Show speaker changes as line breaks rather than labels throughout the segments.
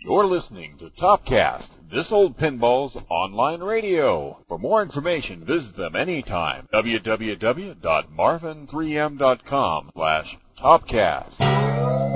You're listening to Topcast, This Old Pinball's online radio. For more information, visit them anytime. www.marvin3m.com slash Topcast.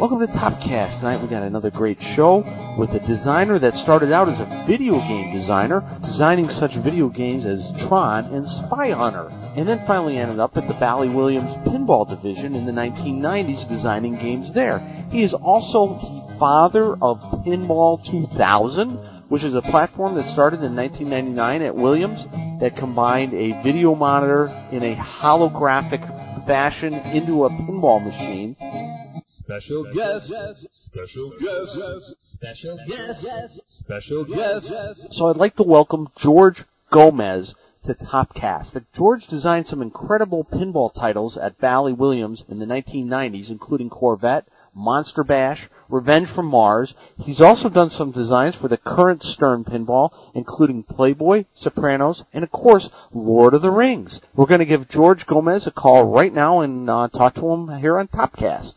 Welcome to Topcast. Tonight we got another great show with a designer that started out as a video game designer, designing such video games as Tron and Spy Hunter, and then finally ended up at the Bally Williams Pinball Division in the 1990s designing games there. He is also the father of Pinball 2000, which is a platform that started in 1999 at Williams that combined a video monitor in a holographic fashion into a pinball machine
Special guest, special guest, special guest, special guest.
So I'd like to welcome George Gomez to Topcast. George designed some incredible pinball titles at Bally Williams in the 1990s, including Corvette, Monster Bash, Revenge from Mars. He's also done some designs for the current Stern pinball, including Playboy, Sopranos, and of course, Lord of the Rings. We're going to give George Gomez a call right now and uh, talk to him here on Topcast.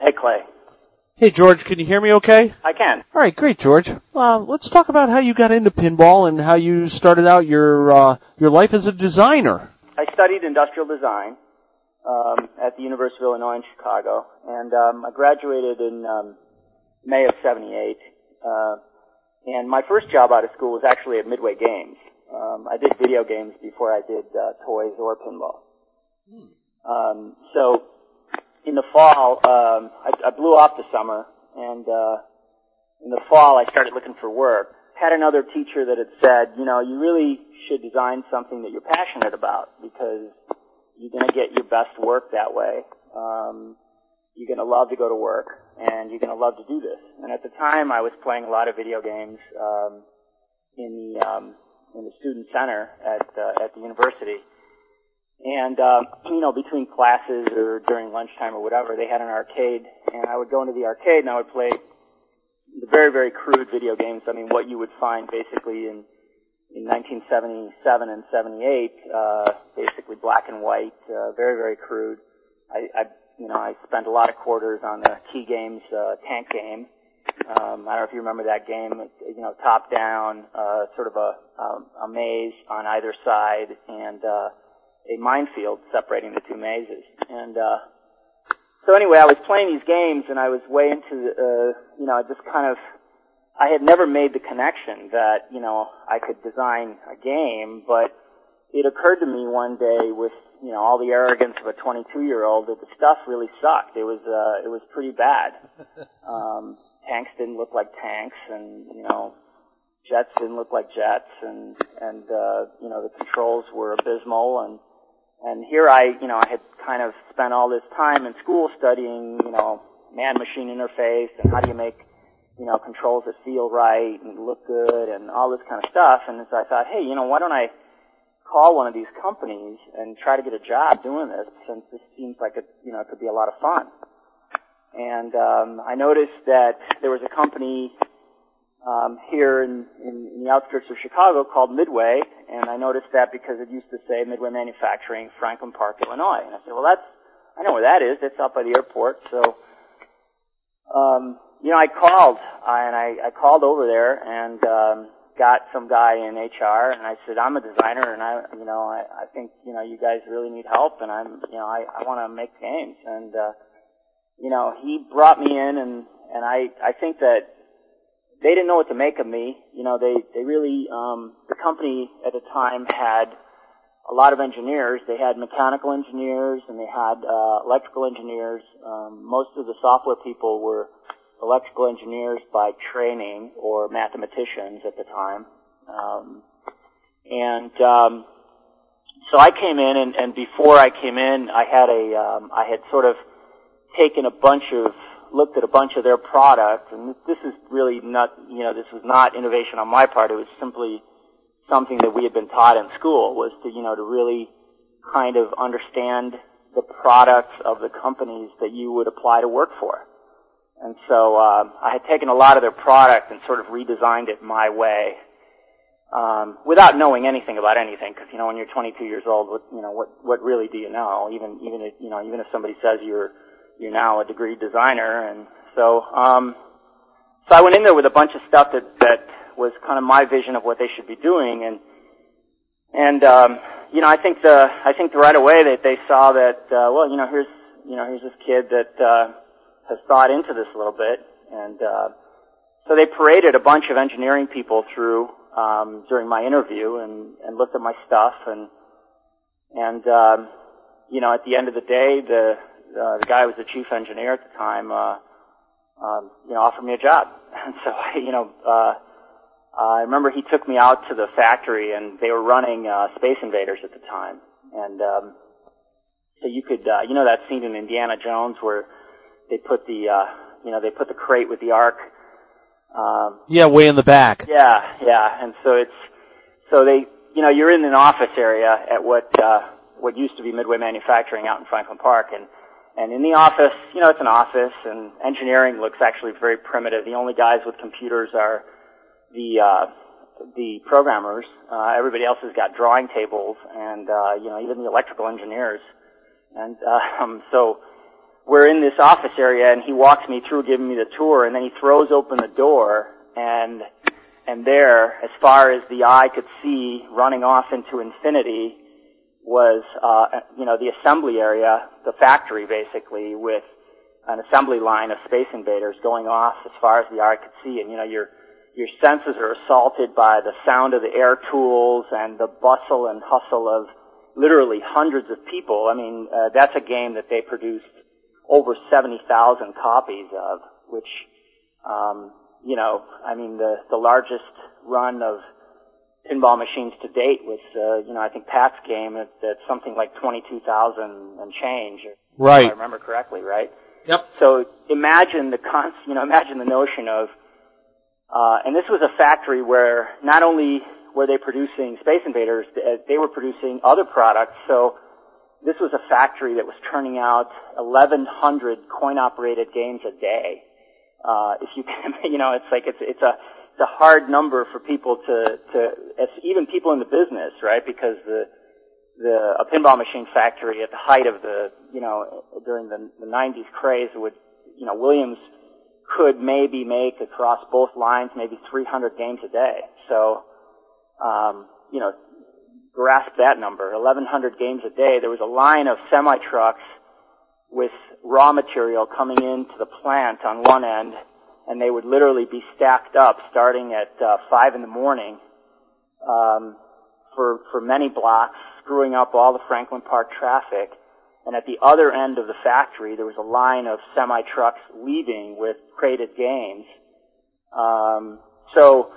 Hey, Clay.
Hey George, can you hear me okay?
I can.
All right, great, George. Uh, let's talk about how you got into pinball and how you started out your uh, your life as a designer.
I studied industrial design um, at the University of Illinois in Chicago, and um, I graduated in um, May of '78. Uh, and my first job out of school was actually at Midway Games. Um, I did video games before I did uh, toys or pinball. Um, so in the fall, um, I, I blew off the summer, and uh, in the fall, I started looking for work. Had another teacher that had said, you know, you really should design something that you're passionate about because you're going to get your best work that way. Um, you're going to love to go to work, and you're going to love to do this. And at the time, I was playing a lot of video games um, in the um, in the student center at uh, at the university. And, um, you know, between classes or during lunchtime or whatever, they had an arcade, and I would go into the arcade and I would play the very, very crude video games. I mean, what you would find basically in, in 1977 and 78, uh, basically black and white, uh, very, very crude. I, I, you know, I spent a lot of quarters on the Kee Games, uh, tank game. Um, I don't know if you remember that game, you know, top down, uh, sort of a, um, a maze on either side, and, uh, a minefield separating the two mazes. And uh, so anyway, I was playing these games, and I was way into the, uh, you know, I just kind of, I had never made the connection that you know I could design a game, but it occurred to me one day with you know all the arrogance of a 22 year old that the stuff really sucked. It was uh, it was pretty bad. Um, tanks didn't look like tanks, and you know jets didn't look like jets, and and uh, you know the controls were abysmal, and and here I, you know, I had kind of spent all this time in school studying, you know, man-machine interface and how do you make, you know, controls that feel right and look good and all this kind of stuff. And so I thought, hey, you know, why don't I call one of these companies and try to get a job doing this since this seems like it, you know, it could be a lot of fun. And um, I noticed that there was a company um, here in, in, in the outskirts of Chicago called Midway, and I noticed that because it used to say Midway Manufacturing, Franklin Park, Illinois. And I said, well, that's I know where that is. It's out by the airport. So, um, you know, I called and I, I called over there and um, got some guy in HR, and I said, I'm a designer, and I, you know, I, I think you know you guys really need help, and I'm, you know, I, I want to make games, and uh, you know, he brought me in, and and I I think that they didn't know what to make of me. You know, they they really um, the company at the time had a lot of engineers. They had mechanical engineers and they had uh, electrical engineers. Um, most of the software people were electrical engineers by training or mathematicians at the time. Um, and um, so I came in, and, and before I came in, I had a um, I had sort of taken a bunch of looked at a bunch of their products, and this is really not, you know, this was not innovation on my part. It was simply something that we had been taught in school was to, you know, to really kind of understand the products of the companies that you would apply to work for. And so um, I had taken a lot of their product and sort of redesigned it my way, um, without knowing anything about anything. Because you know, when you're 22 years old, what you know, what what really do you know? Even even if you know, even if somebody says you're you're now a degree designer, and so um, so I went in there with a bunch of stuff that that was kind of my vision of what they should be doing, and and um, you know, I think the I think the right away that they saw that uh, well, you know, here's you know, here's this kid that uh, has thought into this a little bit, and uh, so they paraded a bunch of engineering people through um, during my interview and, and looked at my stuff, and and um, you know, at the end of the day, the uh, the guy who was the chief engineer at the time, uh, um, you know, offered me a job, and so I, you know. Uh, I remember he took me out to the factory and they were running uh, Space Invaders at the time, and um, so you could, uh, you know, that scene in Indiana Jones where they put the, uh, you know, they put the crate with the ark. Um,
Yeah, way in the back.
yeah, yeah, and so it's, so they, you know, you're in an office area at what, uh, what used to be Midway Manufacturing out in Franklin Park, and and in the office, you know, it's an office, and engineering looks actually very primitive. The only guys with computers are the uh, the programmers. Uh, everybody else has got drawing tables, and uh, you know, even the electrical engineers. And uh, um, so we're in this office area, and he walks me through, giving me the tour, and then he throws open the door, and and there, as far as the eye could see, running off into infinity, was uh, you know the assembly area, the factory basically, with an assembly line of Space Invaders going off as far as the eye could see, and you know your your senses are assaulted by the sound of the air tools and the bustle and hustle of literally hundreds of people. I mean, uh, that's a game that they produced over 70,000 copies of, which, um, you know, I mean, the, the largest run of pinball machines to date was, uh, you know, I think Pat's game at, at something like 22,000 and change.
Right.
If I remember correctly, right?
Yep.
So imagine the con- you know, imagine the notion of, uh, and this was a factory where not only were they producing Space Invaders, they were producing other products. So this was a factory that was turning out 1,100 coin-operated games a day. Uh, if you can, you know, it's like it's it's a a hard number for people to to even people in the business, right? Because the the a pinball machine factory at the height of the you know during the, the 90s craze would you know Williams could maybe make across both lines maybe 300 games a day. So um, you know grasp that number 1100 games a day. There was a line of semi trucks with raw material coming into the plant on one end, and they would literally be stacked up starting at uh, five in the morning um, for for many blocks, screwing up all the Franklin Park traffic. And at the other end of the factory, there was a line of semi trucks leaving with crated games. Um, so,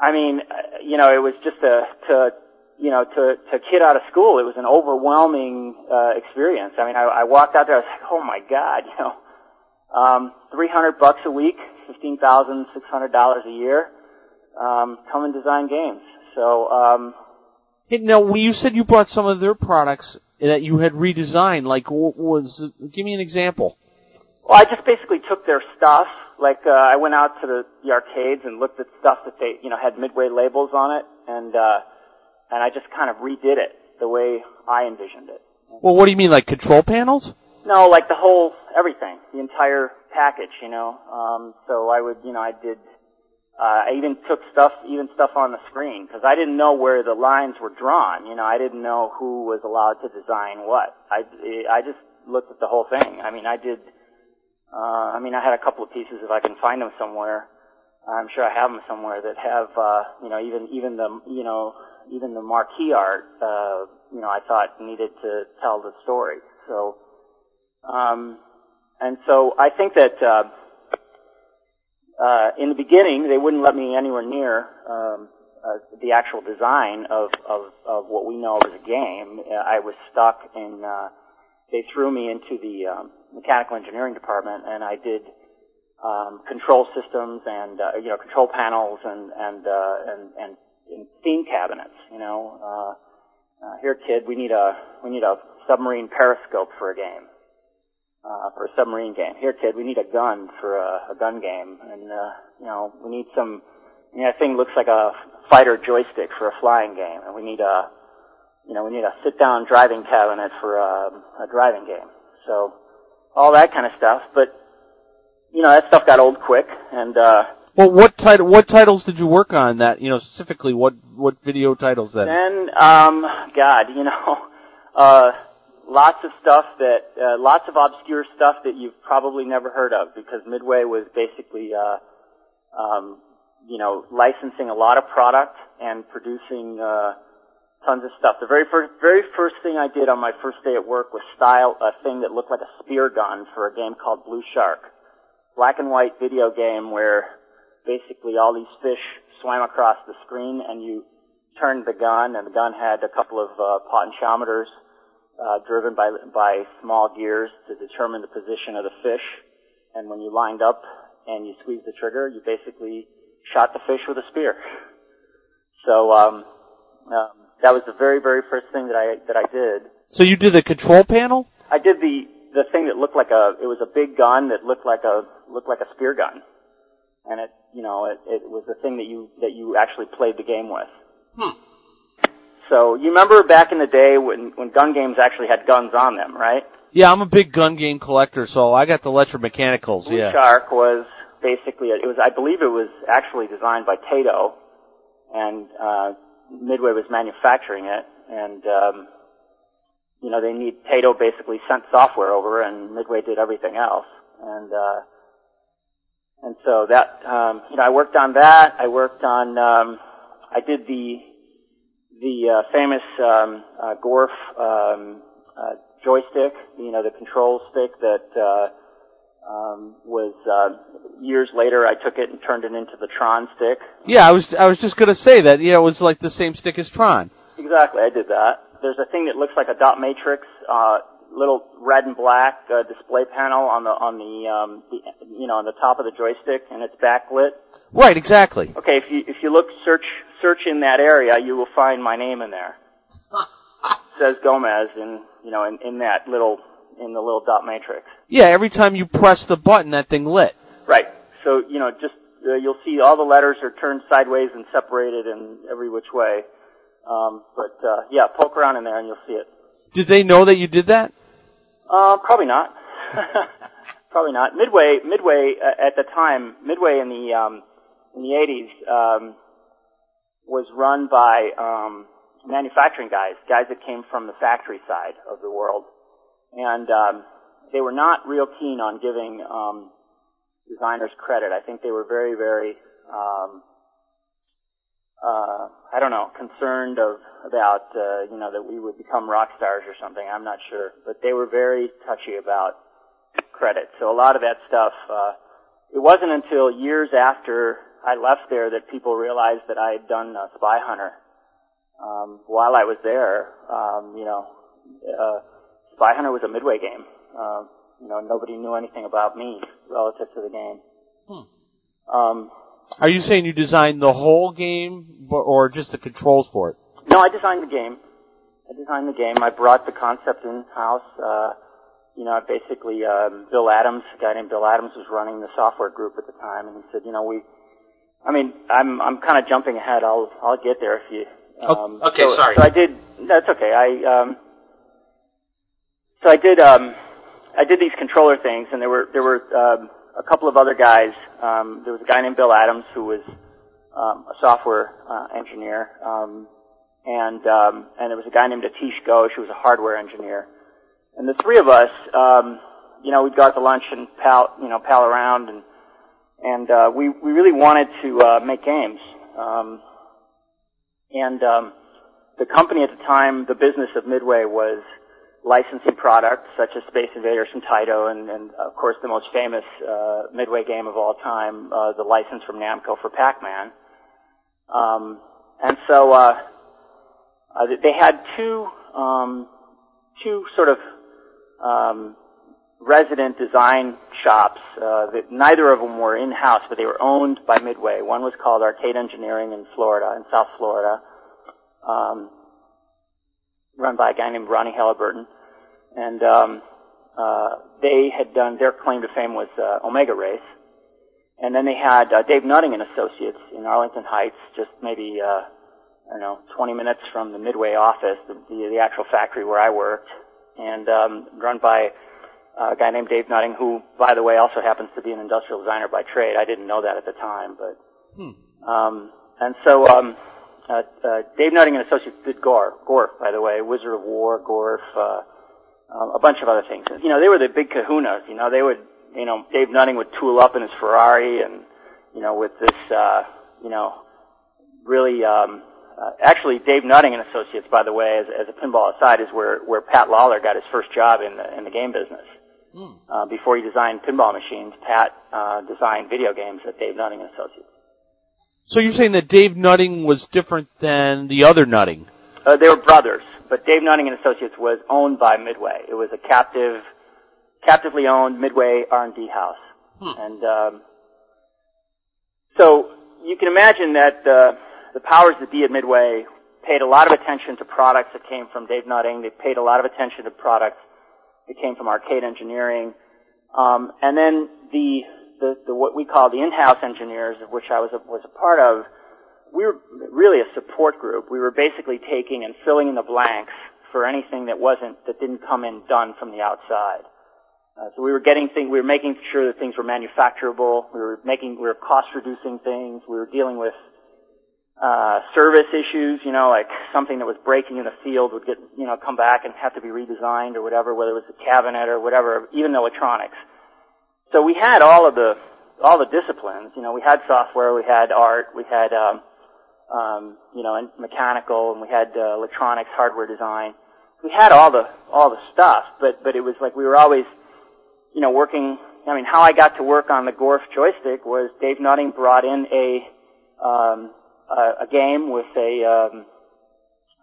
I mean, uh, you know, it was just a to you know, to, to kid out of school, it was an overwhelming, uh, experience. I mean, I, I walked out there, I was like, oh my god, you know, um, 300 bucks a week, $15,600 a year, um, come and design games. So, um,
Hey, now, when you said you brought some of their products that you had redesigned, like, what was, give me an example.
well, I just basically took their stuff, like, uh, I went out to the, the arcades and looked at stuff that they, you know, had midway labels on it, and, uh, and I just kind of redid it the way I envisioned it.
Well, what do you mean, like control panels?
No, like the whole everything, the entire package, you know. Um, so I would, you know, I did. Uh, I even took stuff, even stuff on the screen, because I didn't know where the lines were drawn. You know, I didn't know who was allowed to design what. I, I just looked at the whole thing. I mean, I did. Uh, I mean, I had a couple of pieces if I can find them somewhere. I'm sure I have them somewhere that have, uh, you know, even even the, you know, even the marquee art, uh, you know, I thought needed to tell the story. So, um, and so I think that uh, uh, in the beginning they wouldn't let me anywhere near um, uh, the actual design of, of of what we know as a game. Uh, I was stuck in. Uh, they threw me into the um, mechanical engineering department, and I did um, control systems and uh, you know control panels and and uh, and and in theme cabinets. You know, uh, uh, here, kid, we need a we need a submarine periscope for a game. Uh, for a submarine game. Here, kid, we need a gun for a, a gun game, and uh, you know, we need some. You know, that thing looks like a fighter joystick for a flying game, and we need a, you know, we need a sit-down driving cabinet for a, a driving game. So, all that kind of stuff. But, you know, that stuff got old quick, and uh,
Well, what title? What titles did you work on? That you know specifically. What what video titles then?
Then, um, God, you know, uh, lots of stuff that, uh, lots of obscure stuff that you've probably never heard of because Midway was basically, uh, um, you know, licensing a lot of product and producing, uh, tons of stuff. The very first, very first thing I did on my first day at work was style a thing that looked like a spear gun for a game called Blue Shark. Black and white video game where basically all these fish swam across the screen and you turned the gun and the gun had a couple of uh, potentiometers uh, driven by by small gears to determine the position of the fish. And when you lined up and you squeezed the trigger you basically shot the fish with a spear. So um, um, that was the very very first thing that I that I did.
So you did the control panel?
I did the the thing that looked like a it was a big gun that looked like a looked like a spear gun, and it you know it, it was the thing that you that you actually played the game with. So you remember back in the day when when gun games actually had guns on them, right?
Yeah, I'm a big gun game collector, so I got the electromechanicals.
Blue
Yeah.
Shark was basically it was I believe it was actually designed by Taito, and uh, Midway was manufacturing it, and um, you know they need Taito basically sent software over, and Midway did everything else, and uh, and so that um, you know I worked on that. I worked on um, I did the the uh, famous um, uh, Gorf um, uh, joystick, you know the control stick that. Uh, um, was uh, years later. I took it and turned it into the Tron stick.
Yeah, I was I was just gonna say that. Yeah, it was like the same stick as Tron.
Exactly, I did that. There's a thing that looks like a dot matrix, uh, little red and black uh, display panel on the on the, um, the you know on the top of the joystick, and it's backlit.
Right, exactly.
Okay, if you if you look search search in that area, you will find my name in there. Says Gomez in you know in, in that little in the little dot matrix.
Yeah, every time you press the button, that thing lit.
Right. So, you know, just, uh, you'll see all the letters are turned sideways and separated in every which way. Um, but, uh, yeah, poke around in there and you'll see it.
Did they know that you did that?
Uh, probably not. probably not. Midway, Midway, uh, at the time, Midway in the, um, in the 80s, um, was run by, um, manufacturing guys, guys that came from the factory side of the world. And, um, they were not real keen on giving, um, designers credit. I think they were very, very, um, uh, I don't know, concerned of about uh, you know that we would become rock stars or something. I'm not sure, but they were very touchy about credit. So a lot of that stuff. Uh, it wasn't until years after I left there that people realized that I had done uh, Spy Hunter. Um, while I was there, um, you know, uh, Spy Hunter was a midway game. Uh, you know, nobody knew anything about me relative to the game. Um,
Are you saying you designed the whole game, or just the controls for it?
no, I designed the game. I designed the game. I brought the concept in house. Uh, you know, basically, um, Bill Adams, a guy named Bill Adams, was running the software group at the time, and he said, you know, we. I mean, I'm I'm kind of jumping ahead. I'll I'll get there if you. Um,
okay,
so,
sorry.
So I did. That's okay. I um. So I did um, I did these controller things, and there were there were um, a couple of other guys. Um, there was a guy named Bill Adams who was um, a software uh, engineer, um, and um, and there was a guy named Atish Ghosh who was a hardware engineer. And the three of us, um, you know, we'd go out to lunch and pal, you know, pal around, and and uh, we we really wanted to uh, make games. Um, and um, the company at the time, the business of Midway was licensing products such as Space Invaders from Taito, and, and of course the most famous uh, Midway game of all time, uh, the license from Namco for Pac-Man. Um, and so uh, uh, they had two um, two sort of um, resident design shops. Uh, that neither of them were in-house, but they were owned by Midway. One was called Arcade Engineering in Florida, in South Florida, um, run by a guy named Ronnie Halliburton, and um, uh, they had done their claim to fame was uh, Omega Race, and then they had uh, Dave Nutting and Associates in Arlington Heights, just maybe uh, I don't know 20 minutes from the Midway office, the, the, the actual factory where I worked, and um, run by a guy named Dave Nutting, who, by the way, also happens to be an industrial designer by trade. I didn't know that at the time, but
Hmm.
um, and so um, uh, uh, Dave Nutting and Associates did Gore, Gorf, by the way, Wizard of Wor, Gorf, uh, um, a bunch of other things. You know, they were the big kahunas. You know, they would, you know, Dave Nutting would tool up in his Ferrari and, you know, with this, uh, you know, really, um, uh, actually Dave Nutting and Associates, by the way, as, as a pinball aside, is where, where Pat Lawlor got his first job in the, in the game business. Uh, before he designed pinball machines, Pat, uh, designed video games at Dave Nutting and Associates.
So you're saying that Dave Nutting was different than the other Nutting?
Uh, they were brothers, but Dave Nutting and Associates was owned by Midway. It was a captive, captively owned Midway R&D house. And, um, so you can imagine that, uh, the powers that be at Midway paid a lot of attention to products that came from Dave Nutting. They paid a lot of attention to products that came from arcade engineering. Um, and then the, the, the, what we call the in-house engineers, of which I was a, was a part of, we were really a support group. We were basically taking and filling in the blanks for anything that wasn't, that didn't come in done from the outside. Uh, so we were getting things, we were making sure that things were manufacturable. We were making, we were cost reducing things. We were dealing with, uh, service issues, you know, like something that was breaking in the field would get, you know, come back and have to be redesigned or whatever, whether it was a cabinet or whatever, even electronics. So we had all of the, all the disciplines, you know, we had software, we had art, we had, um, um, you know, and mechanical, and we had uh, electronics, hardware design. We had all the all the stuff, but but it was like we were always, you know, working. I mean, how I got to work on the Gorf joystick was Dave Nutting brought in a um, a, a game with a um,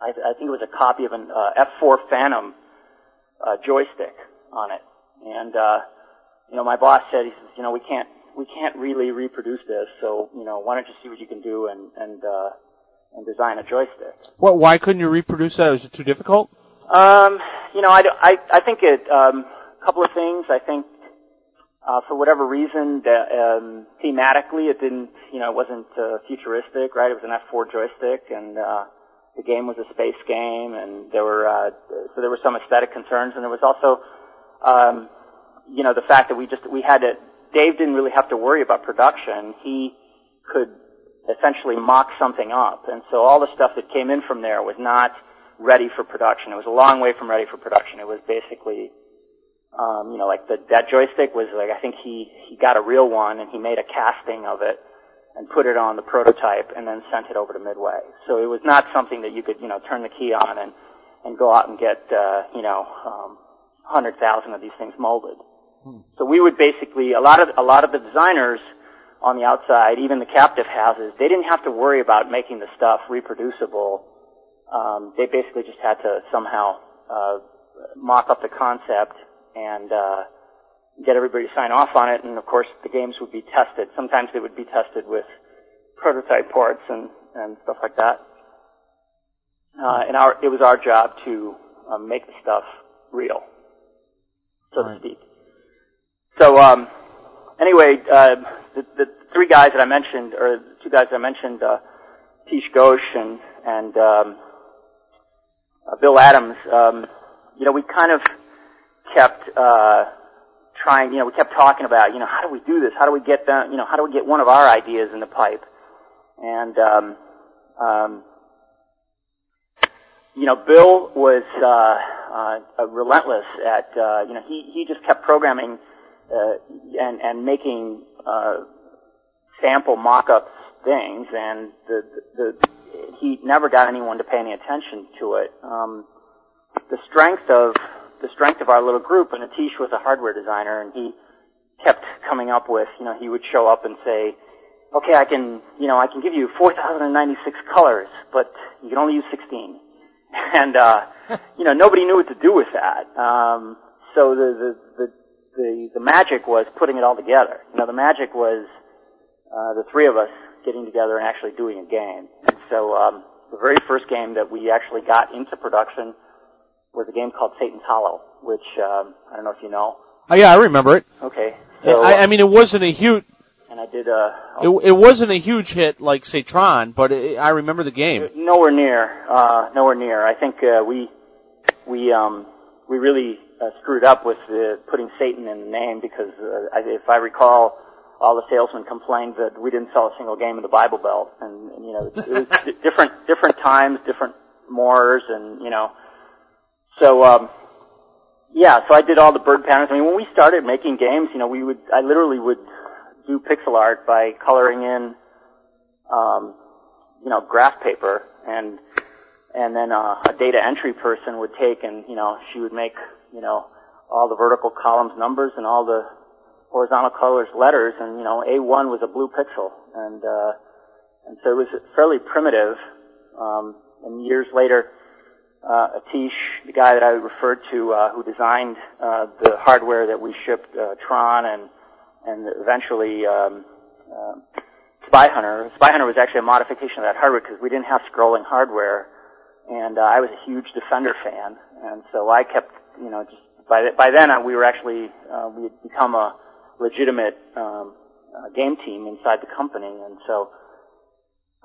I, I think it was a copy of an uh, F4 Phantom uh, joystick on it, and uh, you know, my boss said he says, you know, we can't we can't really reproduce this, so you know, why don't you see what you can do and and uh, and design a joystick.
What? Why couldn't you reproduce that? Was it too difficult?
Um, you know, I, I, I think it, um, a couple of things. I think, uh, for whatever reason, that, um, thematically it didn't, you know, it wasn't, uh, futuristic, right? It was an F4 joystick and, uh, the game was a space game and there were, uh, so there were some aesthetic concerns and there was also, um, you know, the fact that we just, we had to, Dave didn't really have to worry about production. He could essentially mock something up. And so all the stuff that came in from there was not ready for production. It was a long way from ready for production. It was basically, um, you know, like the, that joystick was like, I think he, he got a real one and he made a casting of it and put it on the prototype and then sent it over to Midway. So it was not something that you could, you know, turn the key on and, and go out and get, uh, you know, um, 100,000 of these things molded. So we would basically, a lot of, a lot of the designers on the outside, even the captive houses, they didn't have to worry about making the stuff reproducible. Um, they basically just had to somehow, uh, mock up the concept and, uh, get everybody to sign off on it. And of course, the games would be tested. Sometimes they would be tested with prototype parts and, and stuff like that. Uh, and our, it was our job to um, make the stuff real, so to speak. So, um, anyway, uh, the, the three guys that I mentioned, or the two guys that I mentioned, uh, Tish Ghosh and, and um, uh, Bill Adams, um, you know, we kind of kept uh, trying, you know, we kept talking about, you know, how do we do this? How do we get them, you know, how do we get one of our ideas in the pipe? And, um, um, you know, Bill was uh, uh, relentless at, uh, you know, he, he just kept programming uh, and, and making uh, sample mock-up things, and the, the, he never got anyone to pay any attention to it. Um, the strength of the strength of our little group, and Atish was a hardware designer, and he kept coming up with, you know, he would show up and say, okay, I can, you know, I can give you 4,096 colors, but you can only use 16. And, uh, you know, nobody knew what to do with that. Um, so the, the, the, the, the magic was putting it all together. You know, the magic was, uh, the three of us getting together and actually doing a game. And so, um, the very first game that we actually got into production was a game called Satan's Hollow, which um, I don't know if you know.
Oh, yeah, I remember it.
Okay. So,
I, I mean, it wasn't a huge.
and I did uh,
It, it wasn't a huge hit like say Tron, but it, I remember the game.
nowhere near, uh, nowhere near. I think uh, we we um, we really uh, screwed up with uh, putting Satan in the name because uh, I, if I recall, all the salesmen complained that we didn't sell a single game in the Bible Belt, and, and you know it was di- different different times, different mores, and you know. So um, yeah, so I did all the bird patterns. I mean, when we started making games, you know, we would I literally would do pixel art by coloring in, um, you know, graph paper and and then uh, a data entry person would take and you know she would make you know all the vertical columns numbers and all the horizontal colors letters and you know A1 was a blue pixel and uh, and so it was fairly primitive. Um, and years later, uh, Atish, the guy that I referred to, uh, who designed uh, the hardware that we shipped, uh, Tron, and and eventually um, uh, Spy Hunter. Spy Hunter was actually a modification of that hardware because we didn't have scrolling hardware, and uh, I was a huge Defender fan, and so I kept, you know, just by by then uh, we were actually uh, we had become a legitimate um, uh, game team inside the company, and so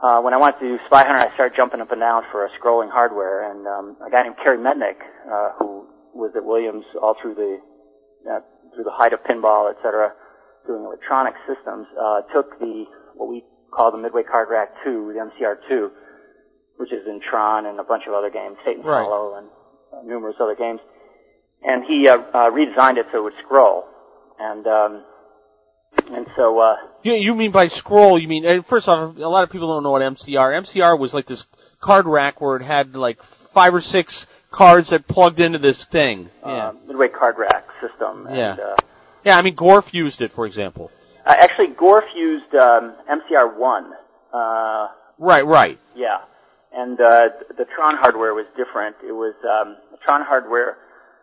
uh, when I went to Spy Hunter, I started jumping up and down for a scrolling hardware, and um, a guy named Kerry Mednick, uh, who was at Williams all through the uh, through the height of pinball, et cetera, doing electronic systems, uh, took the what we call the Midway Card Rack 2, the MCR2, which is in Tron and a bunch of other games, Satan's
Right.
Hollow and uh, numerous other games, and he uh, uh, redesigned it so it would scroll, and um, and so. Uh,
You, you mean by scroll? You mean first off, a lot of people don't know what MCR. MCR was like this card rack where it had like five or six cards that plugged into this thing. Yeah,
uh, Midway Card Rack system.
Yeah.
Uh,
yeah. I mean, Gorf used it, for example.
uh, actually, Gorf used um, MCR1. Uh,
Right, right.
yeah. And uh, the Tron hardware was different. It was um, the Tron hardware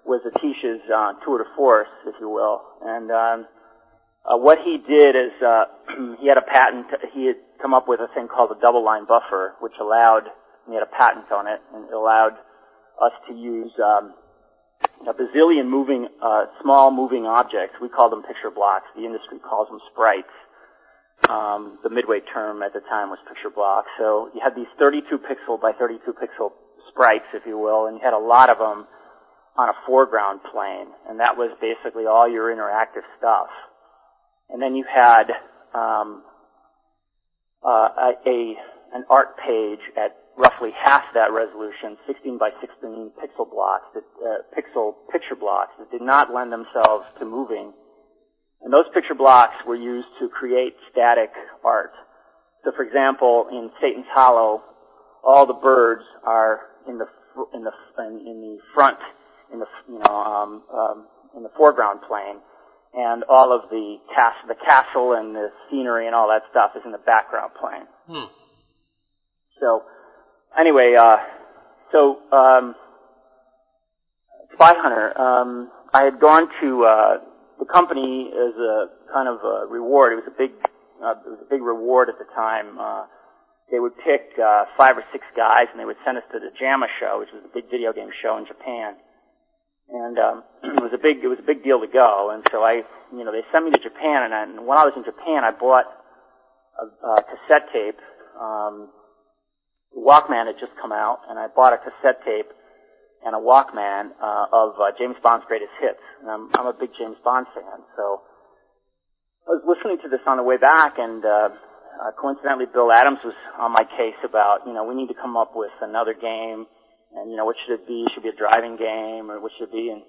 was Atish's uh, tour de force, if you will. And um, uh, what he did is uh, he had a patent. He had come up with a thing called a double line buffer, which allowed he had a patent on it, and it allowed us to use um, a bazillion moving, uh, small moving objects. We call them picture blocks. The industry calls them sprites. Um, the midway term at the time was picture blocks. So you had these 32 pixel by 32 pixel sprites, if you will, and you had a lot of them on a foreground plane, and that was basically all your interactive stuff. And then you had um, uh, a, an art page at roughly half that resolution, 16 by 16 pixel blocks, that, uh, pixel picture blocks that did not lend themselves to moving. And those picture blocks were used to create static art. So, for example, in Satan's Hollow, all the birds are in the in the in, in the front, in the you know um, um, in the foreground plane, and all of the cast the castle and the scenery and all that stuff is in the background plane.
Hmm.
So, anyway, uh, so um, Spy Hunter, um, I had gone to uh, the company as a kind of a reward. It was a big, uh, it was a big reward at the time. Uh, they would pick uh, five or six guys, and they would send us to the JAMMA show, which was a big video game show in Japan. And um, it was a big, it was a big deal to go. And so I, you know, they sent me to Japan, and, I, and when I was in Japan, I bought a, a cassette tape. Um, Walkman had just come out, and I bought a cassette tape and a Walkman uh, of uh, James Bond's greatest hits. And I'm, I'm a big James Bond fan, so I was listening to this on the way back, and uh, uh, coincidentally, Bill Adams was on my case about, you know, we need to come up with another game, and you know, what should it be? Should it be a driving game, or what should it be? And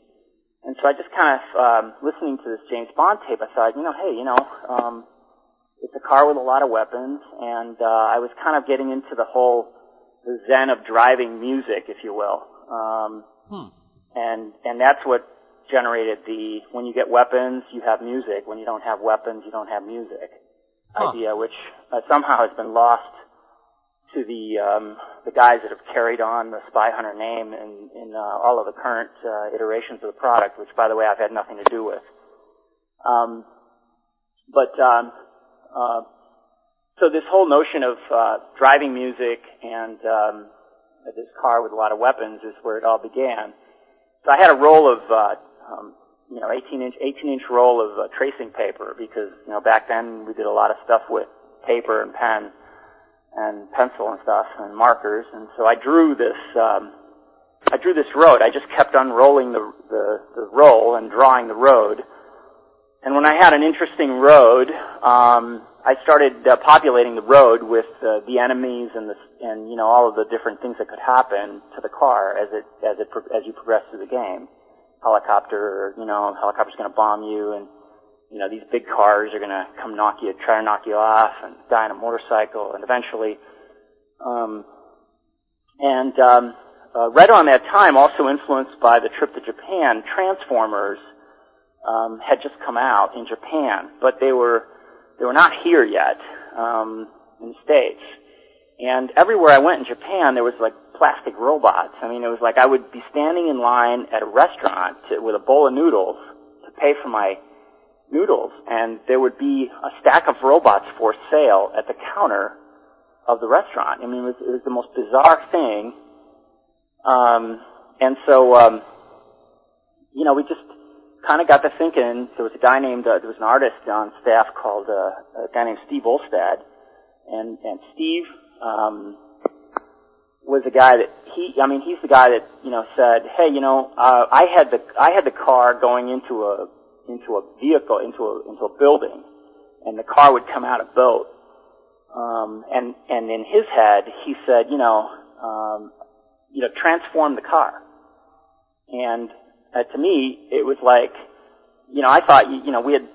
and so I just kind of um, listening to this James Bond tape, I thought, you know, hey, you know, um, it's a car with a lot of weapons, and uh, I was kind of getting into the whole the zen of driving music, if you will. Um,
Hmm.
and and that's what generated the when you get weapons, you have music. When you don't have weapons, you don't have music.
Huh.
Idea, which uh, somehow has been lost to the um, the guys that have carried on the Spy Hunter name in in uh, all of the current uh, iterations of the product, which by the way I've had nothing to do with. Um, but um, uh, so this whole notion of uh, driving music and um, this car with a lot of weapons is where it all began. so I had a roll of, uh, um, you know, 18 inch, 18 inch roll of uh, tracing paper because, you know, back then we did a lot of stuff with paper and pen and pencil and stuff and markers. And so I drew this, um, I drew this road. I just kept unrolling the, the, the roll and drawing the road. And when I had an interesting road, um, I started uh, populating the road with uh, the enemies and the and you know all of the different things that could happen to the car as it as it as you progress through the game. Helicopter, you know, helicopter's going to bomb you, and you know these big cars are going to come knock you, try to knock you off, and die on a motorcycle, and eventually, um, and um, uh, right around that time, also influenced by the trip to Japan, Transformers um, had just come out in Japan, but they were they were not here yet um, in the states. And everywhere I went in Japan, there was like plastic robots. I mean, it was like I would be standing in line at a restaurant to, with a bowl of noodles to pay for my noodles, and there would be a stack of robots for sale at the counter of the restaurant. I mean, it was, it was the most bizarre thing. Um, and so, um, you know, we just kind of got to thinking. There was a guy named, uh, there was an artist on staff called uh, a guy named Steve Olstad, and and Steve um, was a guy that he. I mean, he's the guy that you know said, hey, you know, uh, I had the I had the car going into a into a vehicle into a into a building, and the car would come out a boat. Um, and and in his head, he said, you know, um, you know, transform the car. And uh, to me, it was like, you know, I thought, you, you know, we had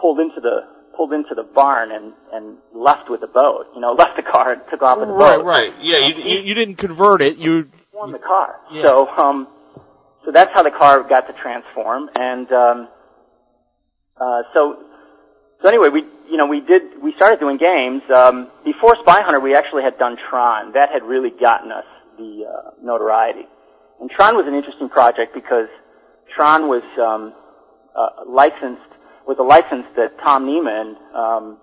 pulled into the pulled into the barn and and left with the boat. You know, left the car and took off with the
Right,
boat.
right. right. Yeah, you, you, you didn't convert it. You
Transform the car.
Yeah.
So, um, so that's how the car got to transform. And um, uh, so, so anyway, we you know we did we started doing games um, before Spy Hunter. We actually had done Tron. That had really gotten us the uh, notoriety. And Tron was an interesting project because Tron was um, uh, licensed was a license that Tom Nieman, um,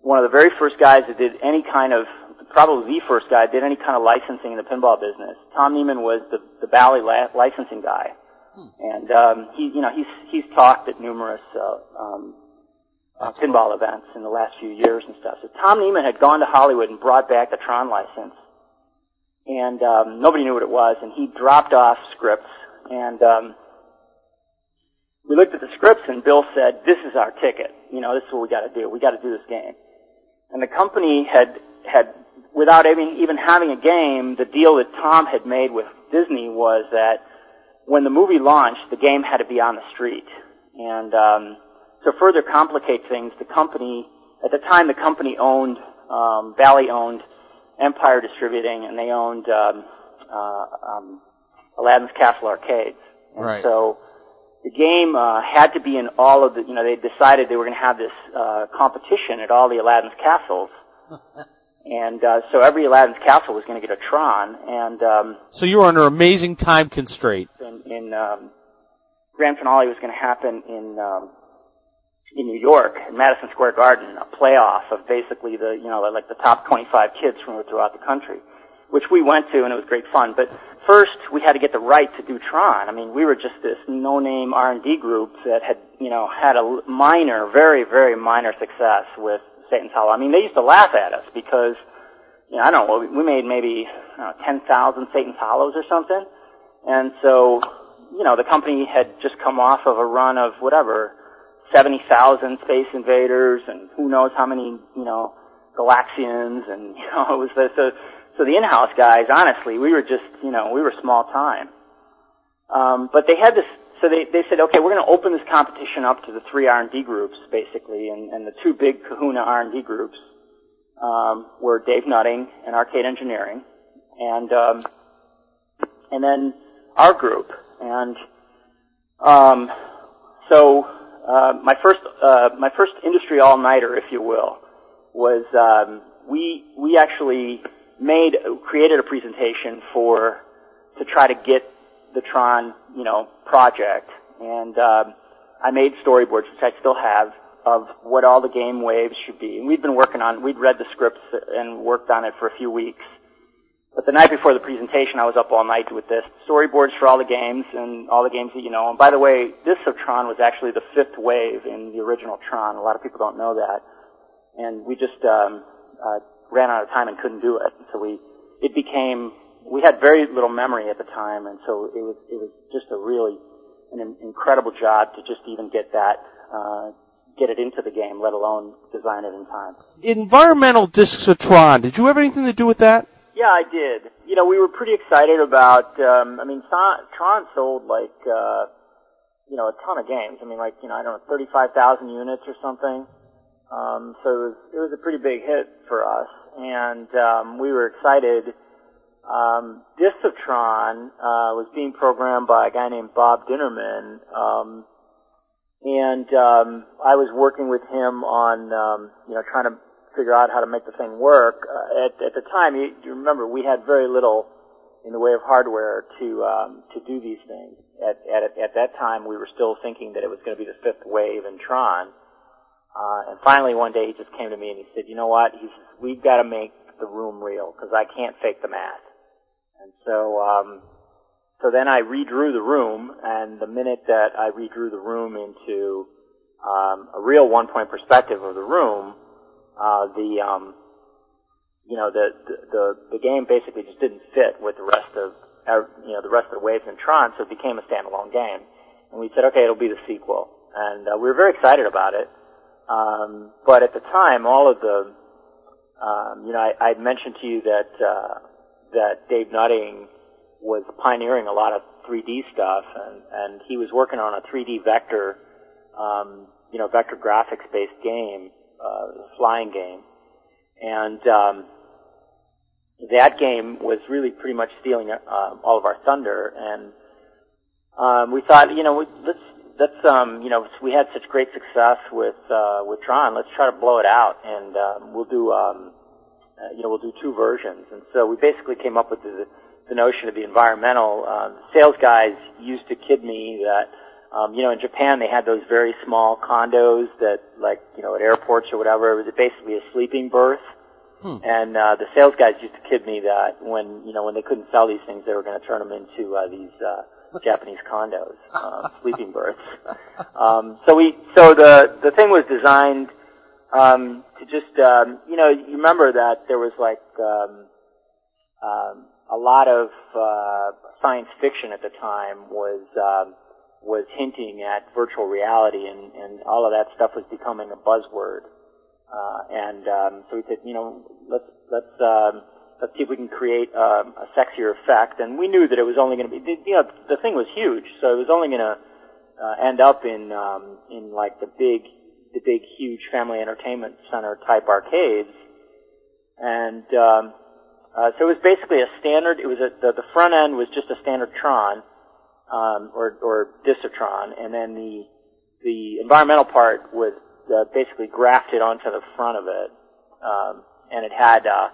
one of the very first guys that did any kind of, probably the first guy that did any kind of licensing in the pinball business. Tom Nieman was the the Bally la- licensing guy, and um, he you know he's he's talked at numerous uh, um, uh, pinball events in the last few years and stuff. So Tom Nieman had gone to Hollywood and brought back the Tron license and um, nobody knew what it was. And he dropped off scripts, and um, we looked at the scripts, and Bill said, "This is our ticket. You know, this is what we got to do. We got to do this game." And the company had had, without even even having a game, the deal that Tom had made with Disney was that when the movie launched, the game had to be on the street. And um, to further complicate things, the company at the time the company owned um, Bally owned Empire Distributing, and they owned um, uh, um, Aladdin's Castle arcades. And
Right.
So the game uh, had to be in all of the. You know, they decided they were going to have this uh, competition at all the Aladdin's castles, and uh, so every Aladdin's castle was going to get a Tron, and um,
so you were under amazing time constraint.
in, in um, grand finale was going to happen in um, in New York, in Madison Square Garden, a playoff of basically the you know like the top 25 kids from throughout the country, which we went to and it was great fun. But first, we had to get the right to do Tron. I mean, we were just this no-name R&D group that had you know had a minor, very very minor success with Satan's Hollow. I mean, they used to laugh at us because you know I don't know we made maybe know, 10,000 Satan's Hollows or something. And so, you know, the company had just come off of a run of whatever, 70,000 Space Invaders and who knows how many, you know, Galaxians and, you know, it was the, so, so the in-house guys, honestly, we were just, you know, we were small time. Um, but they had this, so they, they said, okay, we're going to open this competition up to the three R&D groups, basically, and, and the two big kahuna R&D groups, um, were Dave Nutting and Arcade Engineering, and, um, and then our group. And um, so uh, my first uh, my first industry all nighter, if you will, was um, we we actually made created a presentation for to try to get the Tron you know project, and um, I made storyboards, which I still have, of what all the game waves should be. And we'd been working on, we'd read the scripts and worked on it for a few weeks but the night before the presentation, I was up all night with this storyboards for all the games and all the games that you know. And by the way, this of Tron was actually the fifth wave in the original Tron. A lot of people don't know that. And we just um, uh, ran out of time and couldn't do it. So we, it became, we had very little memory at the time, and so it was, it was just a really an incredible job to just even get that. Uh, get it into the game, let alone design it in time.
Environmental discs of Tron. Did you have anything to do with that?
Yeah, I did. You know, we were pretty excited about. Um, I mean, Tron sold like uh, you know a ton of games. I mean, like you know, I don't know, thirty-five thousand units or something. Um, so it was it was a pretty big hit for us, and um, we were excited. Um, Discs Tron uh, was being programmed by a guy named Bob Dinnerman, um, and um, I was working with him on um, you know trying to figure out how to make the thing work. Uh, at, at the time, you, you remember we had very little in the way of hardware to um, to do these things. At, at at that time, we were still thinking that it was going to be the fifth wave in Tron. Uh, and finally, one day, he just came to me and he said, "You know what? He says we've got to make the room real because I can't fake the math." And so, um, so then I redrew the room, and the minute that I redrew the room into um, a real one-point perspective of the room, uh, the um, you know the, the the game basically just didn't fit with the rest of you know the rest of the waves in Tron, so it became a standalone game. And we said, okay, it'll be the sequel, and uh, we were very excited about it. Um, but at the time, all of the um, you know I, I mentioned to you that uh, that Dave Nutting was pioneering a lot of 3D stuff, and and he was working on a 3D vector um, you know vector graphics based game uh, flying game, and um, that game was really pretty much stealing uh, all of our thunder. And um, we thought, you know, let's let's um, you know, we had such great success with uh, with Tron. Let's try to blow it out, and um, we'll do um, uh, you know we'll do two versions. And so we basically came up with the the notion of the environmental. Uh, sales guys used to kid me that um, you know, in Japan they had those very small condos that, like, you know, at airports or whatever, it was basically a sleeping berth. Hmm. And uh, the sales guys used to kid me that when, you know, when they couldn't sell these things, they were going to turn them into uh, these uh, Japanese condos, uh, sleeping berths. Um, so we, so the the thing was designed um, to just, um, you know, you remember that there was like um, um, a lot of uh, science fiction at the time was. Um, was hinting at virtual reality, and, and all of that stuff was becoming a buzzword. Uh, and um, so we said, you know, let's let's um, let's see if we can create um, a sexier effect. And we knew that it was only going to be, you know, the thing was huge, so it was only going to uh, end up in um, in like the big the big huge family entertainment center type arcades. And um, uh, so it was basically a standard. It was a, the, the front end was just a standard Tron um, or, or Discs of Tron, and then the the environmental part was uh, basically grafted onto the front of it, um, and it had uh,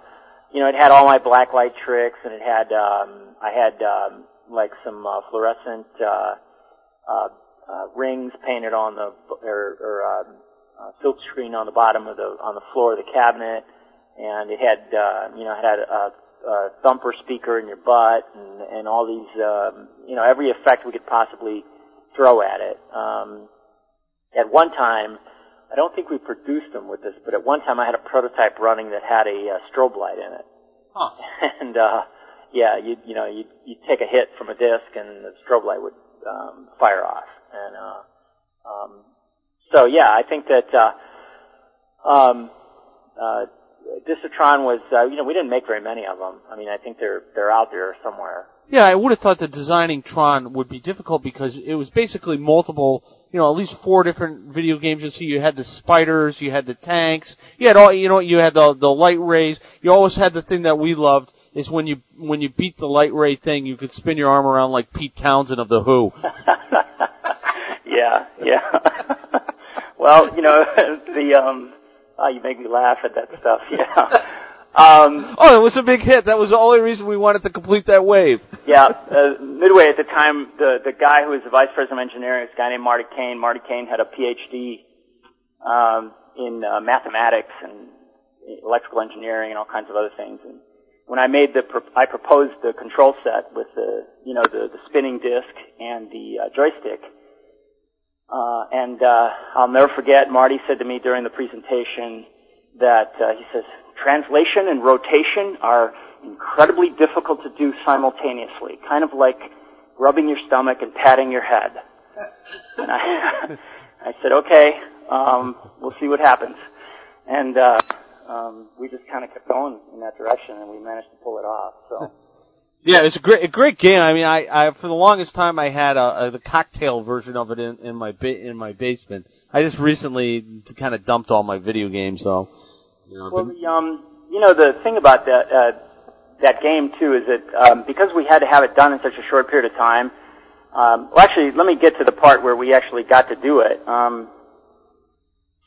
you know it had all my blacklight tricks, and it had um, I had um, like some uh, fluorescent uh, uh, uh, rings painted on the or, or um, uh, silk screen on the bottom of the on the floor of the cabinet, and it had uh, you know it had a uh, thumper speaker in your butt and, and all these, um, you know, every effect we could possibly throw at it. Um, at one time, I don't think we produced them with this, but at one time I had a prototype running that had a uh, strobe light in it.
Huh.
And, uh, yeah, you you know, you you take a hit from a disc and the strobe light would um, fire off. And uh, um, so yeah, I think that uh, um, uh, Discs Tron was, uh, you know, we didn't make very many of them. I mean, I think they're they're out there somewhere.
Yeah, I would have thought that designing Tron would be difficult because it was basically multiple, you know, at least four different video games. You see, you had the spiders, you had the tanks, you had all, you know, you had the the light rays. You always had the thing that we loved is when you when you beat the light ray thing, you could spin your arm around like Pete Townshend of the Who.
yeah, yeah. well, you know, the um Oh, you make me laugh at that stuff. Yeah. Um,
oh, it was a big hit. That was the only reason we wanted to complete that wave.
yeah, uh, Midway at the time, the the guy who was the vice president of engineering, this guy named Marty Kane. Marty Kane had a PhD um, in uh, mathematics and electrical engineering and all kinds of other things. And when I made the, pro- I proposed the control set with the, you know, the, the spinning disc and the uh, joystick. Uh, and uh, I'll never forget, Marty said to me during the presentation that uh, he says, translation and rotation are incredibly difficult to do simultaneously, kind of like rubbing your stomach and patting your head. And I, I said, okay, um, we'll see what happens. And uh, um, we just kind of kept going in that direction, and we managed to pull it off. So.
Yeah, it's a great, a great game. I mean, I, I for the longest time I had a, a the cocktail version of it in, in my ba- in my basement. I just recently kind of dumped all my video games though. You know,
Well, the, um, you know, the thing about that uh, that game too is that um, because we had to have it done in such a short period of time. Um, well, actually, let me get to the part where we actually got to do it. Um,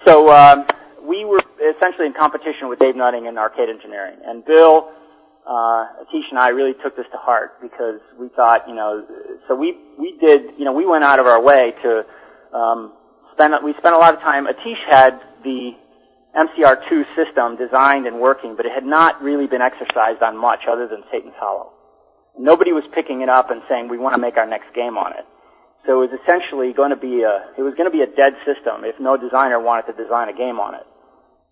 so um, we were essentially in competition with Dave Nutting in arcade engineering, and Bill, uh, Atish, and I really took this to heart because we thought, you know, so we we did, you know, we went out of our way to um, spend we spent a lot of time. Atish had the MCR2 system designed and working, but it had not really been exercised on much other than Satan's Hollow. Nobody was picking it up and saying, we want to make our next game on it. So it was essentially going to be a, it was going to be a dead system if no designer wanted to design a game on it.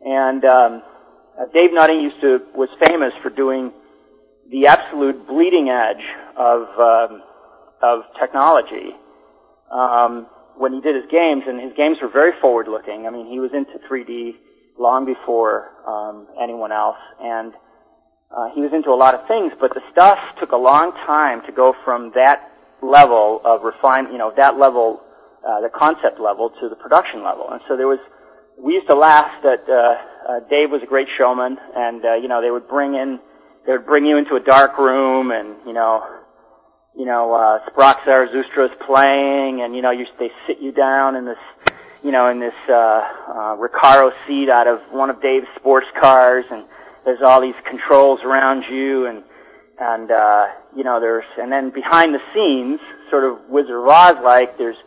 And, um, Dave Nutting used to, was famous for doing the absolute bleeding edge of, um, of technology. Um, when he did his games, and his games were very forward-looking. I mean, he was into 3D long before um, anyone else, and uh, he was into a lot of things. But the stuff took a long time to go from that level of refine, you know, that level, uh, the concept level, to the production level. And so there was, we used to laugh that uh, uh, Dave was a great showman, and uh, you know, they would bring in, they would bring you into a dark room, and you know, you know, uh, Sprach Zarathustra's playing, and you know, you, they sit you down in this, you know, in this uh, uh, Recaro seat out of one of Dave's sports cars, and there's all these controls around you, and and uh, you know, there's, and then behind the scenes, sort of Wizard of Oz like, there's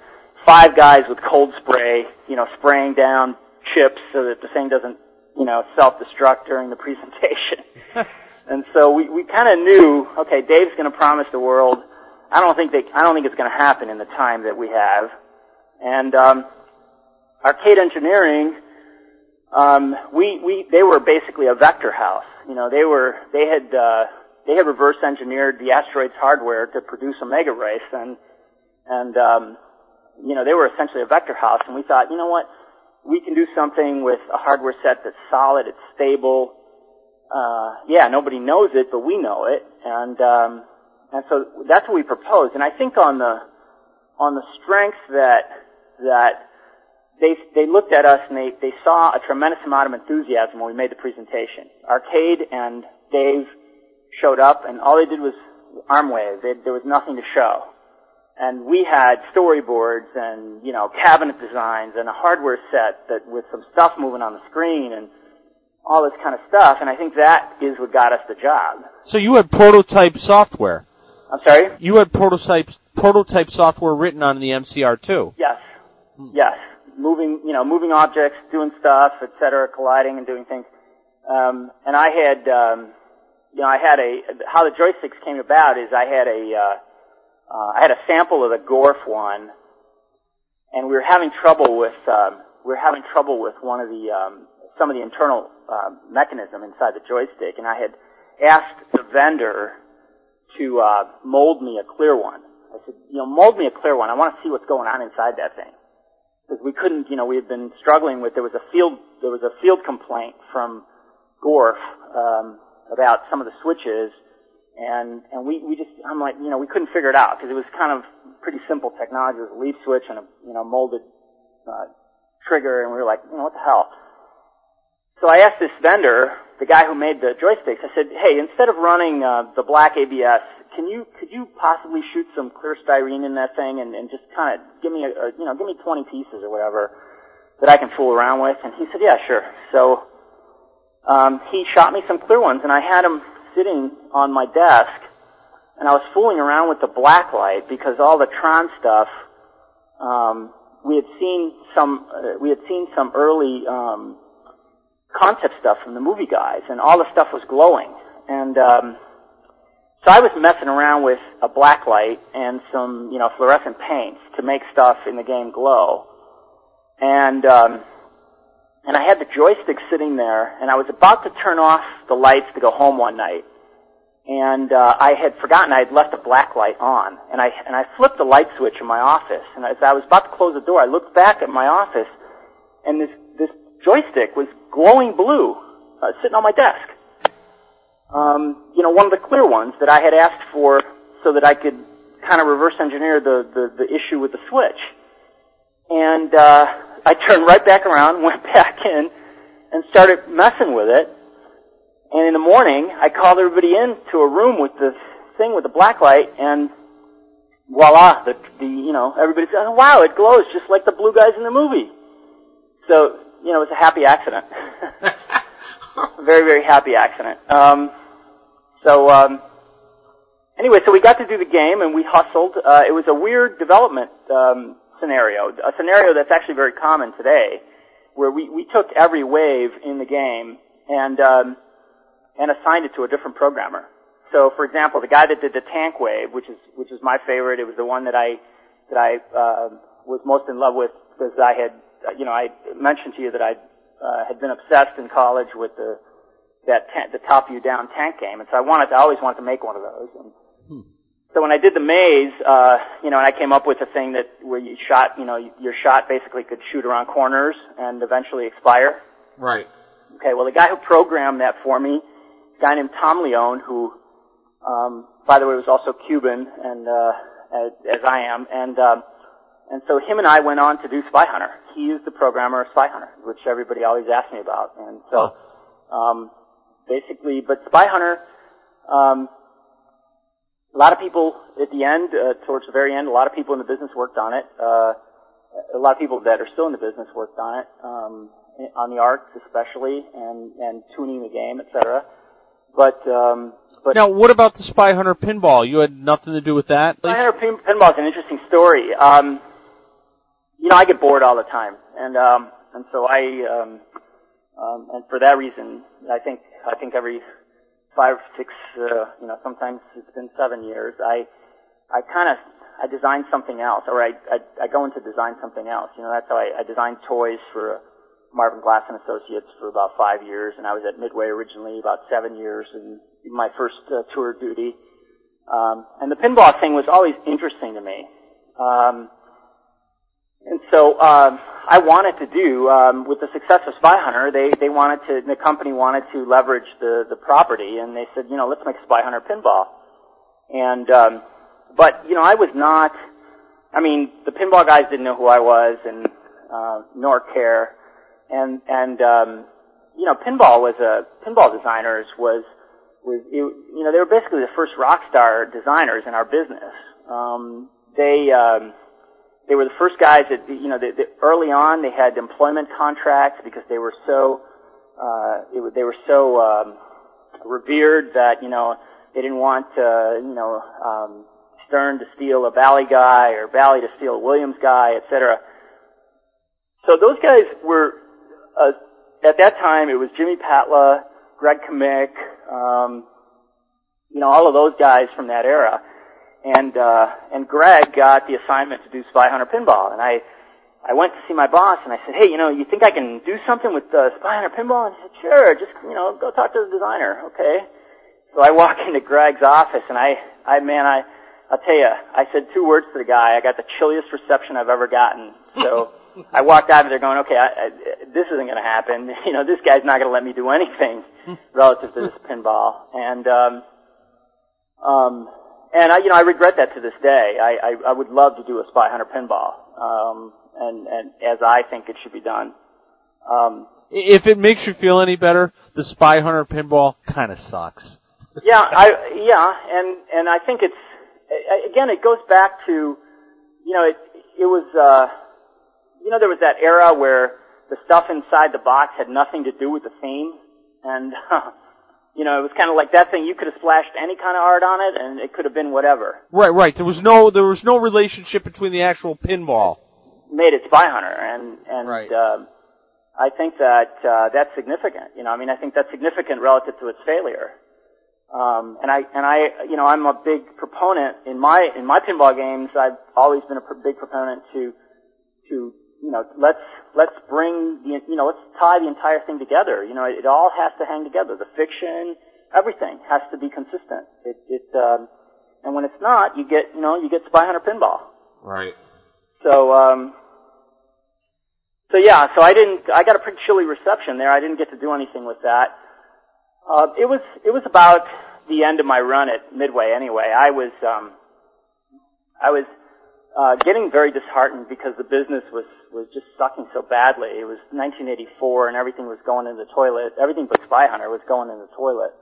five guys with cold spray, you know, spraying down chips so that the thing doesn't, you know, self-destruct during the presentation. and so we, we kind of knew, okay, Dave's going to promise the world. I don't think they, I don't think it's going to happen in the time that we have. And um, arcade engineering, um, we we they were basically a vector house. You know, they were they had uh, they had reverse engineered the asteroids hardware to produce Omega Race, and and um, you know they were essentially a vector house. And we thought, you know what, we can do something with a hardware set that's solid, it's stable. Uh, yeah, nobody knows it, but we know it, and um, and so that's what we proposed. And I think on the on the strength that that they they looked at us and they they saw a tremendous amount of enthusiasm when we made the presentation. Arcade and Dave showed up, and all they did was arm wave. They, there was nothing to show. And we had storyboards and you know cabinet designs and a hardware set that with some stuff moving on the screen and all this kind of stuff. And I think that is what got us the job.
So you had prototype software.
I'm sorry.
You had prototype prototype software written on the MCR2.
Yes. Yes. Moving, you know, moving objects, doing stuff, et cetera, colliding and doing things. Um, and I had, um, you know, I had a, how the joysticks came about is I had a, uh, uh, I had a sample of the Gorf one, and we were having trouble with, um, we were having trouble with one of the, um, some of the internal, um, mechanism inside the joystick, and I had asked the vendor to, uh, mold me a clear one. I said, you know, mold me a clear one. I want to see what's going on inside that thing. Because we couldn't, you know, we had been struggling with, there was a field, there was a field complaint from Gorf, um, about some of the switches, and, and we, we just, I'm like, you know, we couldn't figure it out, because it was kind of pretty simple technology. It was a leaf switch and a, you know, molded, uh, trigger, and we were like, you know, what the hell? So I asked this vendor, the guy who made the joysticks, I said, hey, instead of running, uh, the black ABS, can you could you possibly shoot some clear styrene in that thing and, and just kind of give me a, a you know give me 20 pieces or whatever that I can fool around with? And he said, yeah, sure. So um, he shot me some clear ones, and I had them sitting on my desk, and I was fooling around with the black light because all the Tron stuff. Um, we had seen some uh, we had seen some early um, concept stuff from the movie guys, and all the stuff was glowing. and um, so I was messing around with a black light and some, you know, fluorescent paints to make stuff in the game glow. And um, and I had the joystick sitting there, and I was about to turn off the lights to go home one night, and uh, I had forgotten I had left a black light on, and I and I flipped the light switch in my office, and as I was about to close the door, I looked back at my office, and this this joystick was glowing blue, uh, sitting on my desk um, you know, one of the clear ones that I had asked for so that I could kind of reverse engineer the, the, the issue with the switch. And uh, I turned right back around, went back in, and started messing with it. And in the morning, I called everybody in to a room with this thing with the black light, and voila, the, the you know, everybody said, oh, wow, it glows just like the blue guys in the movie. So, you know, it was a happy accident. very, very happy accident. Um, so, um, anyway, so we got to do the game and we hustled. Uh, it was a weird development um, scenario, a scenario that's actually very common today, where we, we took every wave in the game and um, and assigned it to a different programmer. So, for example, the guy that did the tank wave, which is which is my favorite, it was the one that I that I uh, was most in love with because I had, you know, I mentioned to you that I uh, had been obsessed in college with the that ta- the top view down tank game, and so I wanted to I always wanted to make one of those. And hmm. So when I did the maze, uh, you know, and I came up with a thing that where you shot, you know, your shot basically could shoot around corners and eventually expire.
Right.
Okay. Well, the guy who programmed that for me, a guy named Tom Leon, who, um, by the way, was also Cuban and uh, as, as I am, and um, and so him and I went on to do Spy Hunter. He is the programmer of Spy Hunter, which everybody always asks me about, and so. Um, basically, but Spy Hunter, um, a lot of people at the end, uh, towards the very end, a lot of people in the business worked on it. Uh, a lot of people that are still in the business worked on it, um, on the arts especially, and and tuning the game, etc. But um, but
now, what about the Spy Hunter pinball? You had nothing to do with that.
Spy Hunter pin, pinball is an interesting story. Um, you know, I get bored all the time, and um, and so I um, um, and for that reason, I think I think every five, six, uh, you know, sometimes it's been seven years. I I kind of I design something else, or I, I I go into design something else. You know, that's how I, I designed toys for Marvin Glass and Associates for about five years, and I was at Midway originally about seven years, and my first uh, tour duty. Um, and the pinball thing was always interesting to me. Um, and so um, I wanted to do um, with the success of Spy Hunter, they they wanted to the company wanted to leverage the the property, and they said, you know, let's make Spy Hunter pinball. And um, but you know, I was not. I mean, the pinball guys didn't know who I was, and uh, nor care. And and um, you know, pinball was a pinball designers was was it, you know they were basically the first rock star designers in our business. Um, they um, they were the first guys that you know they, they, early on they had employment contracts because they were so uh, it, they were so um, revered that you know they didn't want uh, you know um, Stern to steal a Bally guy or Bally to steal a Williams guy, etc. So those guys were uh, at that time it was Jimmy Patla, Greg Kmiec, um, you know all of those guys from that era and uh, and Greg got the assignment to do Spy Hunter Pinball, and I I went to see my boss and I said, hey, you know, you think I can do something with uh, Spy Hunter Pinball? And he said, sure, just you know, go talk to the designer, okay? So I walk into Greg's office and I I man I I'll tell you, I said two words to the guy. I got the chilliest reception I've ever gotten. So I walked out of there going, okay, I, I, this isn't going to happen. You know, this guy's not going to let me do anything relative to this pinball. And um, um, and I, you know, I regret that to this day. I, I, I would love to do a Spy Hunter pinball, um, and, and as I think it should be done. Um,
if it makes you feel any better, the Spy Hunter pinball kind of sucks.
yeah, I, yeah, and, and I think it's, again, it goes back to, you know, it, it was, uh, you know, there was that era where the stuff inside the box had nothing to do with the theme, and, you know, it was kind of like that thing. You could have splashed any kind of art on it, and it could have been whatever.
Right, right. There was no there was no relationship between the actual pinball.
Made it Spy Hunter, and and
right.
um, I think that uh, that's significant. You know, I mean, I think that's significant relative to its failure. Um, and I and I you know I'm a big proponent in my in my pinball games. I've always been a pr- big proponent to to you know let's let's bring the you know let's tie the entire thing together. You know it, it all has to hang together. The fiction, everything has to be consistent. It it um, and when it's not, you get you know you get Spy Hunter pinball.
Right.
So um, so yeah, so I didn't. I got a pretty chilly reception there. I didn't get to do anything with that. Uh, it was it was about the end of my run at Midway. Anyway, I was um, I was uh, getting very disheartened because the business was was just sucking so badly. It was 1984 and everything was going in the toilet. Everything but Spy Hunter was going in the toilet.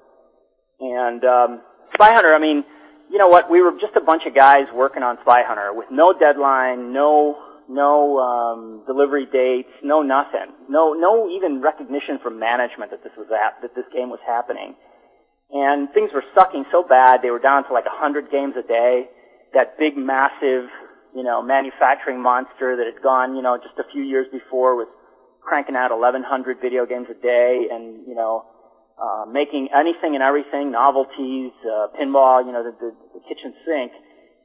And um, Spy Hunter, I mean, you know what? We were just a bunch of guys working on Spy Hunter with no deadline, no no um, delivery dates, no nothing, no no even recognition from management that this was that that this game was happening. And things were sucking so bad they were down to like a hundred games a day. That big, massive, you know, manufacturing monster that had gone, you know, just a few years before was cranking out 1,100 video games a day, and you know, uh, making anything and everything, novelties, uh, pinball, you know, the, the, the kitchen sink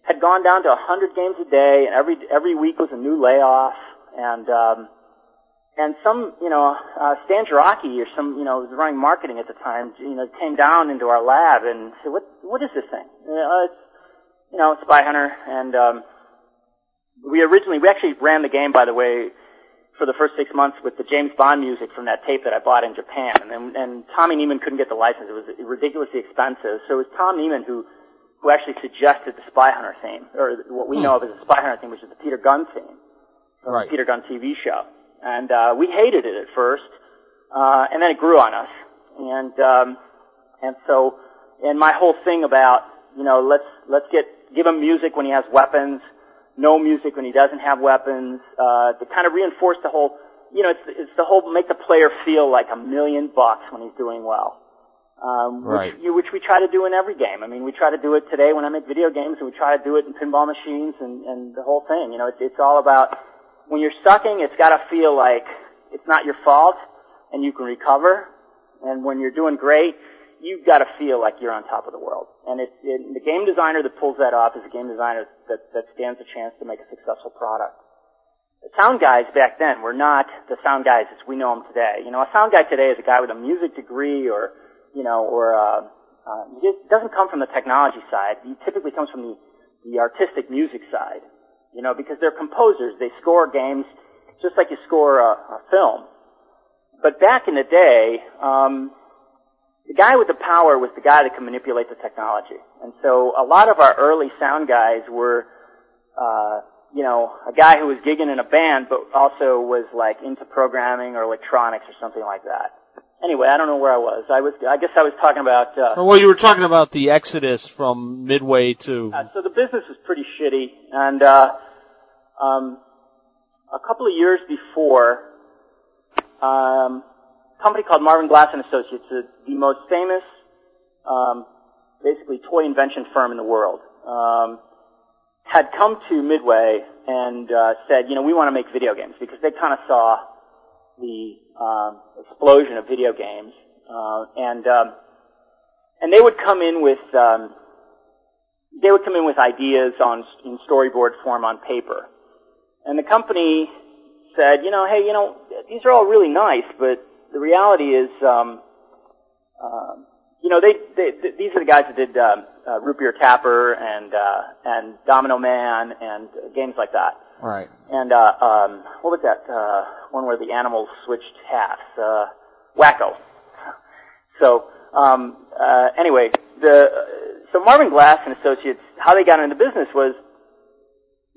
had gone down to 100 games a day, and every every week was a new layoff, and um, and some, you know, uh, Stan Jarocki or some, you know, was running marketing at the time, you know, came down into our lab and said, "What what is this thing?" Uh, it's, you know, Spy Hunter, and um, we originally we actually ran the game, by the way, for the first six months with the James Bond music from that tape that I bought in Japan, and and, and Tommy Nieman couldn't get the license; it was ridiculously expensive. So it was Tom Nieman who who actually suggested the Spy Hunter theme, or what we know of as the Spy Hunter theme, which is the Peter Gunn theme from
Right.
the Peter Gunn TV show. And uh, we hated it at first, uh, and then it grew on us. And um, and so, and my whole thing about you know let's let's get give him music when he has weapons, no music when he doesn't have weapons, uh, to kind of reinforce the whole. You know, it's it's the whole make the player feel like a million bucks when he's doing well um,
Right.
which, you, which we try to do in every game. I mean, we try to do it today when I make video games, and we try to do it in pinball machines and, and the whole thing. You know, it's, it's all about when you're sucking, it's got to feel like it's not your fault, and you can recover. And when you're doing great, you've got to feel like you're on top of the world. And it, it, the game designer that pulls that off is a game designer that, that stands a chance to make a successful product. The sound guys back then were not the sound guys as we know them today. You know, a sound guy today is a guy with a music degree or, you know, or, uh, uh, it doesn't come from the technology side. He typically comes from the, the artistic music side. You know, because they're composers. They score games just like you score a, a film. But back in the day, um, the guy with the power was the guy that could manipulate the technology. And so a lot of our early sound guys were, uh, you know, a guy who was gigging in a band, but also was like into programming or electronics or something like that. Anyway, I don't know where I was. I was, I guess I was talking about, uh,
Well, you were talking about the exodus from Midway to.
uh, so the business was pretty shitty, and uh, um, a couple of years before, um, company called Marvin Glass and Associates, the, most famous, um, basically toy invention firm in the world, um, had come to Midway and uh, said, you know, we want to make video games because they kind of saw the um, explosion of video games, uh, and um, and they would come in with um, they would come in with ideas on in storyboard form on paper. And the company said, you know, hey, you know, these are all really nice, but the reality is, um, uh, you know, they, they, th these are the guys that did um, uh, Root Beer Tapper and uh, and Domino Man and uh, games like that.
Right.
And uh, um, what was that uh, one where the animals switched hats? Uh, Wacko. So um, uh, anyway, the so Marvin Glass and Associates, how they got into business was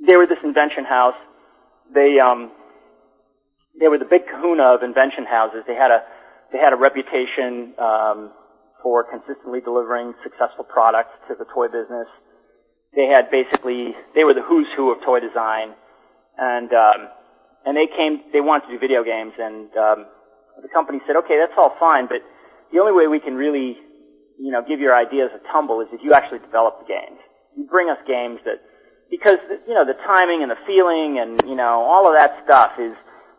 they were this invention house. They um, they were the big kahuna of invention houses. They had a they had a reputation um, for consistently delivering successful products to the toy business. They had basically they were the who's who of toy design, and um, and they came they wanted to do video games, and um, the company said, okay, that's all fine, but the only way we can really you know give your ideas a tumble is if you actually develop the games. You bring us games that because you know the timing and the feeling and you know all of that stuff is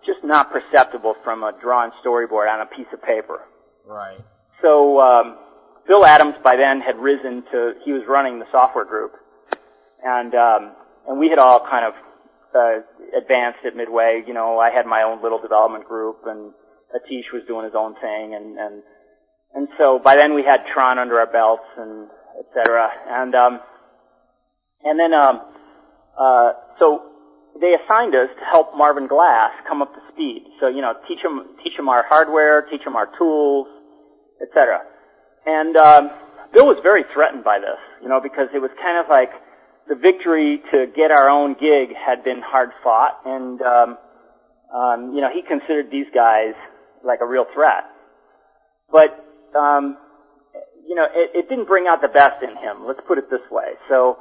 just not perceptible from a drawn storyboard on a piece of paper.
Right.
So um, Bill Adams by then had risen to, he was running the software group. And, um, and we had all kind of, uh, advanced at Midway. You know, I had my own little development group and Atish was doing his own thing and, and, and so by then we had Tron under our belts and et cetera. And, um, and then, um, uh, so they assigned us to help Marvin Glass come up to speed. So, you know, teach him, teach him our hardware, teach him our tools, etc. And um, Bill was very threatened by this, you know, because it was kind of like the victory to get our own gig had been hard fought, and um, um, you know, he considered these guys like a real threat. But um, you know, it, it didn't bring out the best in him. Let's put it this way. So,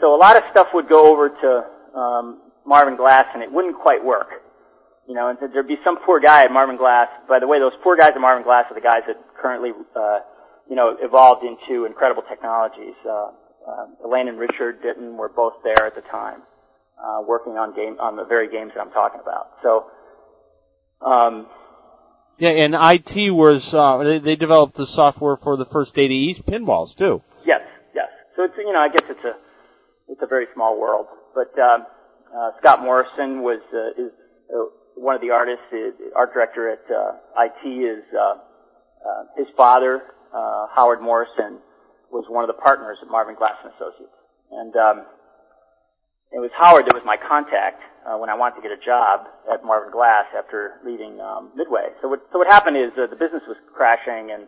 so a lot of stuff would go over to um, Marvin Glass, and it wouldn't quite work. You know, and there'd be some poor guy at Marvin Glass. By the way, those poor guys at Marvin Glass are the guys that currently, uh, you know, evolved into incredible technologies. Uh, uh, Elaine and Richard Ditton were both there at the time, uh, working on game on the very games that I'm talking about. So, um,
Yeah, and IT was, uh, they, they developed the software for the first Data East pinballs too.
yes, yes. So it's you know, I guess it's a it's a very small world. But um, uh, Scott Morrison was uh, is uh, one of the artists, uh, art director at uh, IT. Is uh, uh, his father, uh, Howard Morrison, was one of the partners at Marvin Glass and Associates, and um, it was Howard that was my contact uh, when I wanted to get a job at Marvin Glass after leaving um, Midway. So what so what happened is uh, the business was crashing, and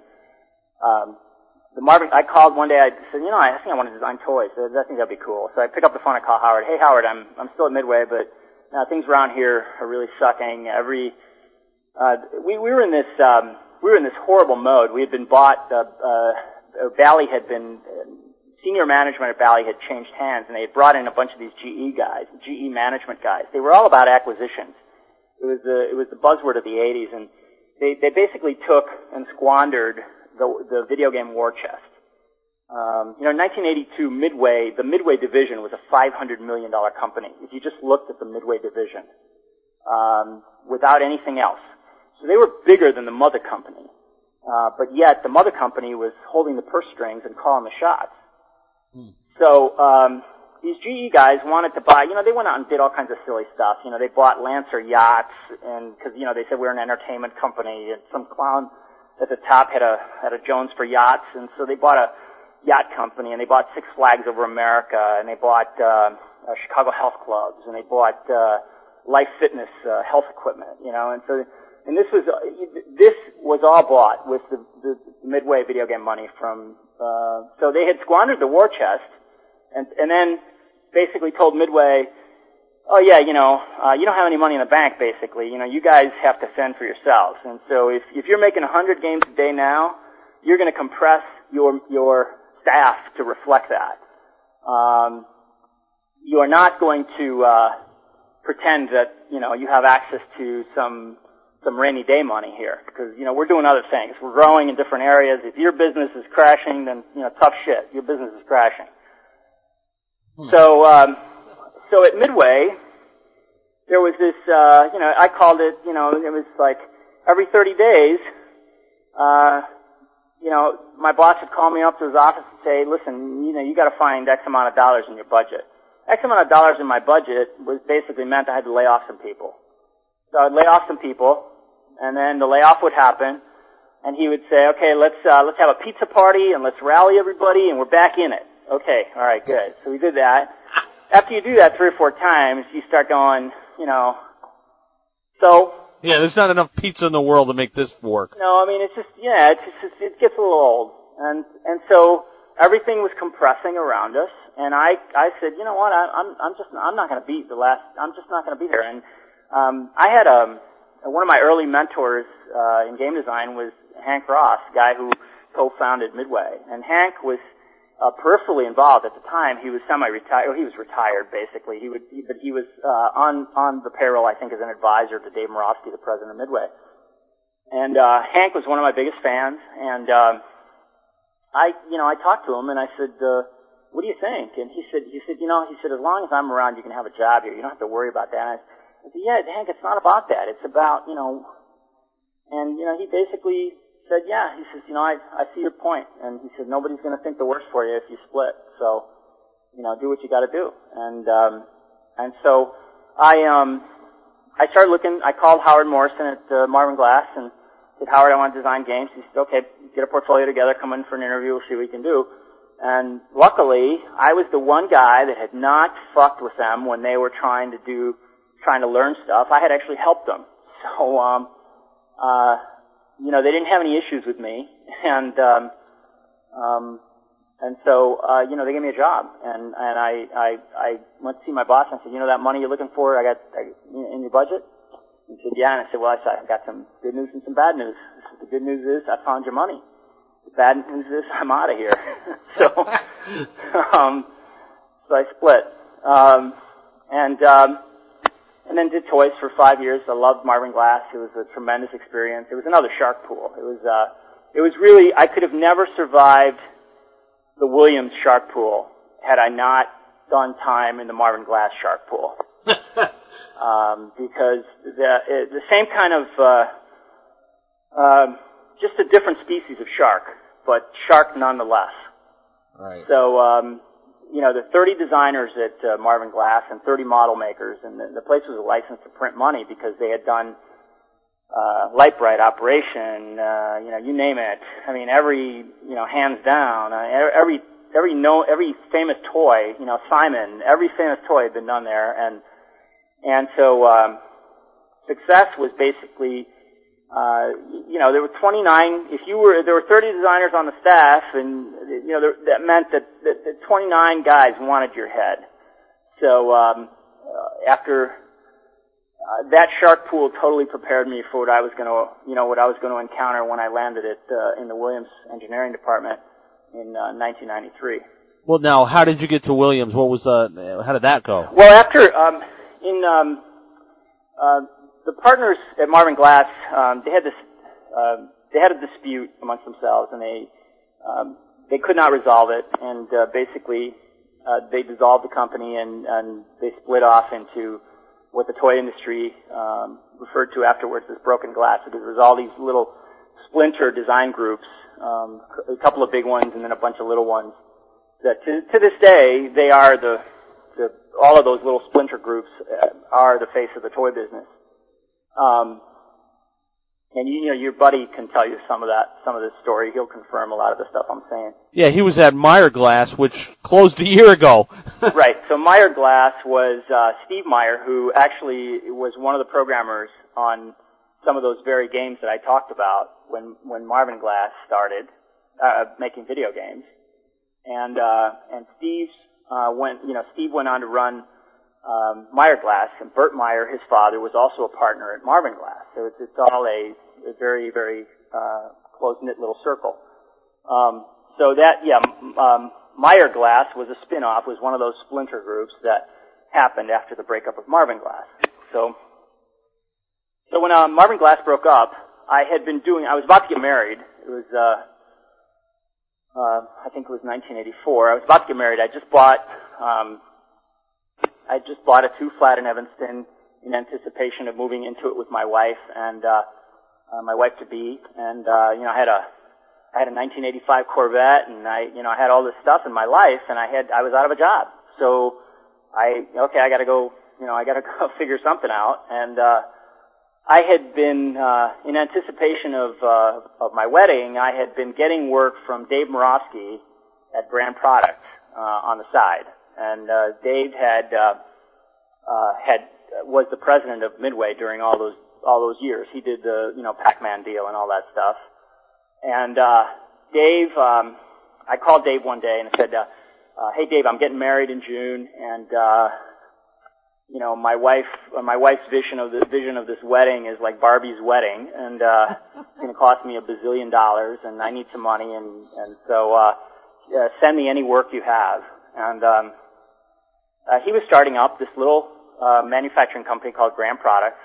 um, the Marvin, I called one day, I said, you know, I think I want to design toys. I think that'd be cool. So I pick up the phone, I call Howard. Hey Howard, I'm, I'm still at Midway, but, you know, things around here are really sucking. Every, uh, we, we were in this, um, we were in this horrible mode. We had been bought, uh, uh, Bally had been, uh, senior management at Bally had changed hands and they had brought in a bunch of these GE guys, GE management guys. They were all about acquisitions. It was the, it was the buzzword of the 80s and they, they basically took and squandered the, the video game war chest. Um, you know, in 1982, Midway, the Midway division was a 500 million dollar company. If you just looked at the Midway division, um, without anything else, so they were bigger than the mother company. Uh, but yet the mother company was holding the purse strings and calling the shots. So um, these GE guys wanted to buy. You know, they went out and did all kinds of silly stuff. You know, they bought Lancer yachts, and because you know they said we're an entertainment company, and some clown at the top had a had a Jones for yachts, and so they bought a yacht company, and they bought Six Flags Over America, and they bought uh, uh, Chicago Health Clubs, and they bought uh, Life Fitness uh, health equipment. You know, and so and this was uh, this was all bought with the, the Midway video game money from. Uh, so they had squandered the war chest, and and then basically told Midway, oh yeah, you know, uh, you don't have any money in the bank basically. You know, you guys have to fend for yourselves. And so if, if you're making 100 games a day now, you're going to compress your, your staff to reflect that. Um, you are not going to, uh, pretend that, you know, you have access to some, some rainy day money here. Because, you know, we're doing other things. We're growing in different areas. If your business is crashing, then, you know, tough shit. Your business is crashing. So, um, so at Midway, there was this, uh, you know, I called it, you know, it was like every 30 days, uh, you know, my boss would call me up to his office and say, listen, you know, you gotta find X amount of dollars in your budget. X amount of dollars in my budget was basically meant I had to lay off some people. So I'd lay off some people, and then the layoff would happen, and he would say, okay, let's, uh, let's have a pizza party, and let's rally everybody, and we're back in it. Okay, alright, good. So we did that. After you do that three or four times, you start going, you know, so,
Yeah, there's not enough pizza in the world to make this work.
no, I mean, it's just, yeah, it's just, it gets a little old. And, and so, everything was compressing around us, and I, I said, you know what, I, I'm, I'm just, I'm not gonna be the last, I'm just not gonna be there. And, um, I had, um, one of my early mentors, uh, in game design was Hank Ross, guy who co-founded Midway. And Hank was, uh, peripherally involved at the time. He was semi-retired. Well, he was retired basically. He would, but he was uh, on on the payroll, I think, as an advisor to Dave Marofske, the president of Midway. And uh, Hank was one of my biggest fans. And um, I, you know, I talked to him and I said, uh, "What do you think?" And he said, "He said, you know, he said, as long as I'm around, you can have a job here. You don't have to worry about that." And I said, "Yeah, Hank, it's not about that. It's about, you know." And you know, he basically said, yeah. He says, you know, I, I see your point. And he said, nobody's going to think the worst for you if you split. So, you know, do what you got to do. And, um, and so I, um, I started looking, I called Howard Morrison at uh, Marvin Glass and said, Howard, I want to design games. He said, okay, get a portfolio together, come in for an interview, we'll see what we can do. And luckily, I was the one guy that had not fucked with them when they were trying to do, trying to learn stuff. I had actually helped them. So, um, uh, you know, they didn't have any issues with me, and um, um, and so uh, you know, they gave me a job, and and I I I went to see my boss and I said, you know, that money you're looking for, I got I, in your budget. He said, yeah, and I said, well, I said, I've got some good news and some bad news. Said, the good news is I found your money. The bad news is I'm out of here. so, um, so I split, um, and um, and then did toys for five years. I loved Marvin Glass. It was a tremendous experience. It was another shark pool. It was, uh, it was really, I could have never survived the Williams shark pool had I not done time in the Marvin Glass shark pool. um, because the, the same kind of, uh, um, just a different species of shark, but shark nonetheless.
Right.
So, um, you know, the 30 designers at uh, Marvin Glass and 30 model makers, and the, the place was a license to print money because they had done uh, Lite-Brite operation, uh, you know, you name it. I mean, every, you know, hands down, uh, every, every no, every famous toy, you know, Simon, every famous toy had been done there, and, and so, um, success was basically, uh, you know, there were 29, if you were, there were 30 designers on the staff, and, you know, there, that meant that, that, that 29 guys wanted your head. So, um, uh, after, uh, that shark pool totally prepared me for what I was going to, you know, what I was going to encounter when I landed at, uh, in the Williams Engineering Department in, uh, 1993.
Well, now, how did you get to Williams? What was, uh, how did that go?
Well, after, um, in, um, uh, the partners at Marvin Glass, um, they had this, uh, they had a dispute amongst themselves, and they um, they could not resolve it, and uh, basically uh, they dissolved the company and, and they split off into what the toy industry um, referred to afterwards as broken glass, because there was all these little splinter design groups, um, a couple of big ones and then a bunch of little ones. That to, to this day they are the, the all of those little splinter groups uh, are the face of the toy business. Um, and you, you know, your buddy can tell you some of that, some of this story. He'll confirm a lot of the stuff I'm saying.
Yeah, he was at Meyer Glass, which closed a year ago.
right. So Meyer Glass was uh, Steve Meyer, who actually was one of the programmers on some of those very games that I talked about when when Marvin Glass started uh, making video games. And uh, and Steve uh, went, you know, Steve went on to run um, Meyer Glass, and Burt Meyer, his father, was also a partner at Marvin Glass. So it's, it's all a, a very, very uh, close-knit little circle. Um, so that, yeah, um, Meyer Glass was a spin-off, was one of those splinter groups that happened after the breakup of Marvin Glass. So, so when uh, Marvin Glass broke up, I had been doing, I was about to get married. It was, uh, uh, I think it was 1984. I was about to get married. I just bought, um, I just bought a two flat in Evanston in anticipation of moving into it with my wife and uh, uh, my wife to be. And uh, you know, I had a I had a 1985 Corvette, and I you know I had all this stuff in my life, and I had I was out of a job. So I okay, I got to go. You know, I got to go figure something out. And uh, I had been uh, in anticipation of uh, of my wedding. I had been getting work from Dave Marofske at Grand Product uh, on the side and uh, Dave had uh, uh, had was the president of Midway during all those all those years. He did the you know Pac-Man deal and all that stuff. And uh, Dave, um, I called Dave one day and I said, uh, uh, "Hey Dave, I'm getting married in June, and uh, you know my wife uh, my wife's vision of the vision of this wedding is like Barbie's wedding, and uh, it's going to cost me a bazillion dollars, and I need some money, and and so uh, uh, send me any work you have." And um, uh, he was starting up this little uh, manufacturing company called Grand Products,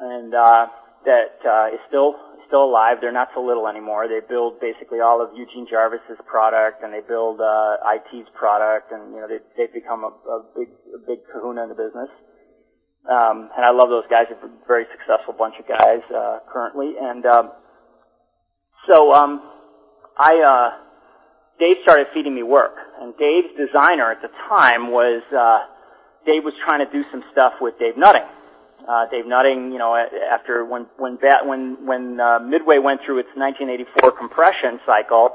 and uh, that uh, is still still alive. They're not so little anymore. They build basically all of Eugene Jarvis's product, and they build uh, IT's product, and you know they, they've become a, a big a big Kahuna in the business. Um, and I love those guys. They're a very successful bunch of guys uh, currently, and um, So, um, I, uh, Dave started feeding me work, and Dave's designer at the time was, uh, Dave was trying to do some stuff with Dave Nutting. Uh, Dave Nutting, you know, after when when when when uh, Midway went through its 1984 compression cycle,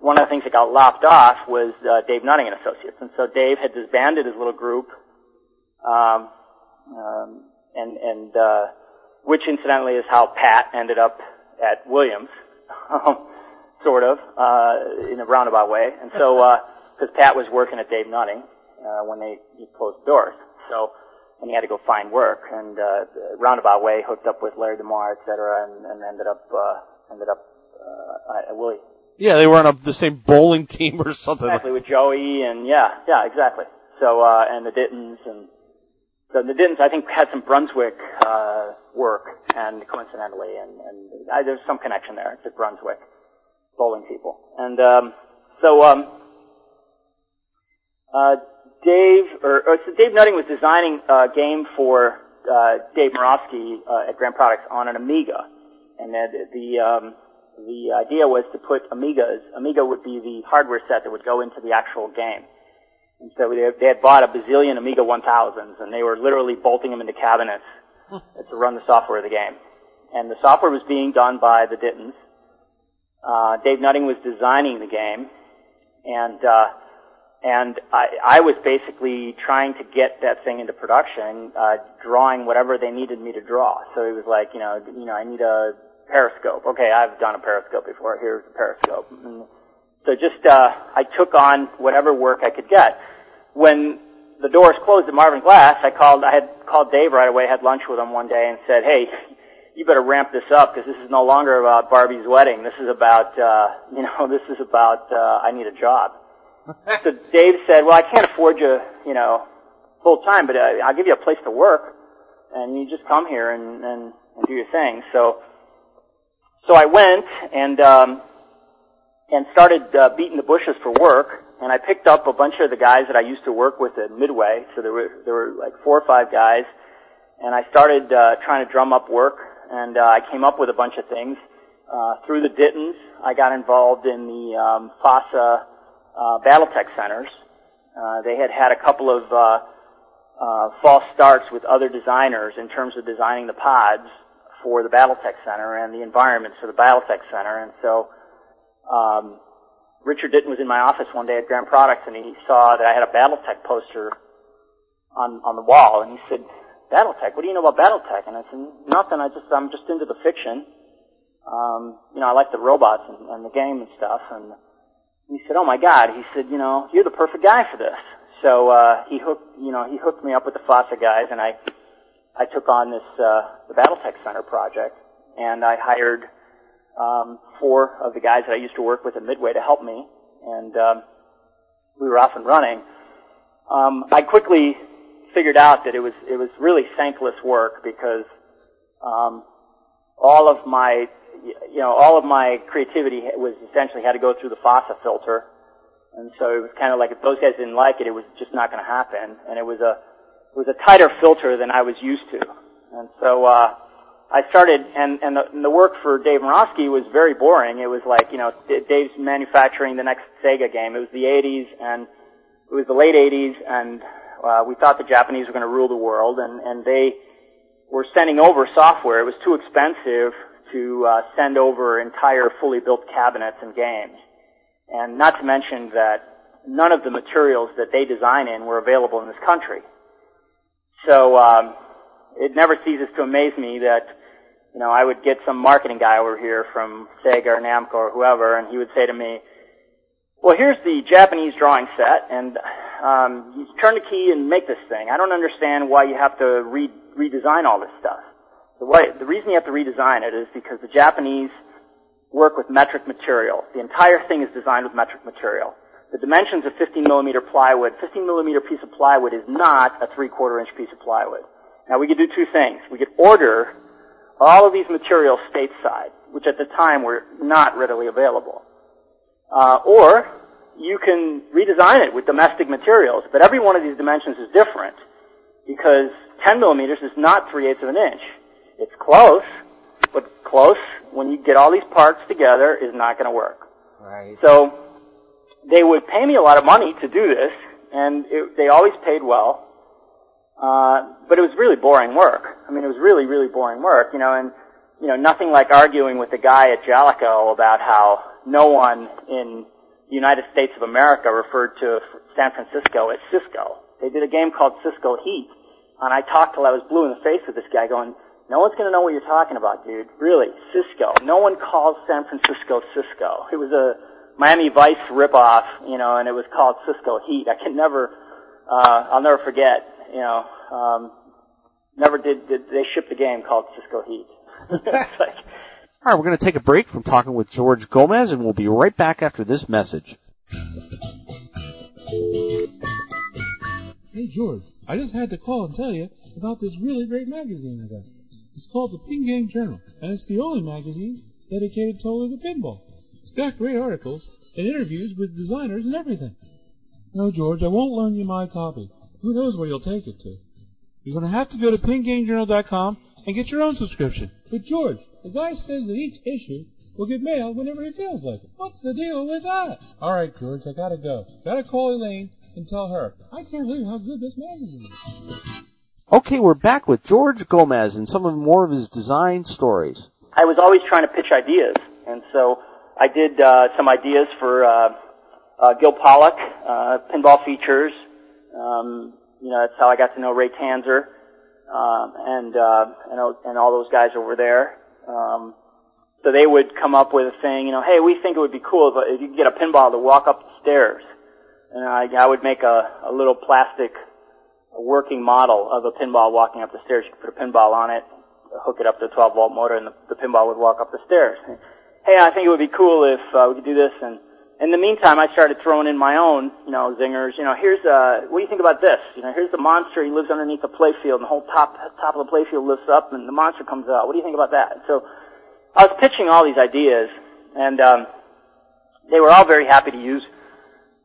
one of the things that got lopped off was uh, Dave Nutting and Associates, and so Dave had disbanded his little group, um, um, and and uh, which incidentally is how Pat ended up at Williams, sort of uh, in a roundabout way, and so because uh, Pat was working at Dave Nutting uh, when they he closed the doors, so and he had to go find work, and uh, roundabout way hooked up with Larry DeMar, et cetera, and, and ended up uh, ended up uh, Willie.
Yeah, they were on a, the same bowling team or something.
Exactly with Joey and yeah, yeah, exactly. So uh, and the Dittons and so the Dittons I think had some Brunswick uh, work and coincidentally and and I, there's some connection there to Brunswick bowling people and um, so um, uh, Dave or, or so Dave Nutting was designing a game for uh, Dave Marofske uh, at Grand Products on an Amiga and that the um, the idea was to put Amigas. Amiga would be the hardware set that would go into the actual game. And so they, they had bought a bazillion Amiga 1000s, and they were literally bolting them into cabinets to run the software of the game. And the software was being done by the Dittons. Uh, Dave Nutting was designing the game, and uh, and I, I was basically trying to get that thing into production, uh, drawing whatever they needed me to draw. So it was like, you know, you know, I need a periscope. Okay, I've done a periscope before. Here's a periscope. And so just uh, I took on whatever work I could get. When the doors closed at Marvin Glass, I called. I had called Dave right away. Had lunch with him one day and said, "Hey, you better ramp this up because this is no longer about Barbie's wedding. This is about uh, you know this is about uh, I need a job." so Dave said, "Well, I can't afford you, you know, full time, but uh, I'll give you a place to work, and you just come here and and, and do your thing." So so I went and um, and started uh, beating the bushes for work. And I picked up a bunch of the guys that I used to work with at Midway. So there were there were like four or five guys, and I started uh, trying to drum up work. And uh, I came up with a bunch of things uh, through the Dittons. I got involved in the um, FASA uh, BattleTech centers. Uh, they had had a couple of uh, uh, false starts with other designers in terms of designing the pods for the BattleTech Center and the environments for the BattleTech Center. And so, um, Richard Ditton was in my office one day at Grand Products and he saw that I had a BattleTech poster on, on the wall and he said, BattleTech, what do you know about BattleTech? And I said, nothing, I just, I'm just into the fiction. Um, you know, I like the robots and, and the game and stuff. And he said, oh my God, he said, you know, you're the perfect guy for this. So, uh, he hooked, you know, he hooked me up with the FASA guys and I, I took on this uh, the BattleTech Center project, and I hired um, four of the guys that I used to work with at Midway to help me, and um, we were off and running. Um, I quickly figured out that it was it was really thankless work because um, all of my you know all of my creativity was essentially had to go through the FASA filter, and so it was kind of like if those guys didn't like it, it was just not going to happen, and it was a it was a tighter filter than I was used to. And so, uh, I started, and, and, the, and the work for Dave Marofske was very boring. It was like, you know, Dave's manufacturing the next Sega game. It was the 80s, and it was the late 80s, and uh, we thought the Japanese were going to rule the world, and, and they were sending over software. It was too expensive to uh, send over entire fully built cabinets and games. And not to mention that none of the materials that they design in were available in this country. So um, it never ceases to amaze me that you know I would get some marketing guy over here from Sega or Namco or whoever, and he would say to me, "Well, here's the Japanese drawing set, and um, you turn the key and make this thing. I don't understand why you have to re- redesign all this stuff. The, way, the reason you have to redesign it is because the Japanese work with metric material. The entire thing is designed with metric material." the dimensions of 15 millimeter plywood, 15 millimeter piece of plywood is not a three quarter inch piece of plywood. Now we could do two things. We could order all of these materials stateside, which at the time were not readily available. Uh, or you can redesign it with domestic materials, but every one of these dimensions is different because 10 millimeters is not 3 eighths of an inch. It's close, but close, when you get all these parts together, is not going to work.
Right.
So they would pay me a lot of money to do this, and it, they always paid well. Uh, but it was really boring work. I mean, it was really, really boring work, you know, and, you know, nothing like arguing with the guy at Jaleco about how no one in the United States of America referred to San Francisco as Cisco. They did a game called Cisco Heat, and I talked till I was blue in the face with this guy going, no one's gonna know what you're talking about, dude. Really, Cisco. No one calls San Francisco Cisco. It was a Miami Vice ripoff, you know, and it was called Cisco Heat. I can never, uh, I'll never forget, you know, um, never did, did they ship the game called Cisco Heat. it's like,
All right, we're going to take a break from talking with George Gomez, and we'll be right back after this message.
Hey George, I just had to call and tell you about this really great magazine I got. It's called the Pin Game Journal, and it's the only magazine dedicated totally to pinball. It's got great articles and interviews with designers and everything. No, George, I won't loan you my copy. Who knows where you'll take it to? You're going to have to go to pingamejournal.com and get your own subscription. But George, the guy says that each issue will get mailed whenever he feels like it. What's the deal with that? All right, George, I gotta go. Gotta call Elaine and tell her. I can't believe how good this magazine is.
Okay, we're back with George Gomez and some of more of his design stories.
I was always trying to pitch ideas, and so I did uh, some ideas for uh, uh, Gil Pollock, uh, pinball features. Um, you know, that's how I got to know Ray Tanzer um, and, uh, and and all those guys over there. Um, so they would come up with a thing, you know, hey, we think it would be cool if, if you could get a pinball to walk up the stairs, and I, I would make a, a little plastic working model of a pinball walking up the stairs. You could put a pinball on it, hook it up to a 12 volt motor, and the, the pinball would walk up the stairs. Hey, I think it would be cool if uh, we could do this. And in the meantime, I started throwing in my own, you know, zingers. You know, here's uh, what do you think about this? You know, here's the monster. He lives underneath the playfield, and the whole top top of the playfield lifts up, and the monster comes out. What do you think about that? So I was pitching all these ideas, and um, they were all very happy to use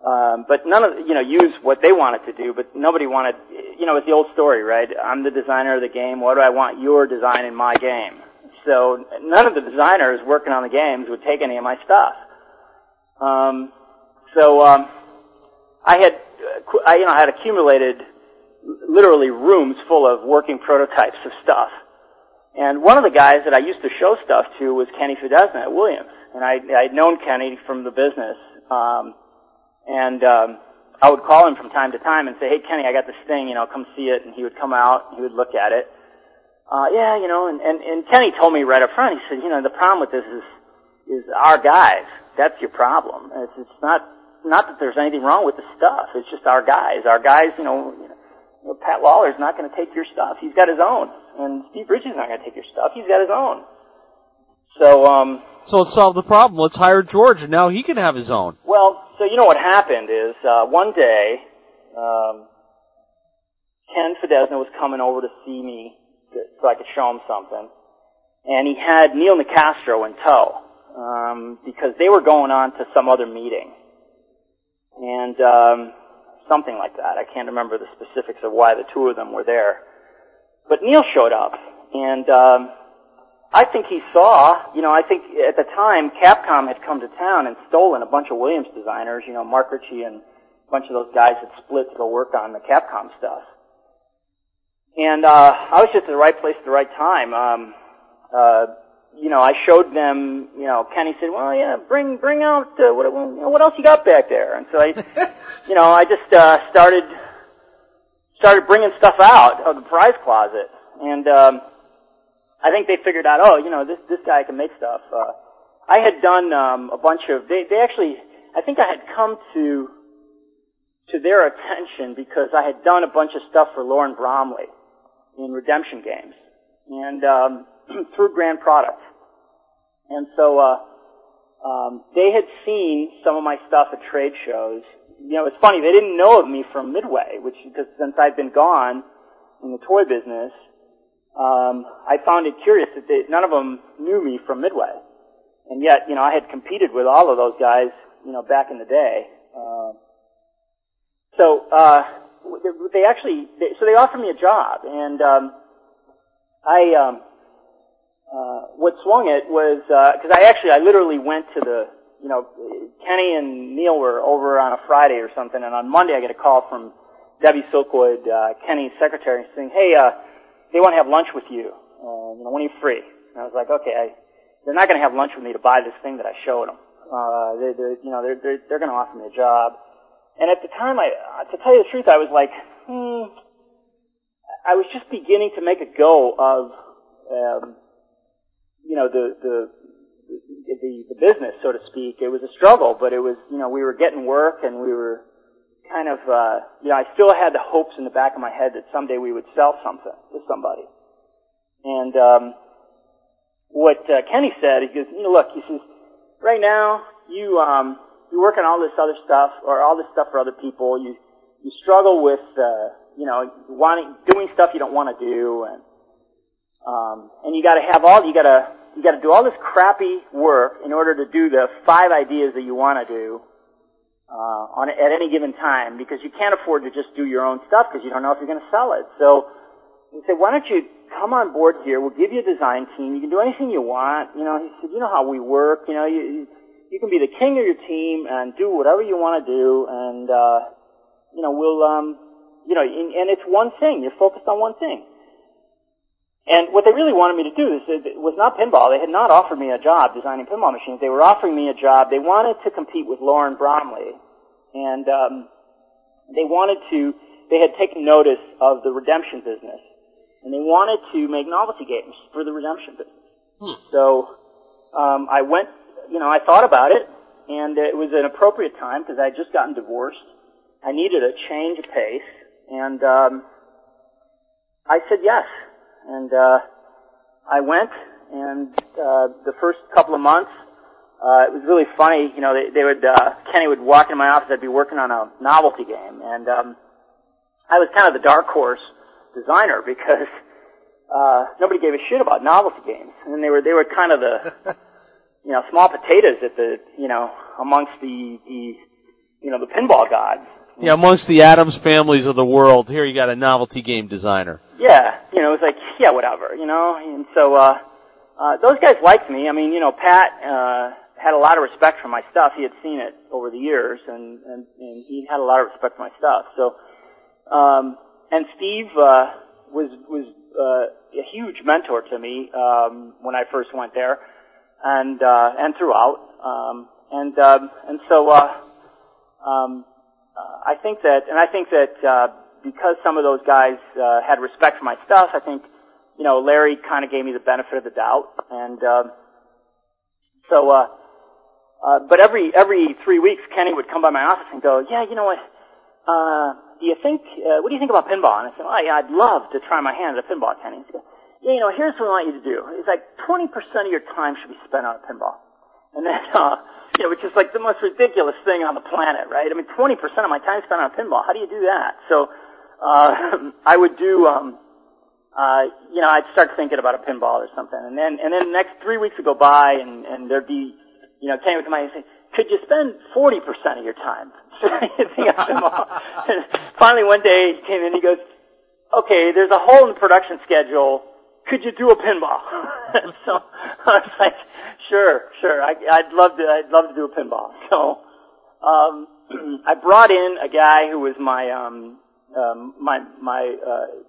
um, but none of you know use what they wanted to do, but nobody wanted. You know, it's the old story, right? I'm the designer of the game. What do I want your design in my game? So none of the designers working on the games would take any of my stuff. Um, so um, I had, uh, I, you know, I had accumulated literally rooms full of working prototypes of stuff. And one of the guys that I used to show stuff to was Kenny Fedesna at Williams, and I I'd known Kenny from the business. Um, and um, I would call him from time to time and say, "Hey, Kenny, I got this thing. You know, come see it." And he would come out. And he would look at it. Uh, yeah, you know, and, and and Kenny told me right up front. He said, "You know, the problem with this is is our guys. That's your problem. It's it's not not that there's anything wrong with the stuff. It's just our guys. Our guys, you know." You know Pat Lawlor's not going to take your stuff. He's got his own. And Steve Ritchie's not going to take your stuff. He's got his own. So, um,
So let's solve the problem. Let's hire George, and now he can have his own.
well, so you know what happened is uh, one day, um, Ken Fedesna was coming over to see me to, so I could show him something, and he had Neil Nicastro in tow um, because they were going on to some other meeting, and um, something like that. I can't remember the specifics of why the two of them were there, but Neil showed up, and um, I think he saw, you know, I think at the time Capcom had come to town and stolen a bunch of Williams designers, you know, Mark Ritchie and a bunch of those guys had split to go work on the Capcom stuff. And, uh, I was just at the right place at the right time. Um, uh, you know, I showed them, you know, Kenny said, well, yeah, bring, bring out, uh, what, you know, what else you got back there? And so I, you know, I just, uh, started, started bringing stuff out of the prize closet. And, um, I think they figured out, oh, you know, this this guy can make stuff. Uh, I had done um, a bunch of. They they actually, I think I had come to to their attention because I had done a bunch of stuff for Lauren Bromley in redemption games and um, through Grand Products. and so uh, um, they had seen some of my stuff at trade shows. You know, it's funny they didn't know of me from Midway, which because since I've been gone in the toy business um, I found it curious that they, none of them knew me from Midway, and yet you know I had competed with all of those guys you know back in the day. Uh, so uh, they actually they, so they offered me a job, and um, I um, uh, what swung it was because I actually I literally went to the you know Kenny and Neil were over on a Friday or something, and on Monday I get a call from Debbie Silkwood, uh, Kenny's secretary, saying, "Hey, uh, they want to have lunch with you. Uh, you know, when are you free?" And I was like, "Okay, I, they're not going to have lunch with me to buy this thing that I showed them. Uh, they, they're, you know, they're they're, they're going to offer me a job." And at the time, I, uh, to tell you the truth, I was like, hmm, I was just beginning to make a go of, um, you know, the, the, the, the business, so to speak. It was a struggle, but it was, you know, we were getting work and we were kind of, uh, you know, I still had the hopes in the back of my head that someday we would sell something to somebody. And, um, what, uh, Kenny said, he goes, you know, look, he says, right now, you, um, you work on all this other stuff or all this stuff for other people. You you struggle with uh, you know wanting doing stuff you don't want to do, and um, and you got to have all you got to you got to do all this crappy work in order to do the five ideas that you want to do uh, on at any given time because you can't afford to just do your own stuff because you don't know if you're going to sell it. So we said, why don't you come on board here? We'll give you a design team. You can do anything you want. You know, he said, you know how we work. You know, you you can be the king of your team and do whatever you want to do, and uh, you know we'll, um, you know, and it's one thing. You're focused on one thing. And what they really wanted me to do is it was not pinball. They had not offered me a job designing pinball machines. They were offering me a job. They wanted to compete with Lauren Bromley, and um, they wanted to. They had taken notice of the redemption business, and they wanted to make novelty games for the redemption business. Hmm. So um, I went you know, I thought about it, and it was an appropriate time because I had just gotten divorced. I needed a change of pace, and um, I said yes. And uh, I went, and uh, the first couple of months, uh, it was really funny. You know, they, they would uh, Kenny would walk into my office. I'd be working on a novelty game, and um, I was kind of the dark horse designer because uh, nobody gave a shit about novelty games, and they were they were kind of the you know, small potatoes at the, you know, amongst the, the, you know, the pinball gods.
Yeah, amongst the Addams families of the world, here you got a novelty game designer.
Yeah, you know, it was like, yeah, whatever, you know, and so, uh, uh, those guys liked me. I mean, you know, Pat, uh, had a lot of respect for my stuff. He had seen it over the years, and, and, and he had a lot of respect for my stuff. So, um, and Steve, uh, was, was, uh, a huge mentor to me, um, when I first went there and uh, and throughout. Um, and um, and so uh, um, uh, I think that, and I think that uh, because some of those guys uh, had respect for my stuff, I think you know Larry kind of gave me the benefit of the doubt, and um, so. Uh, uh, but every every three weeks, Kenny would come by my office and go, "Yeah, you know what? Uh, do you think? Uh, what do you think about pinball?" And I said, "Oh, yeah, I'd love to try my hand at a pinball, Kenny." He said, you know, here's what I want you to do. It's like 20% of your time should be spent on pinball. And then, uh, you know, which is like the most ridiculous thing on the planet, right? I mean, 20% of my time spent on pinball. How do you do that? So, uh, I would do, um, uh, you know, I'd start thinking about a pinball or something. And then, and then the next three weeks would go by and, and there'd be, you know, would come out and say, could you spend 40% of your time thinking on pinball? and finally one day he came in and he goes, okay, there's a hole in the production schedule could you do a pinball? so I was like, sure, sure. I, I'd love to. I'd love to do a pinball. So um, I brought in a guy who was my um, um, my my uh,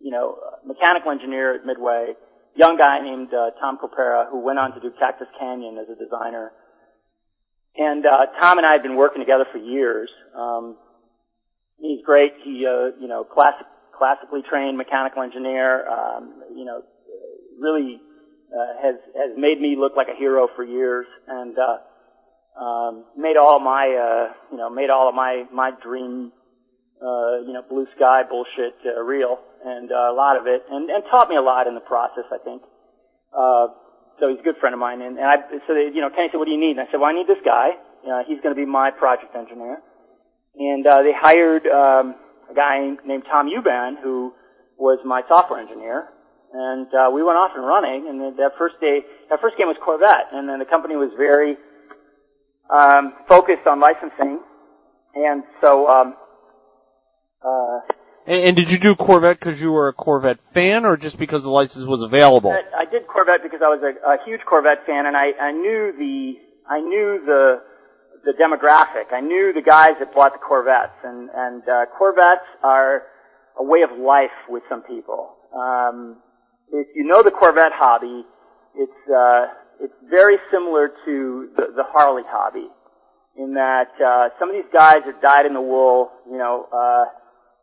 you know mechanical engineer at Midway, young guy named uh, Tom Kopera, who went on to do Cactus Canyon as a designer. And uh, Tom and I had been working together for years. Um, he's great. He uh, you know classic classically trained mechanical engineer. Um, you know, really uh, has has made me look like a hero for years, and uh, um, made all my uh, you know made all of my my dream uh, you know blue sky bullshit uh, real, and uh, a lot of it, and and taught me a lot in the process. I think. Uh, so he's a good friend of mine, and, and I so they, you know Kenny said, "What do you need?" And I said, "Well, I need this guy. Uh, he's going to be my project engineer." And uh, they hired um, a guy named Tom Uban who was my software engineer. And uh, we went off and running, and that first day, that first game was Corvette, and then the company was very um, focused on licensing, and so um, uh,
And, and did you do Corvette because you were a Corvette fan, or just because the license was available?
I, did Corvette because I was a, a huge Corvette fan, and I, I knew the I knew the the demographic. I knew the guys that bought the Corvettes, and and uh, Corvettes are a way of life with some people. Um, if you know the Corvette hobby, it's uh, it's very similar to the, the Harley hobby, in that uh, some of these guys are dyed in the wool. You know, uh,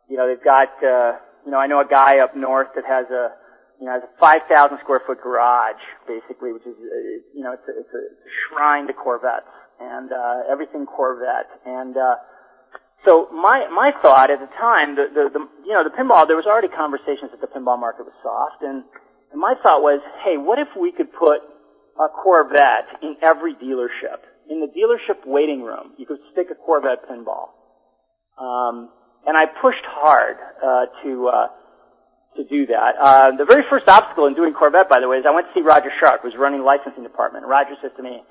you know they've got. Uh, you know, I know a guy up north that has a you know, has a 5,000 square foot garage, basically, which is, uh, you know, it's a, it's a shrine to Corvettes and uh, everything Corvette. And uh, so my my thought at the time, the, the the you know the pinball, there was already conversations that the pinball market was soft, and, and my thought was, hey, what if we could put a Corvette in every dealership? In the dealership waiting room, you could stick a Corvette pinball. Um, and I pushed hard uh, to. Uh, to do that. Uh, the very first obstacle in doing Corvette, by the way, is I went to see Roger Sharpe, who was running the licensing department. Roger says to me,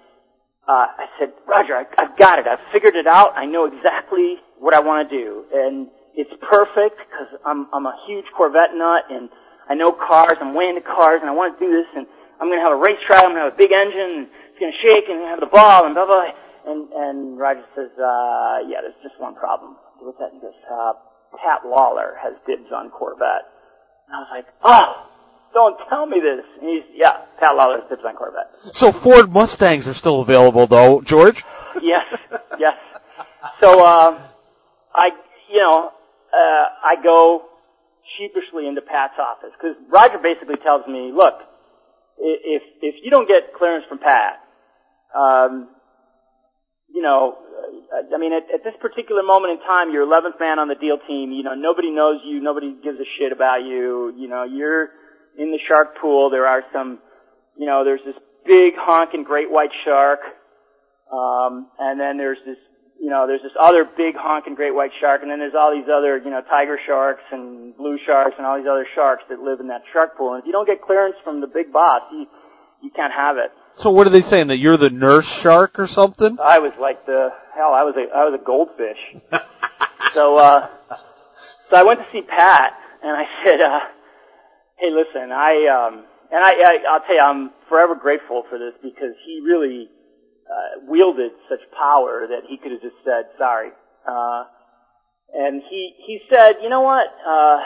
uh, I said, Roger, I, I've got it. I've figured it out. I know exactly what I want to do. And it's perfect because I'm, I'm a huge Corvette nut and I know cars. I'm way into cars and I want to do this and I'm going to have a racetrack. I'm going to have a big engine it's going to shake and have the ball and blah, blah. And, and Roger says, uh, yeah, there's just one problem. What's that? Goes, uh, Pat Lawlor has dibs on Corvette. And I was like, oh, don't tell me this. And he's, yeah, Pat Lawlor has dibs on Corvette.
So Ford Mustangs are still available, though, George.
yes, yes. So, uh, I, you know, uh, I go sheepishly into Pat's office because Roger basically tells me, look, if if you don't get clearance from Pat, um, you know, I mean, at, at this particular moment in time, you're 11th man on the deal team. You know, nobody knows you. Nobody gives a shit about you. You know, you're in the shark pool. There are some, you know, there's this big honking great white shark. Um, and then there's this, you know, there's this other big honking great white shark. And then there's all these other, you know, tiger sharks and blue sharks and all these other sharks that live in that shark pool. And if you don't get clearance from the big boss, you, you can't have it.
So what are they saying? That you're the nurse shark or something?
I was like the hell. I was a I was a goldfish. so uh, so I went to see Pat, and I said, uh, "Hey, listen, I um, and I, I I'll tell you, I'm forever grateful for this because he really uh, wielded such power that he could have just said sorry. Uh, and he he said, you know what? Uh,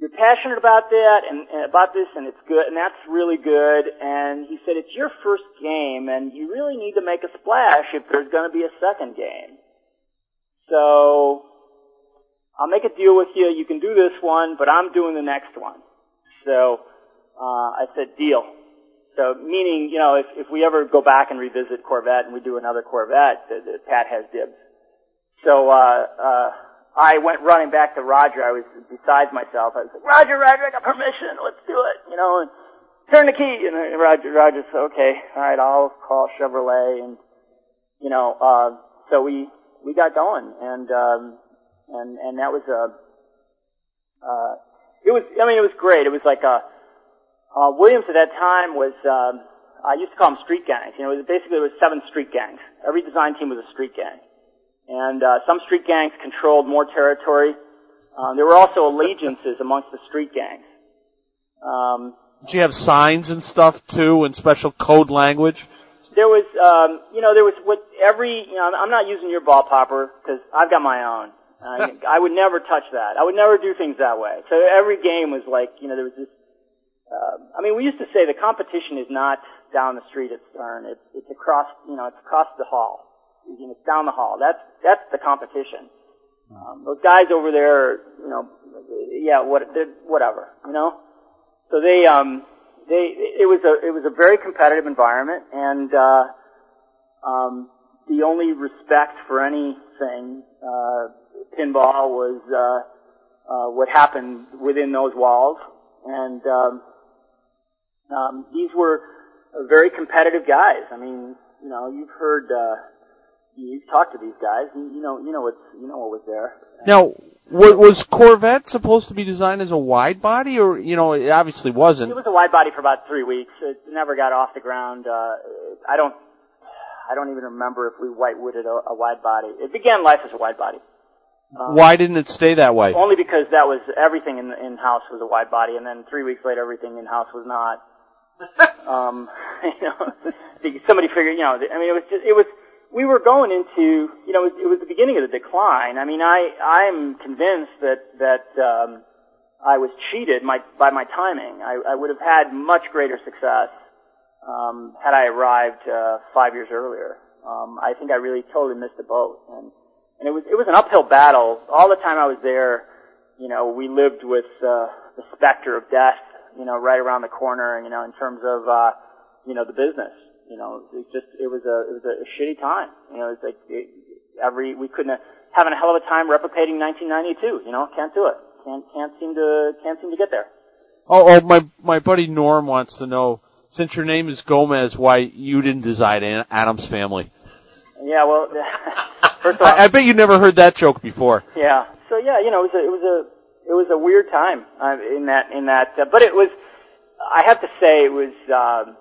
you're passionate about that and, and about this and it's good and that's really good. And he said it's your first game and you really need to make a splash if there's going to be a second game. So i'll make a deal with you. You can do this one but i'm doing the next one. So uh, i said deal. So meaning you know if, if we ever go back and revisit corvette and we do another corvette the, pat has dibs. So uh uh I went running back to Roger. I was beside myself. I was like, Roger, Roger, I got permission. Let's do it. You know, and turn the key. And Roger, Roger said, okay, all right, I'll call Chevrolet. And, you know, uh, so we, we got going. And, um, and, and that was a, uh, it was, I mean, it was great. It was like a, uh, Williams at that time was, um, I used to call them street gangs. You know, it was basically there was seven street gangs. Every design team was a street gang and uh, some street gangs controlled more territory. Um, there were also allegiances amongst the street gangs. Um,
Did you have signs and stuff too, and special code language?
There was, um, you know, there was what every. You know, I'm not using your ball popper because I've got my own. Uh, I would never touch that. I would never do things that way. So every game was like, you know, there was this. Uh, I mean, we used to say the competition is not down the street at Stern. It's, it's across, you know, it's across the hall you know, down the hall. That's that's the competition. Um, those guys over there, you know, yeah, what, whatever, you know. So they, um, they, it was a, it was a very competitive environment, and uh, um, the only respect for anything uh, pinball was uh, uh, what happened within those walls, and um, um, these were very competitive guys. I mean, you know, you've heard. Uh, you've talked to these guys, and you know, you know what's, you know what was there.
Now, was Corvette supposed to be designed as a wide body, or you know, it obviously wasn't?
It was a wide body for about three weeks. It never got off the ground. Uh, I don't, I don't even remember if we whitewooded a, a wide body. It began life as a wide body. Um,
Why didn't it stay that way?
Only because that was everything in in house was a wide body, and then three weeks later, everything in house was not. um, you know, somebody figured, you know, I mean, it was just, it was. We were going into, you know, it was, it was the beginning of the decline. I mean, I I'm convinced that that um, I was cheated my, by my timing. I, I would have had much greater success um, had I arrived uh, five years earlier. Um, I think I really totally missed the boat, and and it was it was an uphill battle all the time I was there. You know, we lived with uh, the specter of death, you know, right around the corner. You know, in terms of uh, you know the business. You know, it just it was a it was a, shitty time. You know, it's like it, every we couldn't have, having a hell of a time replicating 1992. You know, can't do it. Can't can't seem to can't seem to get there.
Oh, oh, my my buddy Norm wants to know since your name is Gomez, why you didn't design Addams Family?
Yeah, well, first of all,
I, I bet you never heard that joke before.
Yeah. So yeah, you know, it was a it was a it was a weird time uh, in that in that, uh, but it was. I have to say, it was. Um,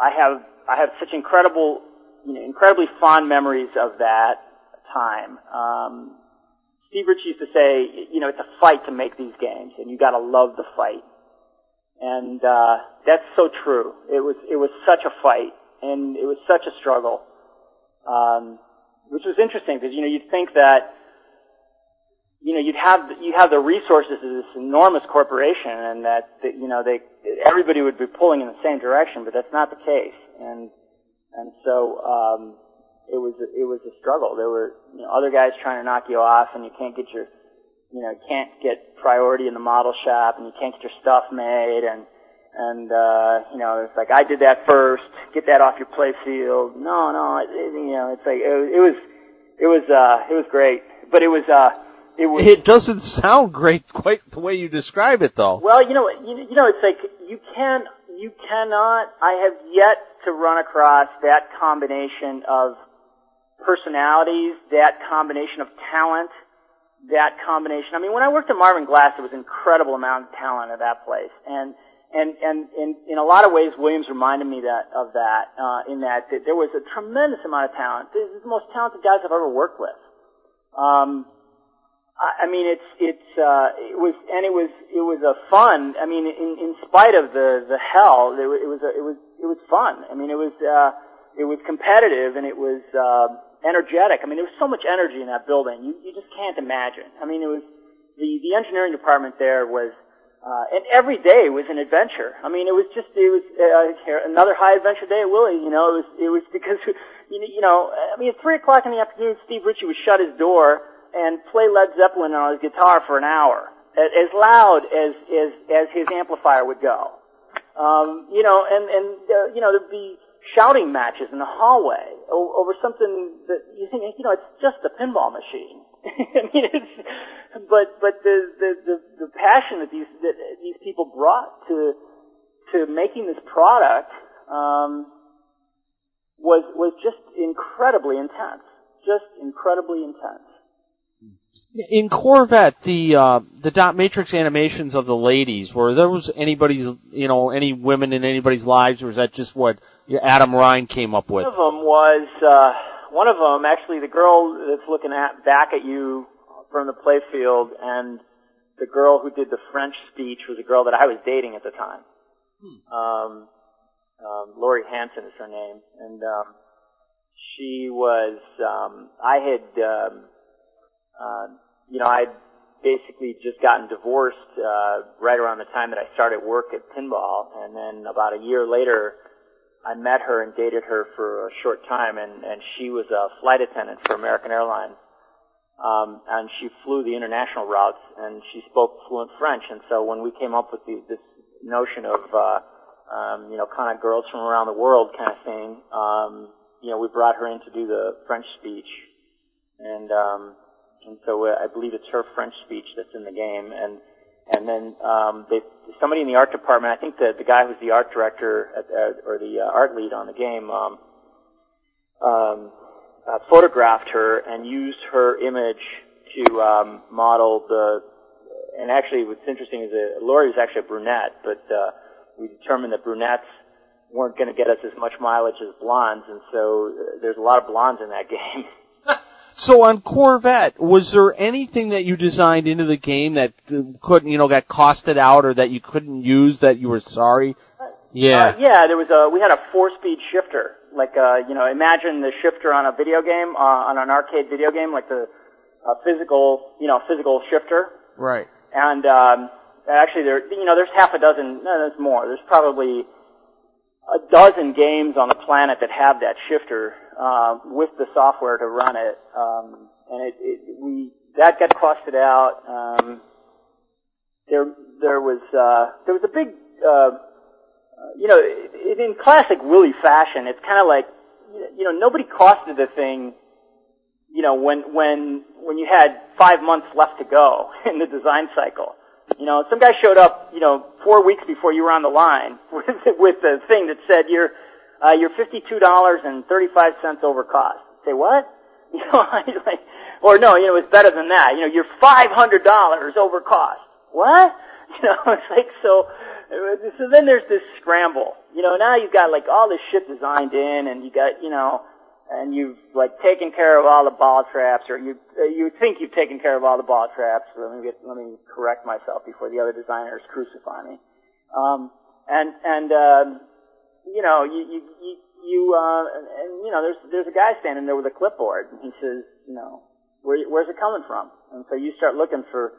I have I have such incredible, you know, incredibly fond memories of that time. Um, Steve Rich used to say, you know, it's a fight to make these games, and you got to love the fight. And uh, that's so true. It was it was such a fight, and it was such a struggle, um, which was interesting because you know you'd think that you know you'd have you have the resources of this enormous corporation, and that, that you know they everybody would be pulling in the same direction, but that's not the case. And and so um, it was it was a struggle. There were you know, other guys trying to knock you off, and you can't get your you know can't get priority in the model shop, and you can't get your stuff made, and and uh, you know it's like I did that first. Get that off your play field. No, no, it, it, you know it's like it, it was it was uh, it was great, but it was. Uh, it, was,
it doesn't sound great quite the way you describe it though.
Well, you know, you, you know, it's like you can, you cannot. I have yet to run across that combination of personalities, that combination of talent, that combination. I mean, when I worked at Marvin Glass, there was an incredible amount of talent at that place, and and and in in a lot of ways, Williams reminded me that of that. Uh, in that, that there was a tremendous amount of talent. This is the most talented guys I've ever worked with. Um, I, mean, it's it's uh, it was and it was it was a fun. I mean, in in spite of the the hell, it, it was a, it was it was fun. I mean, it was uh, it was competitive and it was. Uh, energetic. I mean, there was so much energy in that building. You, you just can't imagine. I mean, it was, the, the engineering department there was, uh, and every day was an adventure. I mean, it was just, it was, uh, another high adventure day at Willie, you know, it was, it was because, you know, I mean, at three o'clock in the afternoon, Steve Ritchie would shut his door and play Led Zeppelin on his guitar for an hour, as loud as, as, as his amplifier would go. Um, you know, and, and, uh, you know, there'd be, shouting matches in the hallway over something that you think, you know, it's just a pinball machine. I mean, it's, but but the, the the the passion that these that these people brought to to making this product um, was was just incredibly intense, just incredibly intense.
In Corvette, the uh, the dot matrix animations of the ladies were those anybody's you know any women in anybody's lives, or was that just what Adam Rhine came up with?
One of them was uh, one of them actually the girl that's looking at back at you from the playfield, and the girl who did the French speech was a girl that I was dating at the time. Hmm. Um, um, Lori Hanson is her name, and um, she was. Um, I had, um, uh, you know, I'd basically just gotten divorced uh, right around the time that I started work at Pinball, and then about a year later, I met her and dated her for a short time, and and she was a flight attendant for American Airlines, um, and she flew the international routes, and she spoke fluent French, and so when we came up with the, this notion of uh, um, you know kind of girls from around the world kind of thing, um, you know we brought her in to do the French speech, and um, and so uh, I believe it's her French speech that's in the game, and and then um, they, somebody in the art department, I think the the guy who's the art director at, uh, or the uh, art lead on the game, um, um, uh, photographed her and used her image to um, model the. And actually, what's interesting is that Lori was actually a brunette, but uh, we determined that brunettes weren't going to get us as much mileage as blondes, and so uh, there's a lot of blondes in that game.
So on Corvette, was there anything that you designed into the game that couldn't, you know, got costed out or that you couldn't use that you were sorry? Yeah.
Uh, yeah, there was a, we had a four-speed shifter. Like, uh, you know, imagine the shifter on a video game, uh, on an arcade video game, like the, uh, physical, you know, physical shifter.
Right.
And, um, actually there, you know, there's half a dozen, no, there's more. There's probably a dozen games on the planet that have that shifter, uh, with the software to run it. Um, and it, it, we, that got costed out. Um, there, there was, uh, there was a big, uh, you know, in classic Willie fashion, it's kind of like, you know, nobody costed the thing, you know, when, when, when you had five months left to go in the design cycle. You know, some guy showed up, you know, four weeks before you were on the line with, with the thing that said you're, uh, you're $52.35 over cost. Say what? You know, like, or no, you know, it's better than that. You know, you're $500 over cost. What? You know, it's like, so, so then there's this scramble. You know, now you've got like all this shit designed in and you got, you know, and you've like taken care of all the ball traps, or you uh, you think you've taken care of all the ball traps. Let me get, let me correct myself before the other designers crucify me. Um, and and um, you know you you you, you uh, and you know there's there's a guy standing there with a clipboard, and he says, you know, where where's it coming from? And so you start looking for,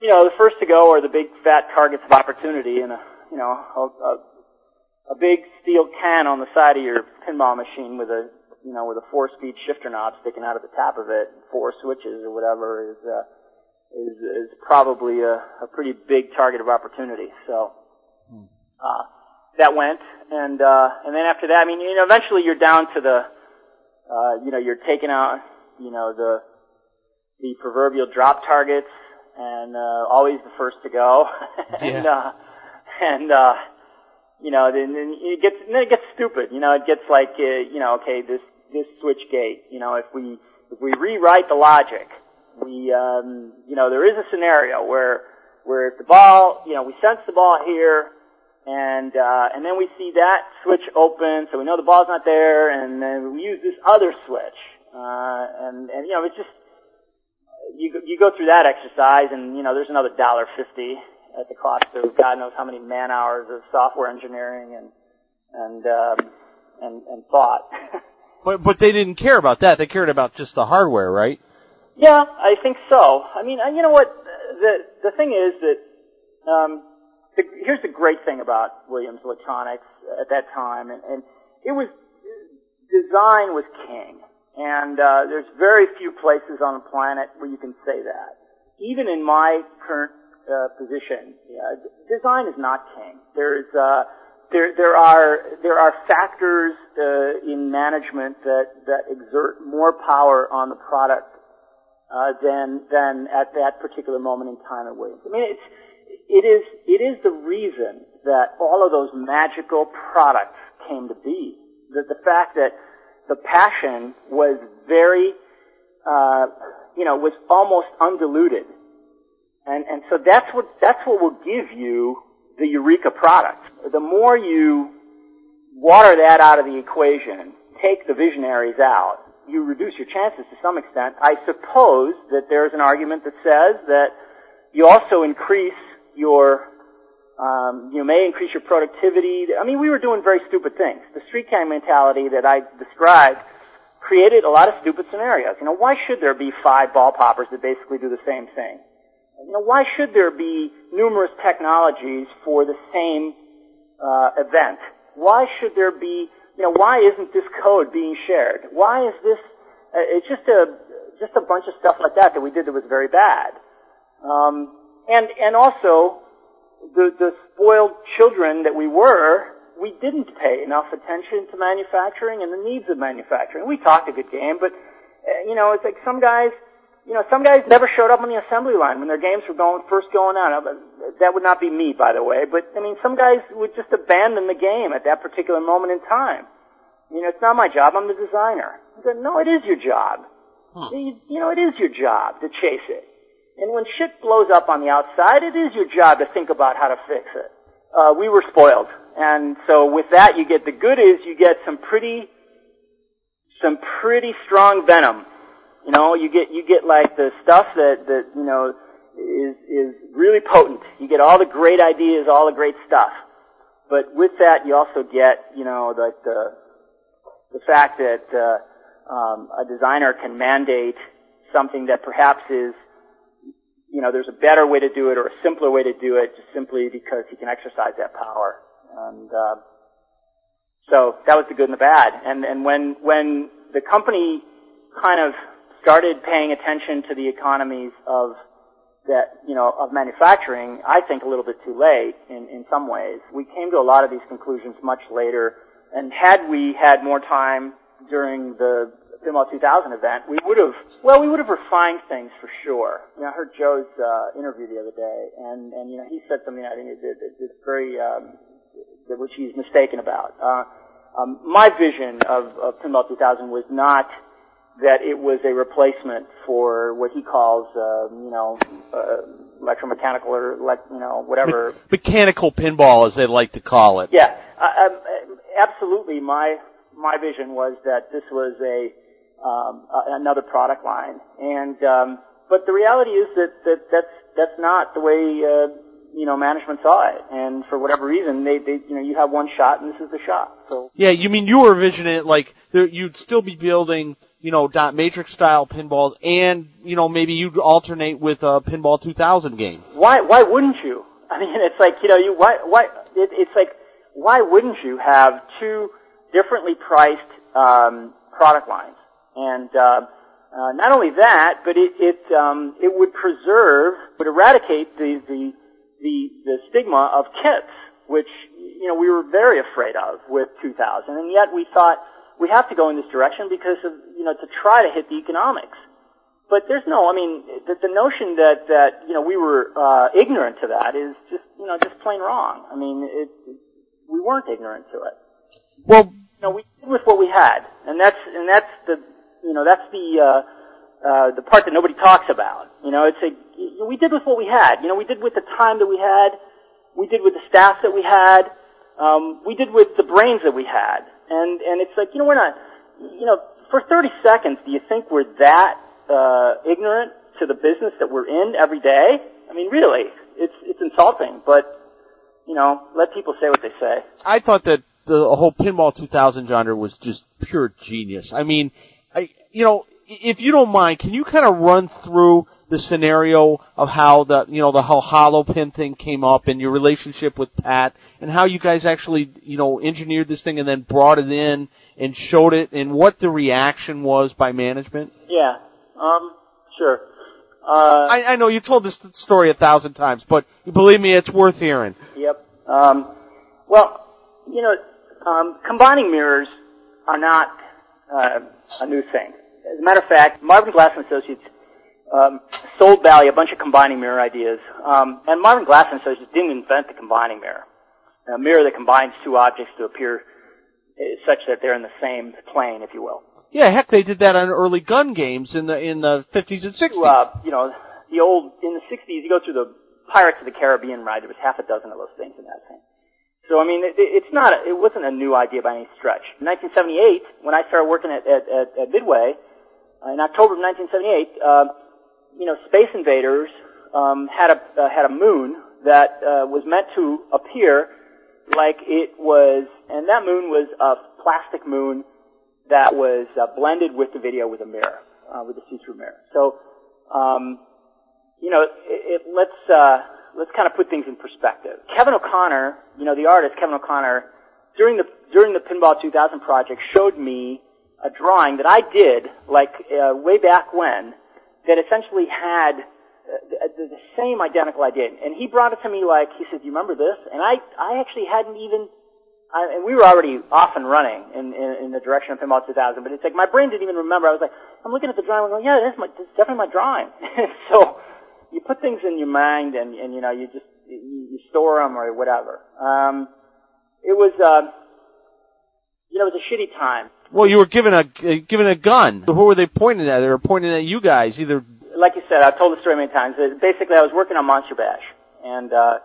you know, the first to go are the big fat targets of opportunity, and a you know a, a a big steel can on the side of your pinball machine with a you know with a four speed shifter knob sticking out of the top of it, four switches or whatever is uh, is is probably a, a pretty big target of opportunity. So uh, that went, and uh, and then after that, I mean, you know, eventually you're down to the uh, you know you're taking out you know the the proverbial drop targets and uh, always the first to go, and
Yeah.
uh, and uh, you know, then, then it gets then it gets stupid. You know, it gets like uh, you know, okay, this this switch gate. You know, if we if we rewrite the logic, we um, you know, there is a scenario where where if the ball, you know, we sense the ball here, and uh, and then we see that switch open, so we know the ball's not there, and then we use this other switch, uh, and and you know, it's just you go- you go through that exercise, and you know, there's another dollar fifty at the cost of God knows how many man hours of software engineering and and um, and, and thought.
But but they didn't care about that. They cared about just the hardware, right?
yeah, I think so. I mean, uh, you know what? The the thing is that um, the, here's the great thing about Williams Electronics at that time, and, and it was design was king, and uh, there's very few places on the planet where you can say that. Even in my current uh, position, design is not king. There's uh, there there are there are factors uh, in management that that exert more power on the product uh, than than at that particular moment in time at Williams. I mean, it's it is it is the reason that all of those magical products came to be. That the fact that the passion was very, uh, you know, was almost undiluted, and and so that's what that's what will give you the eureka product. The more you water that out of the equation, take the visionaries out, you reduce your chances to some extent. I suppose that there's an argument that says that you also increase your, um, you may increase your productivity. I mean, we were doing very stupid things. The street gang mentality that I described created a lot of stupid scenarios. You know, why should there be five ball poppers that basically do the same thing? You know, why should there be numerous technologies for the same uh, event? Why should there be, you know, why isn't this code being shared? Why is this? Uh, it's just a just a bunch of stuff like that that we did that was very bad. Um, and and also the the spoiled children that we were, we didn't pay enough attention to manufacturing and the needs of manufacturing. We talked a good game, but uh, you know, it's like some guys you know, some guys never showed up on the assembly line when their games were going first going on. Uh, That would not be me, by the way. But I mean, some guys would just abandon the game at that particular moment in time. You know, it's not my job. I'm the designer. I said, no, it is your job. You, you know, it is your job to chase it. And when shit blows up on the outside, it is your job to think about how to fix it. Uh, we were spoiled. And so with that, you get the good is you get some pretty, some pretty strong venom You know, you get you get like the stuff that that you know is is really potent. You get all the great ideas, all the great stuff. But with that, you also get you know the the, the fact that uh, um, a designer can mandate something that perhaps is you know there's a better way to do it or a simpler way to do it, just simply because he can exercise that power. And uh, so that was the good and the bad. And and when when the company kind of started paying attention to the economies of that, you know, of manufacturing, I think a little bit too late in, in some ways. We came to a lot of these conclusions much later, and had we had more time during the Pinball 2000 event, we would have, well, we would have refined things for sure. You know, I heard Joe's uh, interview the other day, and, and, you know, he said something I think is, is, very, um, which he's mistaken about. Uh, um, my vision of, of Pinball 2000 was not that it was a replacement for what he calls, uh, you know, uh, electromechanical or like, you know, whatever.
Me- mechanical pinball, as they like to call it.
Yeah, uh, um, absolutely. My my vision was that this was a um, another product line, and um, but the reality is that, that that's that's not the way uh, you know management saw it, and for whatever reason, they they you know you have one shot, and this is the shot. So
yeah, you mean you were envisioning it like there, you'd still be building you know, dot matrix style pinballs and, you know, maybe you'd alternate with a pinball 2000 game.
Why, why wouldn't you? I mean, it's like, you know, you, why, why, it, it's like, why wouldn't you have two differently priced, um, product lines? And, uh, uh, not only that, but it, it, um, it would preserve, would eradicate the, the, the, the stigma of kits, which, you know, we were very afraid of with 2000, and yet we thought, we have to go in this direction because of, you know, to try to hit the economics. But there's no, I mean, the, the notion that, that, you know, we were, uh, ignorant to that is just, you know, just plain wrong. I mean, it, it we weren't ignorant to it.
Well,
you know, we did with what we had. And that's, and that's the, you know, that's the, uh, uh, the part that nobody talks about. You know, it's a, we did with what we had. You know, we did with the time that we had. We did with the staff that we had. Um, we did with the brains that we had. And, and it's like, you know, we're not, you know, for 30 seconds, do you think we're that, uh, ignorant to the business that we're in every day? I mean, really, it's, it's insulting, but, you know, let people say what they say.
I thought that the whole Pinball 2000 genre was just pure genius. I mean, I, you know, if you don't mind, can you kind of run through the scenario of how the you know the whole hollow pin thing came up and your relationship with Pat and how you guys actually you know engineered this thing and then brought it in and showed it and what the reaction was by management?
Yeah, um, sure. Uh,
I, I know you told this story a thousand times, but believe me, it's worth hearing.
Yep. Um, well, you know, um, combining mirrors are not uh, a new thing. As a matter of fact, Marvin Glass and Associates um, sold Bally a bunch of combining mirror ideas. Um, and Marvin Glass and Associates didn't invent the combining mirror. A mirror that combines two objects to appear uh, such that they're in the same plane, if you will.
Yeah, heck, they did that on early gun games in the in the 50s and 60s.
Uh, you know, the old in the 60s, you go through the Pirates of the Caribbean ride. There was half a dozen of those things in that thing. So I mean, it, it's not. A, it wasn't a new idea by any stretch. In 1978, when I started working at at, at, at Midway, uh, in October of 1978. Uh, you know, Space Invaders um, had a uh, had a moon that uh, was meant to appear like it was, and that moon was a plastic moon that was uh, blended with the video with a mirror, uh, with a see-through mirror. So, um, you know, it, it, let's uh, let's kind of put things in perspective. Kevin O'Connor, you know, the artist Kevin O'Connor, during the during the Pinball 2000 project, showed me a drawing that I did like uh, way back when that essentially had uh, the, the same identical idea. And he brought it to me like, he said, do you remember this? And I, I actually hadn't even, I, and we were already off and running in, in, in the direction of Pinball 2000, but it's like my brain didn't even remember. I was like, I'm looking at the drawing, I'm going, yeah, that's my, that's definitely my drawing. so you put things in your mind and, and you know, you just, you, you store them or whatever. Um, it was, uh, you know, it was a shitty time.
Well, you were given a given a gun. Who were they pointing at? They were pointing at you guys, either.
Like you said, I've told the story many times. Basically, I was working on Monster Bash, and uh,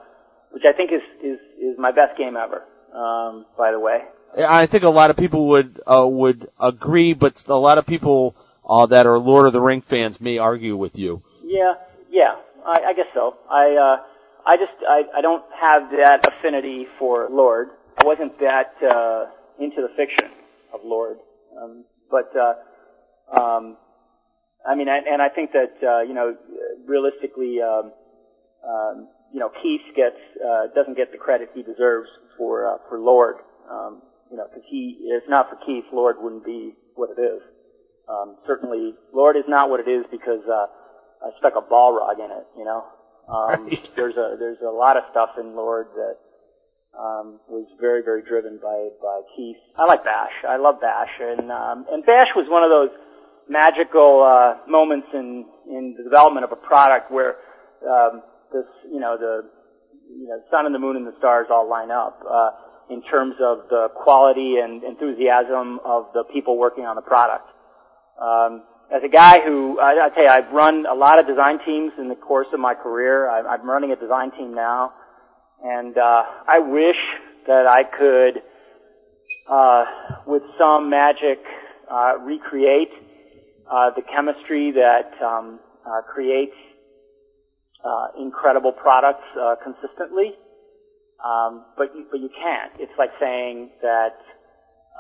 which I think is is is my best game ever. Um, by the way.
I think a lot of people would uh, would agree, but a lot of people uh, that are Lord of the Ring fans may argue with you.
Yeah, yeah, I, I guess so. I, uh, I just, I, I don't have that affinity for Lord. I wasn't that, uh, into the fiction of Lord. Um, but, uh, um, I mean, and, and I think that, uh, you know, realistically, um, um, you know, Keith gets, uh, doesn't get the credit he deserves for, uh, for Lord. Um, you know, cause he, if not for Keith, Lord wouldn't be what it is. Um, certainly, Lord is not what it is because, uh, I stuck a Balrog in it, you know. Um,
Right.
there's a there's a lot of stuff in Lord that um, was very very driven by by Keith. I like Bash. I love Bash, and um, and Bash was one of those magical uh, moments in in the development of a product where um, this you know the you know sun and the moon and the stars all line up. Uh, in terms of the quality and enthusiasm of the people working on the product. Um, as a guy who, I, I tell you, I've run a lot of design teams in the course of my career. I, I'm running a design team now, and uh, I wish that I could, uh, with some magic, uh, recreate uh, the chemistry that um, uh, creates uh, incredible products uh, consistently. Um, but you, but you can't. It's like saying that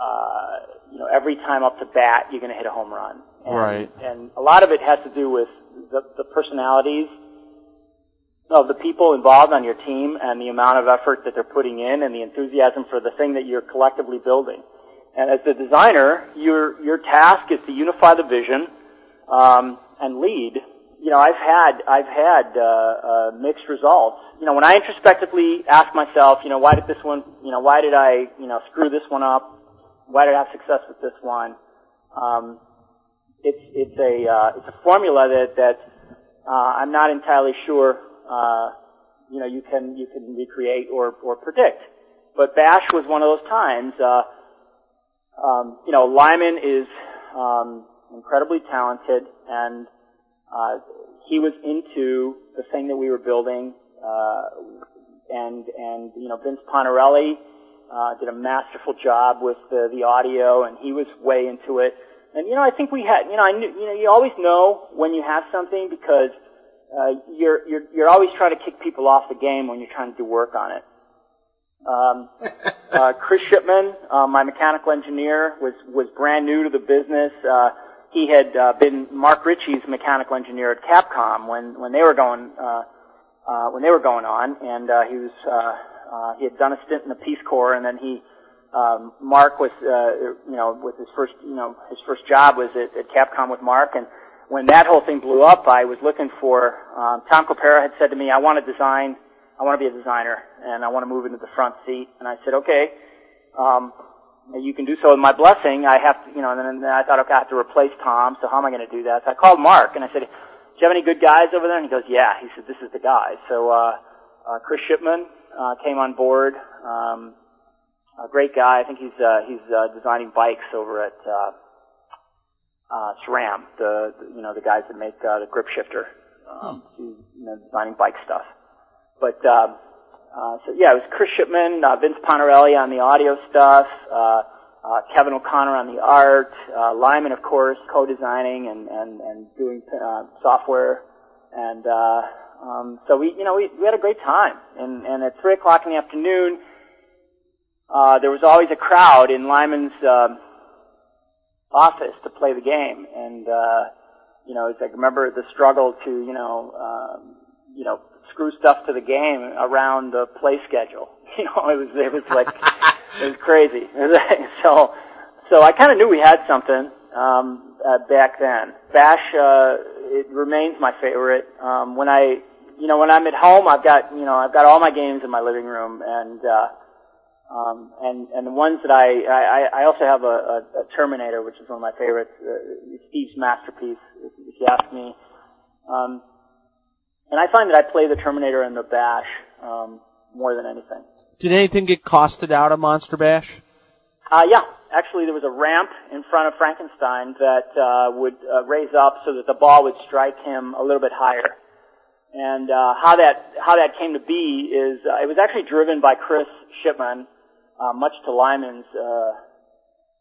uh, you know every time up to bat you're going to hit a home run. And,
Right.
And a lot of it has to do with the, the personalities of the people involved on your team and the amount of effort that they're putting in and the enthusiasm for the thing that you're collectively building. And as the designer, your your task is to unify the vision um, and lead. You know, I've had I've had uh, uh, mixed results. You know, when I introspectively ask myself, you know, why did this one, you know, why did I, you know, screw this one up? Why did I have success with this one? Um, it's it's a uh, it's a formula that that uh, I'm not entirely sure uh, you know you can you can recreate or or predict. But Bash was one of those times. Uh, um, you know, Lyman is um, incredibly talented, and uh, he was into the thing that we were building. Uh, and and you know, Vince Pontarelli uh, did a masterful job with the, the audio, and he was way into it. And you know, I think we had, you know, I knew, you know, you always know when you have something because uh, you're you're you're always trying to kick people off the game when you're trying to do work on it. Um, uh, Chris Shipman, uh, my mechanical engineer, was was brand new to the business. Uh, he had uh, been Mark Ritchie's mechanical engineer at Capcom when when they were going uh, uh, when they were going on, and uh, he was uh, uh, he had done a stint in the Peace Corps, and then he um, Mark was uh, you know with his first you know his first job was at, at Capcom with Mark, and when that whole thing blew up, I was looking for um, Tom Kopera had said to me, I want to design I want to be a designer and I want to move into the front seat. And I said, okay, um, you can do so with my blessing. I have to, you know, and then I thought, okay, I have to replace Tom. So how am I going to do that? So I called Mark and I said, do you have any good guys over there? And he goes, yeah. He said, this is the guy. So, uh, uh, Chris Shipman, uh, came on board. Um, a great guy. I think he's, uh, he's, uh, designing bikes over at, uh, uh, SRAM, the, the, you know, the guys that make, uh, the grip shifter. Um, he's, you know, designing bike stuff. But um, uh, so yeah, it was Chris Shipman, uh, Vince Pontarelli on the audio stuff, uh, uh, Kevin O'Connor on the art, uh, Lyman, of course, co-designing and and and doing uh, software, and uh, um, so we you know we we had a great time. And and at three o'clock in the afternoon, uh, there was always a crowd in Lyman's um, office to play the game, and uh, you know it's like remember the struggle to you know um, you know screw stuff to the game around the play schedule. You know, it was it was like it was crazy. so so I kind of knew we had something um, uh, back then. Bash uh, it remains my favorite. Um, when I you know when I'm at home, I've got you know I've got all my games in my living room and. Uh, um, and and the ones that I I, I also have a, a, a Terminator, which is one of my favorites, uh, Steve's masterpiece, if, if you ask me. Um, and I find that I play the Terminator and the Bash um, more than anything.
Did anything get costed out of Monster Bash?
Uh, yeah, actually, there was a ramp in front of Frankenstein that uh, would uh, raise up so that the ball would strike him a little bit higher. And uh, how that how that came to be is uh, it was actually driven by Chris Shipman, uh, much to Lyman's uh,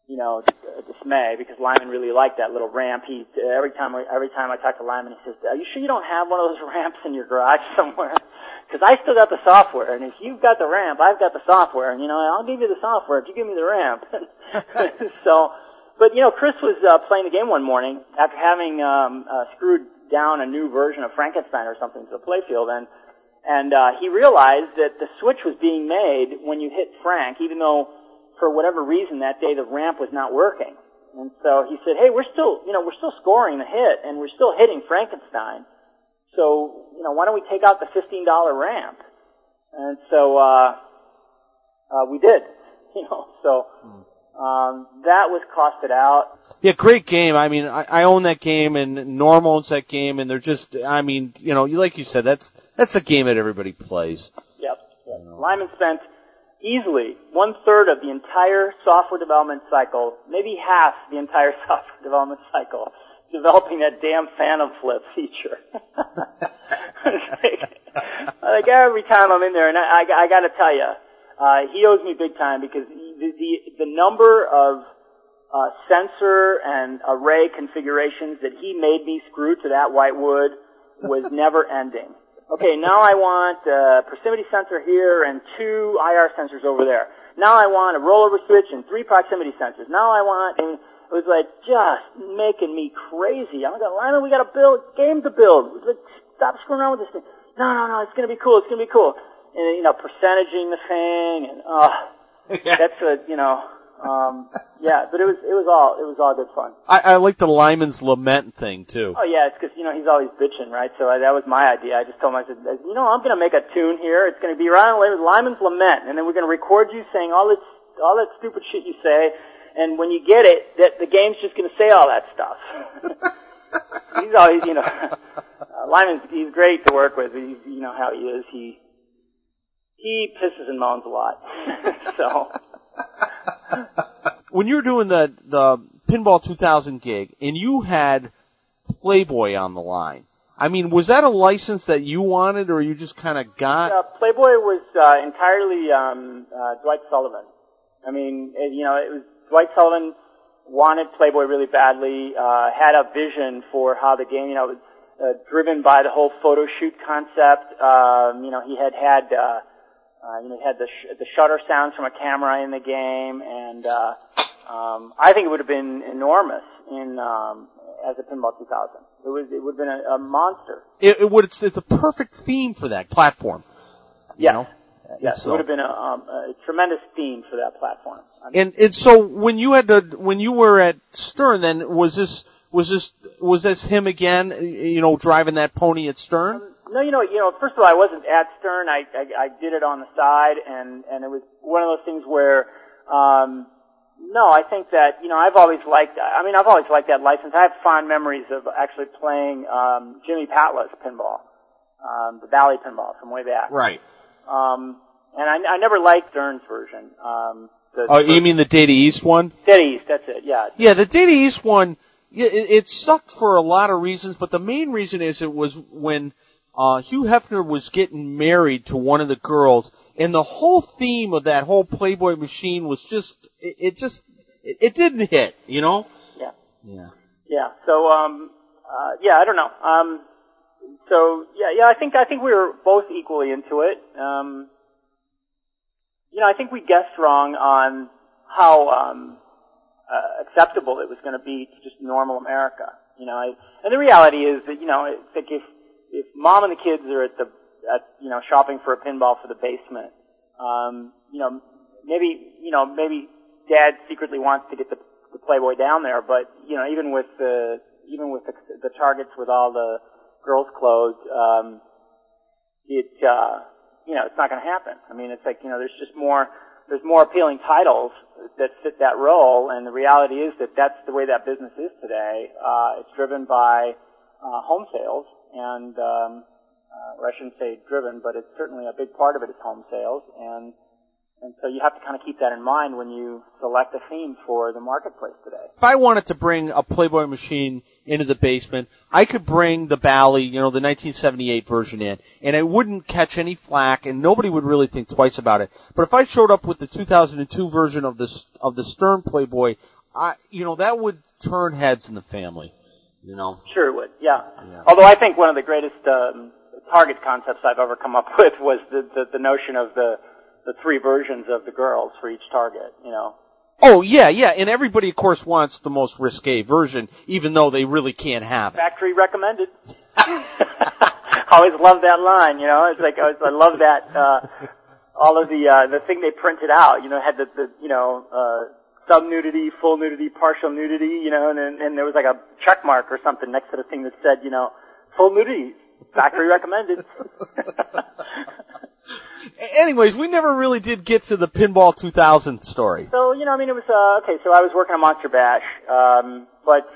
you know, dismay because Lyman really liked that little ramp. He every time every time I talk to Lyman, he says, "Are you sure you don't have one of those ramps in your garage somewhere?" Because I still got the software, and if you've got the ramp, I've got the software, and you know, I'll give you the software if you give me the ramp. so, but you know, Chris was uh, playing the game one morning after having um, uh, screwed down a new version of Frankenstein or something to the playfield, and and uh, he realized that the switch was being made when you hit Frank, even though for whatever reason that day the ramp was not working. And so he said, "Hey, we're still, you know, we're still scoring the hit, and we're still hitting Frankenstein. So, you know, why don't we take out the fifteen dollar ramp?" And so uh, uh, we did, you know. So um, that was costed out.
Yeah, great game. I mean, I, I own that game, and Norm owns that game, and they're just, I mean, you know, like you said, that's that's a game that everybody plays.
Yep. yep. Lyman spent easily one third of the entire software development cycle, maybe half the entire software development cycle, developing that damn Phantom Flip feature. like, like every time I'm in there, and I, I, I got to tell you, uh, he owes me big time because the the, the number of uh, sensor and array configurations that he made me screw to that white wood was never ending. Okay, now I want a proximity sensor here and two IR sensors over there. Now I want a rollover switch and three proximity sensors. Now I want, and it was like just making me crazy. I'm like, Lyman, we got to build game to build. Like, stop screwing around with this thing. No, no, no, it's gonna be cool. It's gonna be cool. And you know, percentaging the thing, and uh, that's a you know, um, yeah. But it was it was all it was all good fun.
I, I like the Lyman's Lament thing too.
Oh yeah, it's because you know he's always bitching, right? So I, that was my idea. I just told him, I said, you know, I'm going to make a tune here. It's going to be Ryan Lyman's Lament, and then we're going to record you saying all this, all that stupid shit you say, and when you get it, that the game's just going to say all that stuff. he's always, you know, uh, Lyman's he's great to work with. He's, you know how he is. He he pisses and moans a lot. so
When you were doing the the Pinball 2000 gig, and you had Playboy on the line, I mean, was that a license that you wanted, or you just kind of got?
uh, Playboy was uh, entirely um, uh, Dwight Sullivan. I mean, it, you know, it was Dwight Sullivan wanted Playboy really badly, uh, had a vision for how the game, you know, was uh, driven by the whole photo shoot concept. Um, you know, he had had, uh, uh, you know, he had the sh- the shutter sounds from a camera in the game, and uh, um, I think it would have been enormous in um, as a Pinball 2000. It was it would have been a, a monster.
It, it would. It's, it's a perfect theme for that platform. You
Yes.
know?
Yes,
So-
it would have been a, um, a tremendous theme for that platform. I mean,
And and so when you had to when you were at Stern, then was this was this was this him again? You know, driving that pony at Stern.
No, you know, you know. First of all, I wasn't at Stern. I, I I did it on the side, and and it was one of those things where, um, no, I think that you know I've always liked. I mean, I've always liked that license. I have fond memories of actually playing um, Jimmy Patla's pinball, um, the Bally pinball from way back.
Right.
Um, and I, I never liked Stern's version. Um, the,
Oh, you mean the Data East one?
Dead East? That's it. Yeah.
Yeah, the Data East one. yeah, It, it sucked for a lot of reasons, but the main reason is it was when uh, Hugh Hefner was getting married to one of the girls, and the whole theme of that whole Playboy machine was just it, it just it, it didn't hit, you know.
Yeah.
Yeah.
Yeah. So, um, uh, yeah, I don't know. Um, so yeah, yeah, I think I think we were both equally into it. Um, you know, I think we guessed wrong on how um, uh, acceptable it was going to be to just normal America. You know, I, and the reality is that you know, it's like if if mom and the kids are at the at you know shopping for a pinball for the basement, um, you know, maybe you know maybe dad secretly wants to get the, the Playboy down there, but you know even with the even with the, the targets with all the girls' clothes, um, it uh, you know it's not going to happen. I mean, it's like you know there's just more there's more appealing titles that fit that role, and the reality is that that's the way that business is today. Uh, it's driven by uh, home sales, and um, uh, or I shouldn't say driven, but it's certainly a big part of it is home sales, and and so you have to kind of keep that in mind when you select a theme for the marketplace today.
If I wanted to bring a Playboy machine into the basement. I could bring the Bally, you know, the 1978 version in, and it wouldn't catch any flack, and nobody would really think twice about it. But if I showed up with the 2002 version of the of the Stern Playboy, I, you know, that would turn heads in the family. You know.
Sure it would, yeah.
Yeah.
Although I think one of the greatest um, target concepts I've ever come up with was the, the, the notion of the, the three versions of the girls for each target, you know.
Oh yeah, yeah, and everybody of course wants the most risque version, even though they really can't have it.
Factory recommended. I always love that line, you know. It's like I, was, I love that. Uh, all of the uh, the thing they printed out, you know, had the, the you know uh, sub nudity, full nudity, partial nudity, you know, and, and and there was like a check mark or something next to the thing that said, you know, full nudity, factory recommended.
Anyways, we never really did get to the Pinball 2000 story.
So, you know, I mean, it was, uh, okay, so I was working on Monster Bash, um, but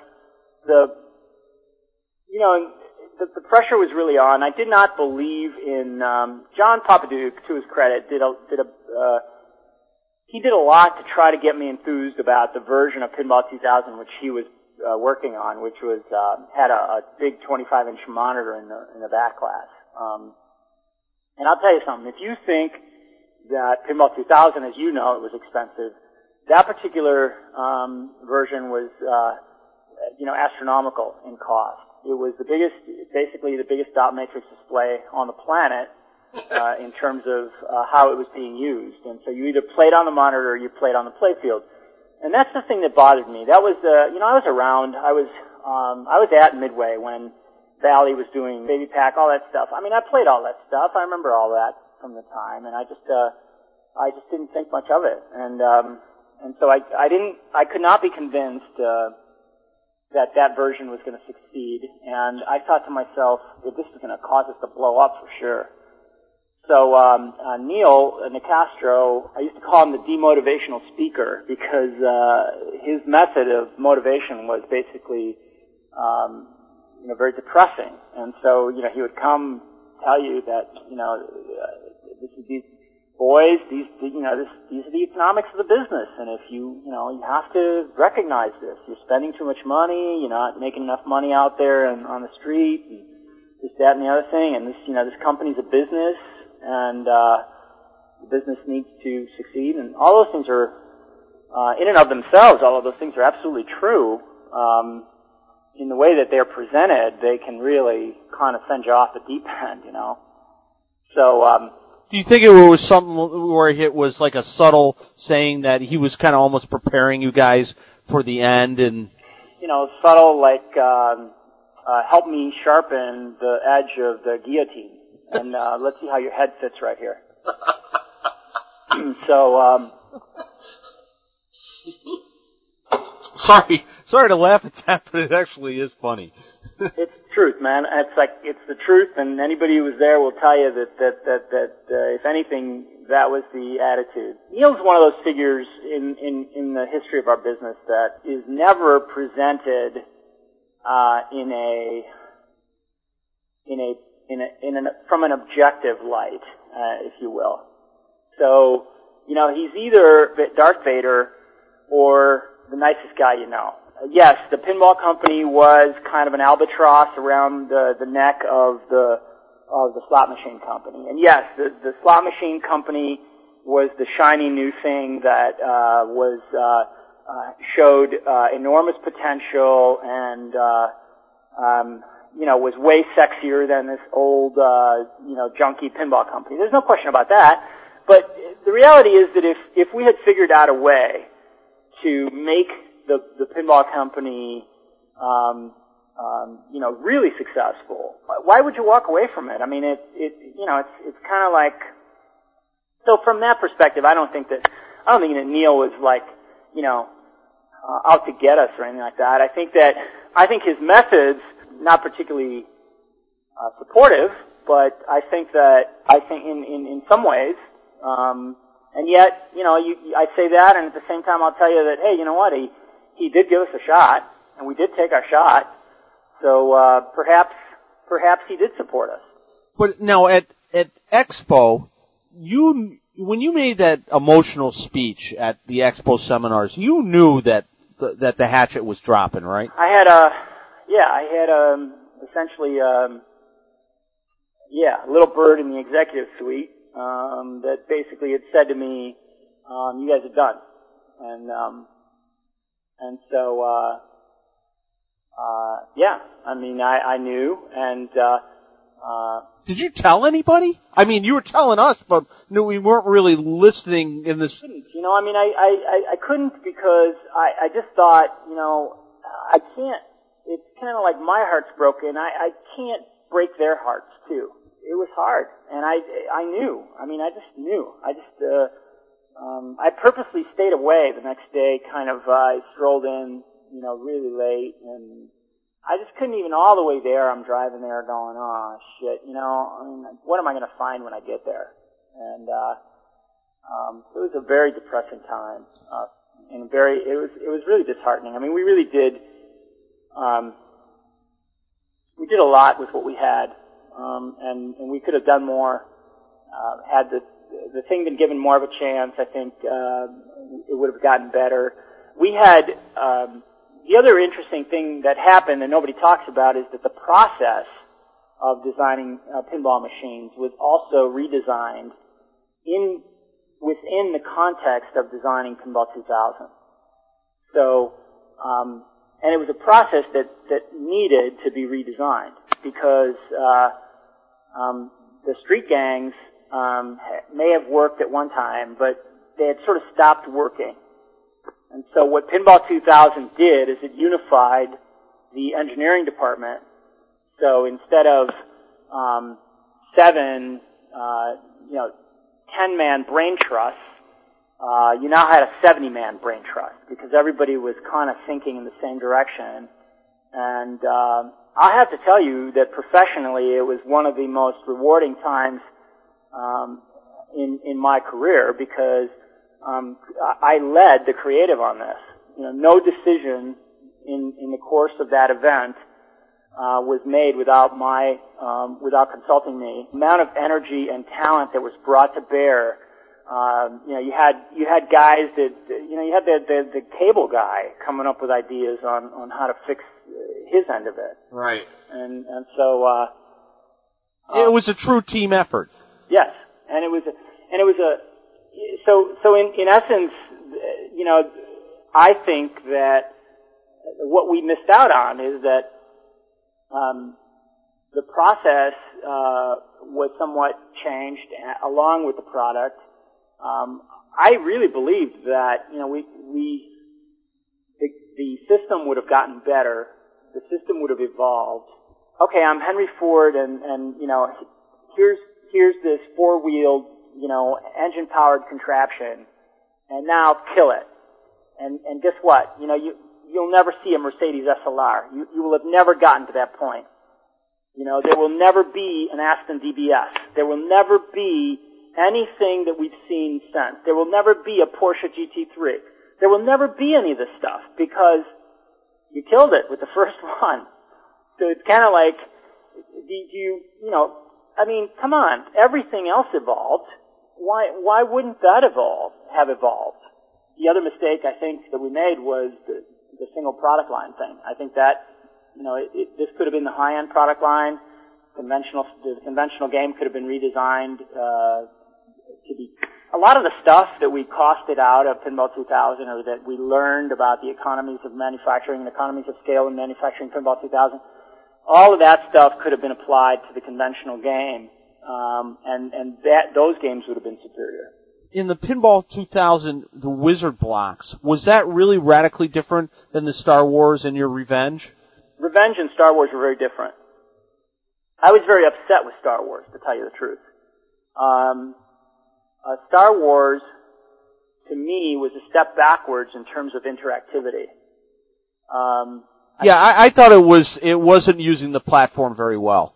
the, you know, the, the pressure was really on. I did not believe in, um, John Popadiuk, to his credit, did a, did a, uh, he did a lot to try to get me enthused about the version of Pinball 2000 which he was uh, working on, which was, uh, had a, a big 25 inch monitor in the, in the back glass. Um, and I'll tell you something, if you think that Pinball 2000, as you know, it was expensive, that particular um, version was, uh, you know, astronomical in cost. It was the biggest, basically the biggest dot matrix display on the planet uh, in terms of uh, how it was being used. And so you either played on the monitor or you played on the playfield. And that's the thing that bothered me. That was, uh, you know, I was around. I was, um, I was at Midway when Bally was doing Baby Pac, all that stuff. I mean, I played all that stuff. I remember all that from the time, and I just, uh, I just didn't think much of it. And, um, and so I, I didn't, I could not be convinced, uh, that that version was going to succeed. And I thought to myself that this is going to cause us to blow up for sure. So um, uh, Neil Nicastro, I used to call him the demotivational speaker because uh, his method of motivation was basically, um, you know, very depressing. And so, you know, he would come tell you that, you know, uh, this is these boys, these, you know, this, these are the economics of the business, and if you, you know, you have to recognize this. You're spending too much money. You're not making enough money out there and on the street. And this, that, and the other thing. And this, you know, this company's a business, and uh, the business needs to succeed. And all those things are, uh, in and of themselves, all of those things are absolutely true. Um, in the way that they're presented, they can really kind of send you off the deep end, you know. So, um,
Do you think it was something where it was like a subtle saying that he was kind of almost preparing you guys for the end and
you know, subtle like um, uh, help me sharpen the edge of the guillotine, and uh, let's see how your head fits right here. so, um,
sorry, sorry to laugh at that, but it actually is funny.
it's the truth, man. It's like it's the truth, and anybody who was there will tell you that that that that uh, if anything, that was the attitude. Neil's one of those figures in in in the history of our business that is never presented uh, in a in a in a in an from an objective light, uh, if you will. So, you know, he's either Darth Vader or the nicest guy you know. Yes, the pinball company was kind of an albatross around the, the neck of the of the slot machine company. And yes, the, the slot machine company was the shiny new thing that uh, was uh, uh, showed uh, enormous potential and uh, um, you know was way sexier than this old uh, you know junky pinball company. There's no question about that. But the reality is that if if we had figured out a way to make the the pinball company um, um, you know really successful, why would you walk away from it? I mean, it it you know it's it's kind of like so from that perspective, I don't think that I don't think that Neil was like you know uh, out to get us or anything like that. I think that I think his methods not particularly uh, supportive, but I think that I think in in in some ways. Um, and yet, you know, you, I say that, and at the same time, I'll tell you that, hey, you know what? He he did give us a shot, and we did take our shot. So uh, perhaps perhaps he did support us.
But now at at Expo, you when you made that emotional speech at the Expo seminars, you knew that the, that the hatchet was dropping, right?
I had a, yeah, I had um, essentially, um, yeah, a little bird in the executive suite um, that basically had said to me, um, "You guys are done," and um, and so uh, uh, yeah, I mean, I, I knew, and uh, uh,
Did you tell anybody? I mean, you were telling us, but no, we weren't really listening in this.
You know, I mean, I, I, I, I couldn't because I, I just thought, you know, I can't, it's kind of like my heart's broken. I, I can't break their hearts too. It was hard. And I, I knew. I mean, I just knew. I just, uh, um, I purposely stayed away the next day, kind of, uh, I strolled in, you know, really late and I just couldn't even all the way there. I'm driving there going, oh shit, you know, I mean, what am I to find when I get there? And, uh, um, it was a very depressing time, uh, and very, it was, it was really disheartening. I mean, we really did, um, we did a lot with what we had, um, and, and we could have done more, uh, had the, the thing been given more of a chance, I think, uh, it would have gotten better. We had, um, the other interesting thing that happened and nobody talks about is that the process of designing uh, pinball machines was also redesigned in within the context of designing Pinball 2000. So, um, and it was a process that that needed to be redesigned because uh, um, the street gangs um, may have worked at one time, but they had sort of stopped working. And so what Pinball 2000 did is it unified the engineering department. So instead of um, seven, uh, you know, 10 man brain trusts, uh, you now had a 70 man brain trust because everybody was kind of thinking in the same direction. And uh, I have to tell you that professionally, it was one of the most rewarding times um, in in my career because um, I led the creative on this. You know, no decision in in the course of that event uh, was made without my um, without consulting me. The amount of energy and talent that was brought to bear. Um, you know, you had you had guys that you know you had the, the the cable guy coming up with ideas on on how to fix his end of it,
Right.
and and so uh,
It was a true team effort.
Yes, and it was a, and it was a so so in in essence, you know, I think that what we missed out on is that um, the process uh, was somewhat changed along with the product. Um, I really believed that you know we we the, the system would have gotten better. The system would have evolved. Okay, I'm Henry Ford, and and you know here's here's this four wheeled you know engine powered contraption, and now kill it. And and guess what? You know you you'll never see a Mercedes SLR. You you will have never gotten to that point. You know, there will never be an Aston DBS. There will never be anything that we've seen since. There will never be a Porsche GT3. There will never be any of this stuff because you killed it with the first one. So it's kind of like, do you, you know, I mean, come on, everything else evolved. Why, why wouldn't that evolve, have evolved? The other mistake I think that we made was the, the single product line thing. I think that you know, it, it, this could have been the high-end product line. Conventional, the conventional game could have been redesigned uh, to be. A lot of the stuff that we costed out of Pinball 2000, or that we learned about the economies of manufacturing and economies of scale in manufacturing Pinball 2000, all of that stuff could have been applied to the conventional game, um, and and that those games would have been superior.
In the Pinball 2000, the Wizard blocks, was that really radically different than the Star Wars and your Revenge?
Revenge and Star Wars were very different. I was very upset with Star Wars, to tell you the truth. Um, uh, Star Wars, to me, was a step backwards in terms of interactivity. Um,
Yeah, I, I thought it was, it wasn't using the platform very well.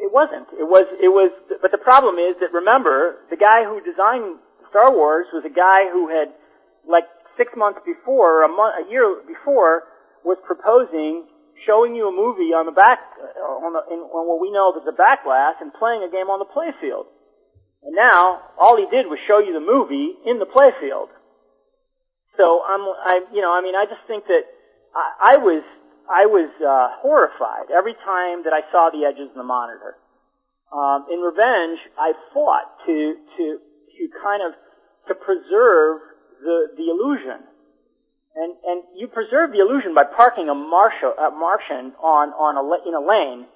it wasn't. It was. It was. But the problem is that remember, the guy who designed Star Wars was a guy who had, like six months before, or a month, a year before, was proposing showing you a movie on the back, uh, on, the, in, on what we know as the back glass, and playing a game on the playfield. And now, all he did was show you the movie in the playfield. So I'm, I, you know, I mean, I just think that I, I was, I was uh, horrified every time that I saw the edges of the monitor. Um, in Revenge, I fought to to to kind of to preserve the the illusion, and and you preserve the illusion by parking a Martian, a Martian on on a in a lane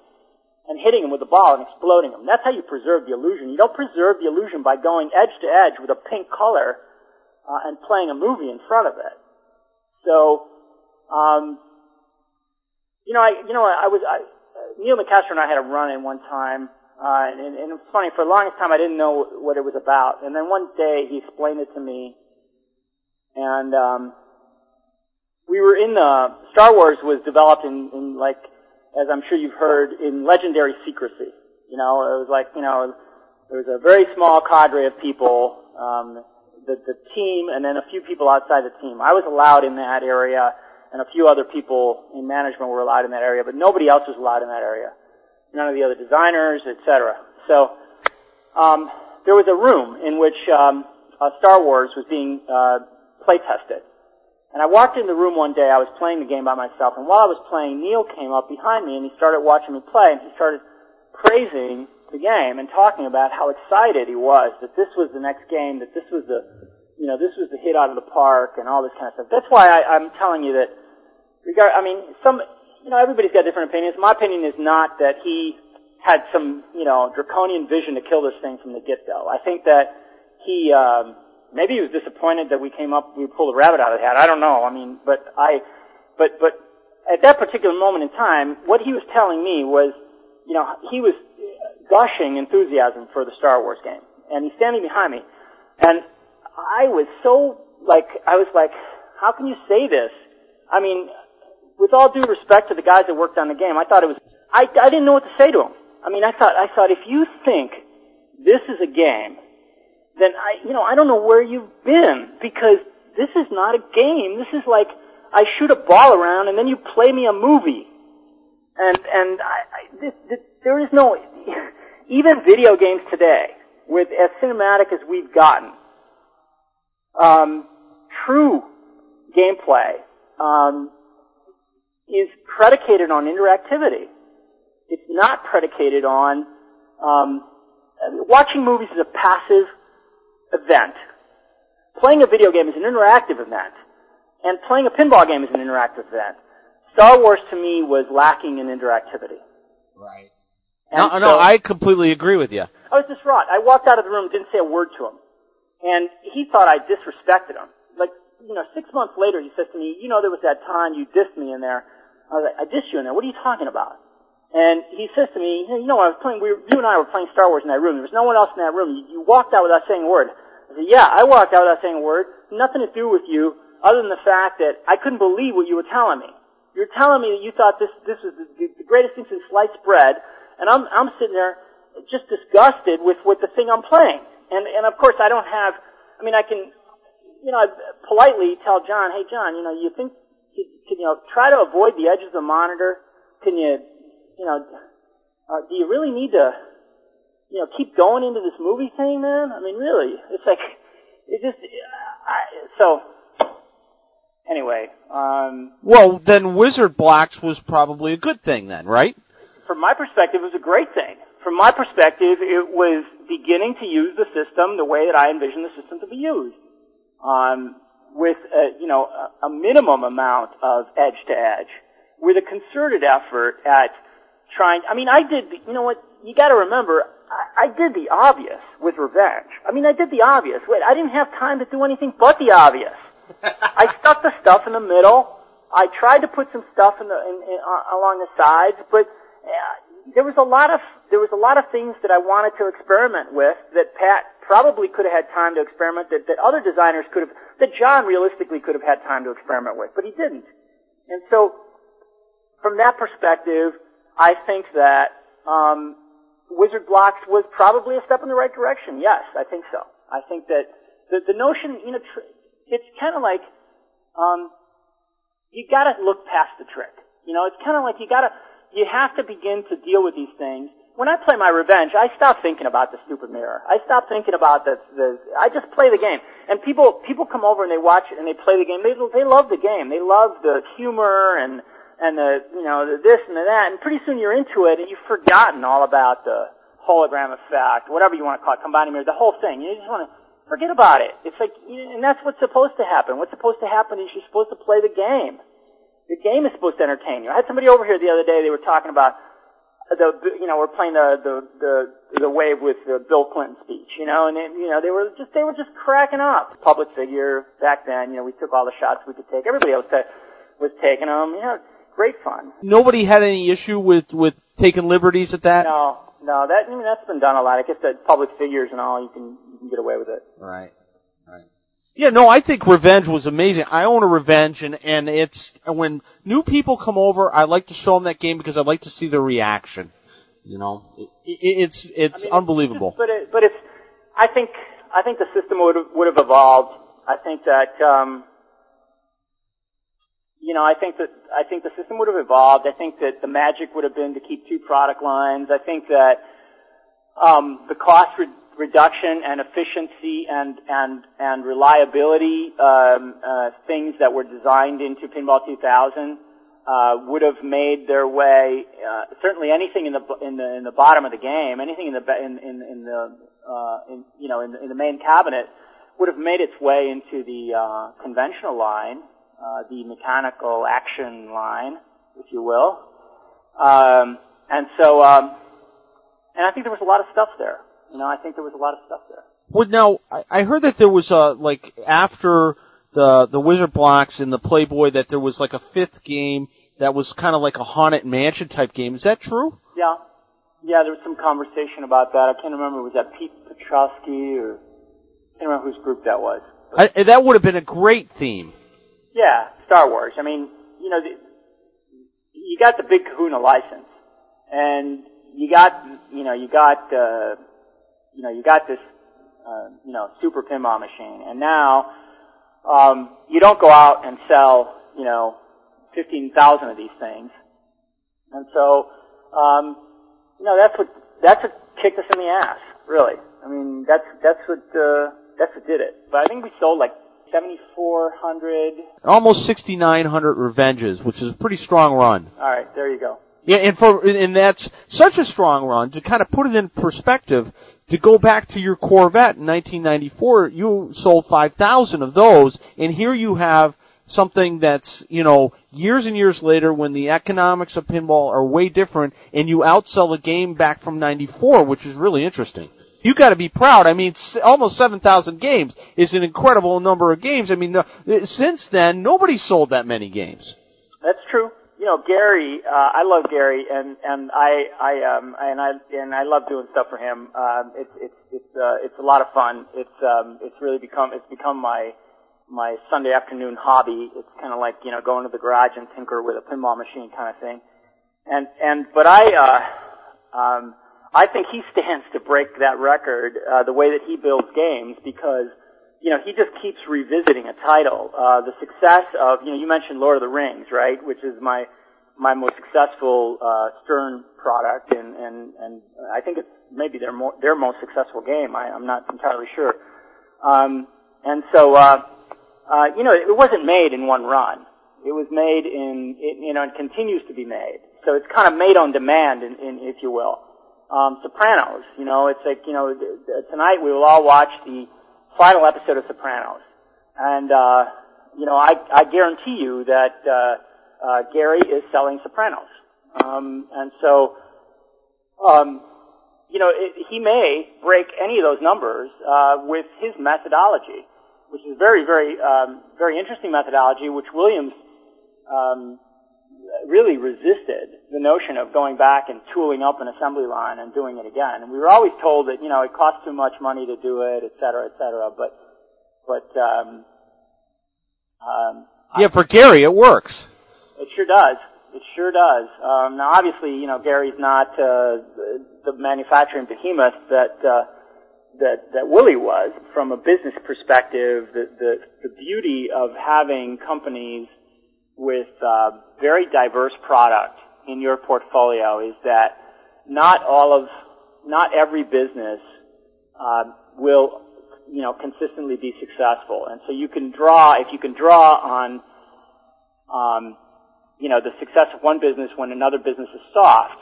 and hitting him with a ball and exploding him. That's how you preserve the illusion. You don't preserve the illusion by going edge to edge with a pink color uh, and playing a movie in front of it. So, um, you know, I, you know, I was, I, Neil Nicastro and I had a run in one time, uh, and, and it was funny, for the longest time I didn't know what it was about. And then one day he explained it to me, and, um, we were in the, Star Wars was developed in, in like, as I'm sure you've heard, in legendary secrecy. You know, it was like, you know, there was a very small cadre of people, um, the, the team, and then a few people outside the team. I was allowed in that area, and a few other people in management were allowed in that area, but nobody else was allowed in that area. None of the other designers, etc. So, um, there was a room in which um, uh, Star Wars was being uh, play tested. And I walked in the room one day, I was playing the game by myself, and while I was playing, Neil came up behind me and he started watching me play, and he started praising the game and talking about how excited he was that this was the next game, that this was the, you know, this was the hit out of the park and all this kind of stuff. That's why I, I'm telling you that, regard, I mean, some, you know, everybody's got different opinions. My opinion is not that he had some, you know, draconian vision to kill this thing from the get-go. I think that he, um, maybe he was disappointed that we came up, we pulled a rabbit out of the hat. I don't know. I mean, but I, but, but at that particular moment in time, what he was telling me was, you know, he was gushing enthusiasm for the Star Wars game. And he's standing behind me. And I was so, like, I was like, how can you say this? I mean, with all due respect to the guys that worked on the game, I thought it was, I, I didn't know what to say to him. I mean, I thought, I thought if you think this is a game then I, you know, I don't know where you've been because this is not a game. This is like I shoot a ball around and then you play me a movie, and and I, I this, this, there is no even video games today with as cinematic as we've gotten. Um, true gameplay um, is predicated on interactivity. It's not predicated on um, watching movies is a passive event. Playing a video game is an interactive event. And playing a pinball game is an interactive event. Star Wars to me was lacking in interactivity.
Right. no, so, no, I completely agree with you.
I was distraught. I walked out of the room, didn't say a word to him. And he thought I disrespected him. Like, you know, six months later he says to me, you know, there was that time you dissed me in there. I was like, I dissed you in there. What are you talking about? And he says to me, you know, I was playing, we were, you and I were playing Star Wars in that room. There was no one else in that room. You, you walked out without saying a word. I said, yeah, I walked out without saying a word. Nothing to do with you other than the fact that I couldn't believe what you were telling me. You're telling me that you thought this, this was the, the greatest thing since sliced bread, and I'm, I'm sitting there just disgusted with, with the thing I'm playing. And, and of course I don't have, I mean I can, you know, I politely tell John, hey John, you know, you think, can, you know, try to avoid the edges of the monitor? Can you, you know, uh, do you really need to you know, keep going into this movie thing, man. I mean, really, it's like, it just, I, so, anyway, um.
Well, then Wizard Blocks was probably a good thing then, right?
From my perspective, it was a great thing. From my perspective, it was beginning to use the system the way that I envisioned the system to be used. Um, with a, you know, a, a minimum amount of edge to edge, with a concerted effort at trying, I mean, I did, you know what, you gotta remember, I, I did the obvious with revenge. I mean, I did the obvious. Wait, I didn't have time to do anything but the obvious. I stuck the stuff in the middle. I tried to put some stuff in the in, in, uh, along the sides, but uh, there was a lot of there was a lot of things that I wanted to experiment with that Pat probably could have had time to experiment that, that other designers could have that John realistically could have had time to experiment with, but he didn't. And so, from that perspective, I think that um, Wizard Blocks was probably a step in the right direction. Yes, I think so. I think that the, the notion, you know, tr- it's kind of like, um, you gotta look past the trick. You know, it's kind of like you gotta, you have to begin to deal with these things. When I play my revenge, I stop thinking about the stupid mirror. I stop thinking about the, the, I just play the game. And people, people come over and they watch it and they play the game. They, they love the game. They love the humor and, and the you know the this and the that, and pretty soon you're into it, and you've forgotten all about the hologram effect, whatever you want to call it, combining mirrors, the whole thing. You just want to forget about it. It's like, and that's what's supposed to happen. What's supposed to happen is you're supposed to play the game. The game is supposed to entertain you. I had somebody over here the other day. They were talking about the, you know, we're playing the the the, the wave with the Bill Clinton speech, you know, and it, you know they were just they were just cracking up. Public figure back then, you know, we took all the shots we could take. Everybody else was taking them. You know, great fun.
Nobody had any issue with with taking liberties at that.
No, no, that I mean that's been done a lot. I guess that public figures and all, you can you can get away with it.
Right. Right. Yeah, no, I think Revenge was amazing. I own a Revenge, and and it's when new people come over, I like to show them that game because I like to see their reaction. You know, it, it, it's it's
I mean,
unbelievable.
It's just, but it, but it's I think I think the system would have, would have evolved. I think that um, you know, I think that I think the system would have evolved. I think that the magic would have been to keep two product lines. I think that um, the cost re- reduction and efficiency and and and reliability um, uh, things that were designed into Pinball 2000 uh, would have made their way. Uh, certainly, anything in the in the in the bottom of the game, anything in the in in, in the uh, in, you know in the, in the main cabinet would have made its way into the uh, conventional line uh, the mechanical action line, if you will. Um, and so, um, and I think there was a lot of stuff there. You know, I think there was a lot of stuff there.
Well, now I heard that there was a like after the the Wizard blocks and the Playboy that there was like a fifth game that was kind of like a haunted mansion type game. Is that true?
Yeah, yeah. There was some conversation about that. I can't remember. Was that Pete Petrosky or I can't remember whose group that was.
I, that would have been a great theme.
Yeah, Star Wars. I mean, you know, the, you got the big Kahuna license, and you got, you know, you got, uh, you know, you got this, uh, you know, super pinball machine, and now, um, you don't go out and sell, you know, fifteen thousand of these things, and so, um, you know, that's what that's what kicked us in the ass, really. I mean, that's that's what uh, that's what did it. But I think we sold like 7,400.
Almost 6,900 revenges, which is a pretty strong run.
All right, there you go.
Yeah, and for and that's such a strong run to kind of put it in perspective. To go back to your Corvette in 1994, you sold 5,000 of those, and here you have something that's you know years and years later when the economics of pinball are way different, and you outsell a game back from '94, which is really interesting you got to be proud. I mean, almost 7,000 games is an incredible number of games. I mean, since then, nobody sold that many games.
That's true. You know, Gary, uh, I love Gary, and and I I um and I and I love doing stuff for him. Um, it's it's it's uh, it's a lot of fun. It's um it's really become it's become my my Sunday afternoon hobby. It's kind of like you know going to the garage and tinker with a pinball machine kind of thing. And and but I uh um I think he stands to break that record uh, the way that he builds games because you know he just keeps revisiting a title. Uh, the success of you know you mentioned Lord of the Rings, right? Which is my my most successful uh, Stern product, and and and I think it's maybe their their most successful game. I, I'm not entirely sure. Um, and so uh, uh, you know it wasn't made in one run. It was made in it, you know and continues to be made. So it's kind of made on demand, in, in, if you will um, Sopranos. You know, it's like you know tonight we will all watch the final episode of Sopranos, and uh, you know I, I guarantee you that uh, uh, Gary is selling Sopranos, um, and so um, you know it, he may break any of those numbers uh, with his methodology, which is very very um, very interesting methodology, which Williams um, really resisted the notion of going back and tooling up an assembly line and doing it again. And we were always told that, you know, it costs too much money to do it, et cetera, et cetera. But, but, um, um,
yeah, for Gary, it works.
It sure does. It sure does. Um, now, obviously, you know, Gary's not uh, the manufacturing behemoth that uh, that that Willie was. From a business perspective, the the, the beauty of having companies with uh, very diverse product in your portfolio is that not all of, not every business uh, will, you know, consistently be successful. And so you can draw, if you can draw on, um, you know, the success of one business when another business is soft,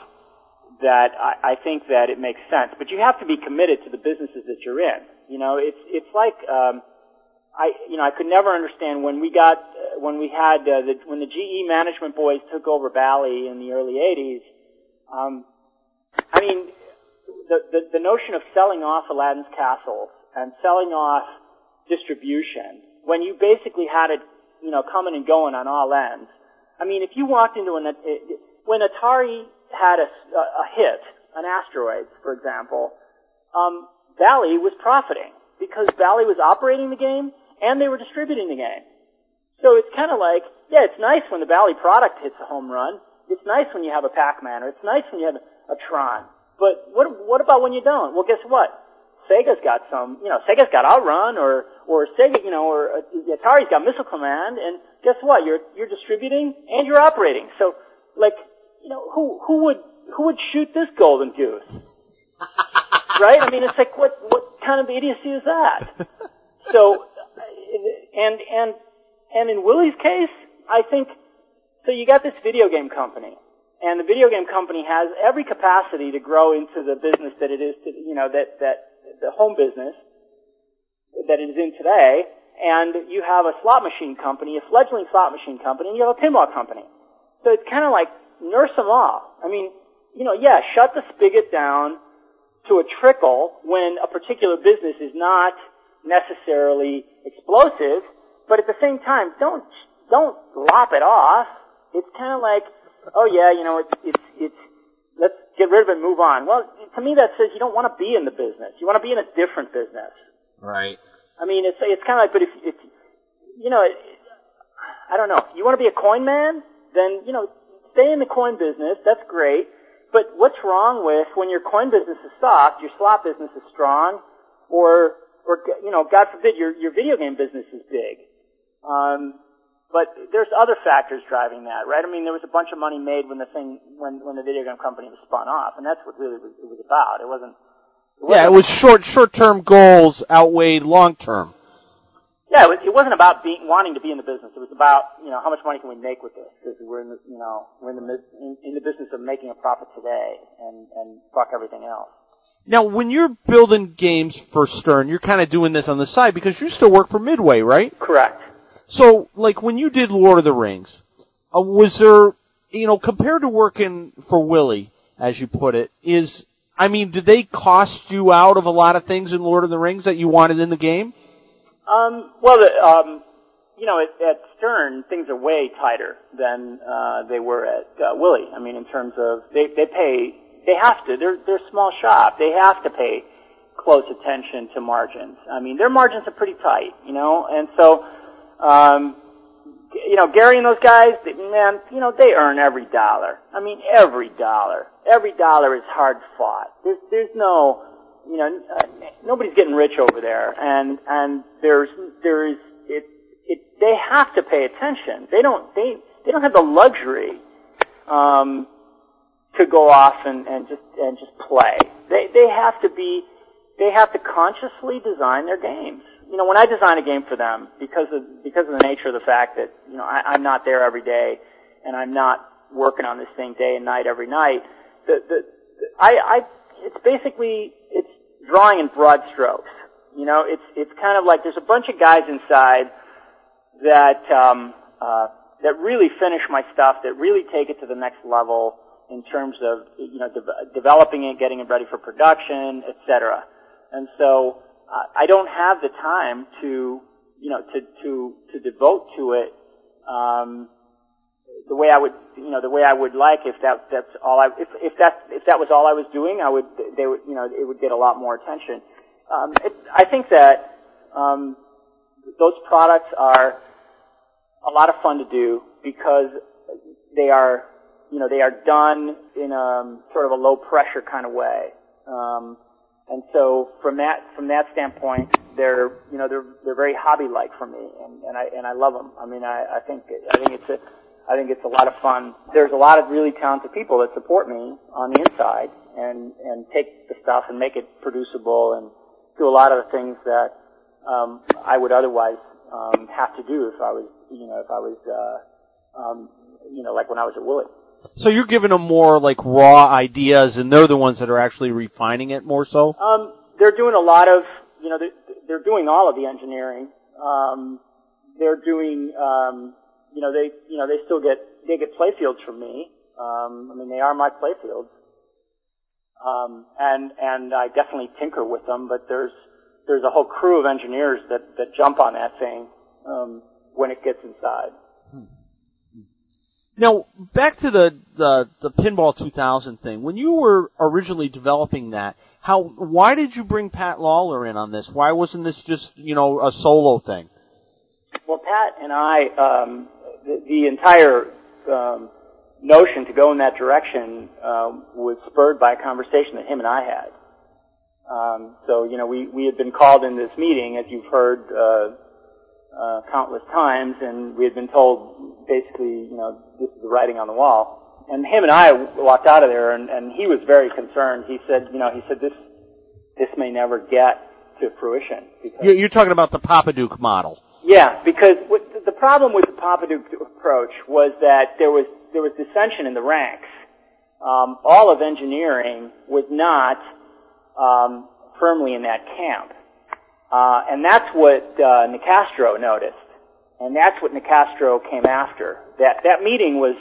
that I, I think that it makes sense. But you have to be committed to the businesses that you're in. You know, it's it's like um, I you know I could never understand when we got uh, when we had uh, the when the GE management boys took over Bally in the early '80s. Um, I mean, the, the the notion of selling off Aladdin's castles and selling off distribution when you basically had it you know coming and going on all ends. I mean, if you walked into an when Atari had a, a hit, an asteroid, for example, um, Bally was profiting because Bally was operating the game and they were distributing the game. So it's kind of like, yeah, it's nice when the Bally product hits a home run. It's nice when you have a Pac-Man, or it's nice when you have a Tron. But what what about when you don't? Well, guess what? Sega's got some, you know, Sega's got Outrun, or or Sega, you know, or uh, Atari's got Missile Command, and guess what? You're you're distributing and you're operating. So, like, you know, who who would who would shoot this golden goose? right? I mean, it's like what what kind of idiocy is that? So, and and and in Willie's case, I think so. You got this video game company, and the video game company has every capacity to grow into the business that it is, to, you know, that that the home business that it is in today. And you have a slot machine company, a fledgling slot machine company, and you have a pinball company. So it's kind of like nurse them all. I mean, you know, yeah, shut the spigot down to a trickle when a particular business is not necessarily explosive, but at the same time, don't don't lop it off. It's kind of like, oh yeah, you know, it's it's it's let's get rid of it, and move on. Well, to me, that says you don't want to be in the business. You want to be in a different business.
Right.
I mean, it's it's kind of like, but if if you know, I don't know, you want to be a coin man, then you know, stay in the coin business. That's great. But what's wrong with when your coin business is soft, your slot business is strong, or or you know, God forbid, your your video game business is big. Um, but there's other factors driving that, right? I mean, there was a bunch of money made when the thing when when the video game company was spun off, and that's what really was, it was about. It wasn't.
It wasn't yeah, it was short short term goals outweighed long term.
Yeah, it, was, it wasn't about being wanting to be in the business. It was about you know how much money can we make with this because we're in the you know we're in the in, in the business of making a profit today and and fuck everything else.
Now, when you're building games for Stern, you're kind of doing this on the side because you still work for Midway, right?
Correct.
So, like when you did Lord of the Rings, uh, was there, you know, compared to working for Willie, as you put it, is I mean, did they cost you out of a lot of things in Lord of the Rings that you wanted in the game?
Um, well, the, um, you know, at, at Stern, things are way tighter than uh, they were at uh, Willie. I mean, in terms of they they pay, they have to. They're they're small shop. They have to pay close attention to margins. I mean, their margins are pretty tight, you know, and so, um, you know, Gary and those guys, they, man, you know, they earn every dollar. I mean, every dollar. Every dollar is hard fought. There's there's no you know, uh, nobody's getting rich over there, and and there's there's it it they have to pay attention. They don't they they don't have the luxury um, to go off and and just and just play. They they have to be they have to consciously design their games. You know, when I design a game for them, because of because of the nature of the fact that you know I, I'm not there every day, and I'm not working on this thing day and night every night. The the I I it's basically it's drawing in broad strokes. You know, it's it's kind of like there's a bunch of guys inside that um, uh, that really finish my stuff, that really take it to the next level in terms of you know de- developing it, getting it ready for production, etc. And so uh, I don't have the time to you know to to to devote to it um, the way I would, you know, the way I would like if that that's all I if if that if that was all I was doing, I would they would you know it would get a lot more attention. Um, it, I think that um, those products are a lot of fun to do because they are you know they are done in a sort of a low pressure kind of way. Um, and so from that from that standpoint, they're you know they're they're very hobby like for me, and, and I and I love them. I mean, I, I think I think it's a I think it's a lot of fun. There's a lot of really talented people that support me on the inside and, and take the stuff and make it producible and do a lot of the things that, um, I would otherwise, um, have to do if I was, you know, if I was, uh, um, you know, like when I was at Willie.
So you're giving them more like raw ideas, and they're the ones that are actually refining it more so.
Um, they're doing a lot of, you know, they're, they're doing all of the engineering. Um, they're doing, um, you know, they, you know, they still get they get playfields from me. Um, I mean, they are my playfields. Um, and and I definitely tinker with them, but there's there's a whole crew of engineers that that jump on that thing um, when it gets inside.
Now, back to the, the, the Pinball 2000 thing. When you were originally developing that, how, why did you bring Pat Lawlor in on this? Why wasn't this just, you know, a solo thing?
Well, Pat and I, um, the, the entire um, notion to go in that direction um, was spurred by a conversation that him and I had. Um, so, you know, we, we had been called in this meeting, as you've heard uh, uh, countless times, and we had been told basically, you know, this is the writing on the wall. And him and I walked out of there, and, and he was very concerned. He said, you know, he said this this may never get to fruition. Because,
You- You're talking about the Popadiuk model.
yeah, because what, the problem with the Popadiuk approach was that there was there was dissension in the ranks. Um, all of engineering was not um, firmly in that camp. Uh, and that's what uh, Nicastro noticed, and that's what Nicastro came after. That that meeting was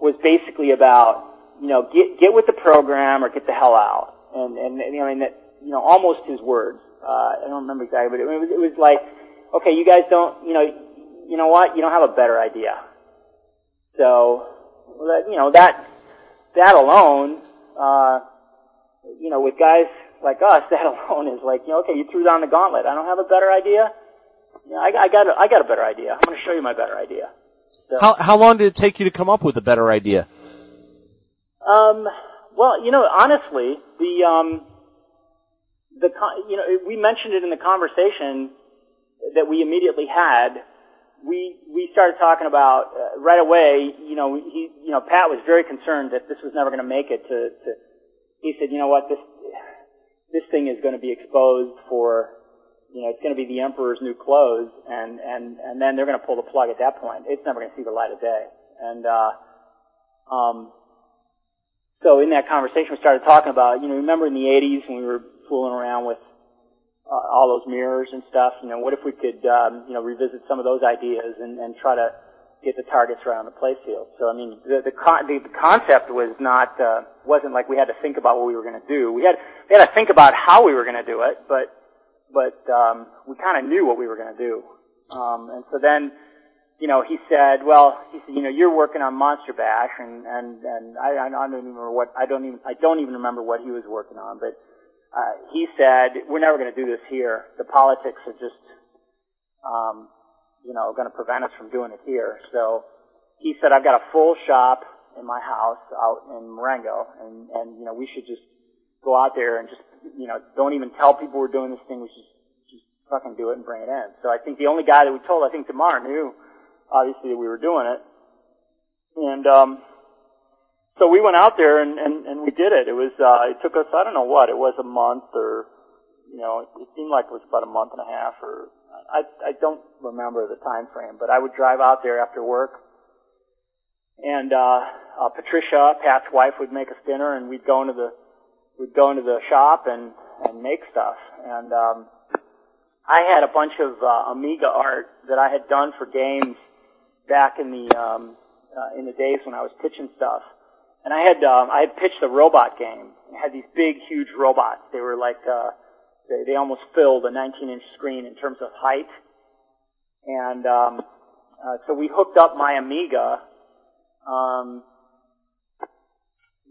was basically about you know get get with the program or get the hell out, and and, and I mean that you know almost his words. Uh, I don't remember exactly, but it was it was like, okay, you guys don't you know you know what you don't have a better idea. So you know that that alone, uh, you know, with guys like us, that alone is like, you know, okay, you threw down the gauntlet. I don't have a better idea. Know, I, I got a, I got a better idea. I'm going to show you my better idea. So,
How, how long did it take you to come up with a better idea?
um, well, you know, honestly, the um, the you know, we mentioned it in the conversation that we immediately had. We we started talking about uh, right away. You know, he you know Pat was very concerned that this was never going to make it to, to. He said, you know what, this this thing is going to be exposed for, you know, it's going to be the emperor's new clothes, and and and then they're going to pull the plug at that point. It's never going to see the light of day. And uh, um, so in that conversation, we started talking about, you know, remember in the '80s when we were fooling around with uh, all those mirrors and stuff. You know, what if we could, um, you know, revisit some of those ideas and, and try to get the targets right on the playfield. So I mean, the the, con- the, the concept was not uh, wasn't like we had to think about what we were going to do. We had we had to think about how we were going to do it, but but um, we kind of knew what we were going to do. Um, and so then, you know, he said, well, he said, you know, you're working on Monster Bash, and and and I, I don't even remember what I don't even I don't even remember what he was working on, but uh, he said, we're never going to do this here. The politics are just, um, you know, going to prevent us from doing it here. So he said, I've got a full shop in my house out in Marengo, and, and, you know, we should just go out there and just, you know, don't even tell people we're doing this thing. We should just fucking do it and bring it in. So I think the only guy that we told, I think Demar knew, obviously, that we were doing it. And, um, so we went out there and, and, and we did it. It was, uh, it took us, I don't know what, it was a month or, you know, it, it seemed like it was about a month and a half or, I, I don't remember the time frame, but I would drive out there after work and, uh, uh, Patricia, Pat's wife, would make us dinner and we'd go into the, we'd go into the shop and, and make stuff. And, um, I had a bunch of, uh, Amiga art that I had done for games back in the, um, uh, in the days when I was pitching stuff. And I had, um, I had pitched a robot game. It had these big, huge robots. They were like, uh, they, they almost filled a 19 inch screen in terms of height. And, um, uh, so we hooked up my Amiga, um,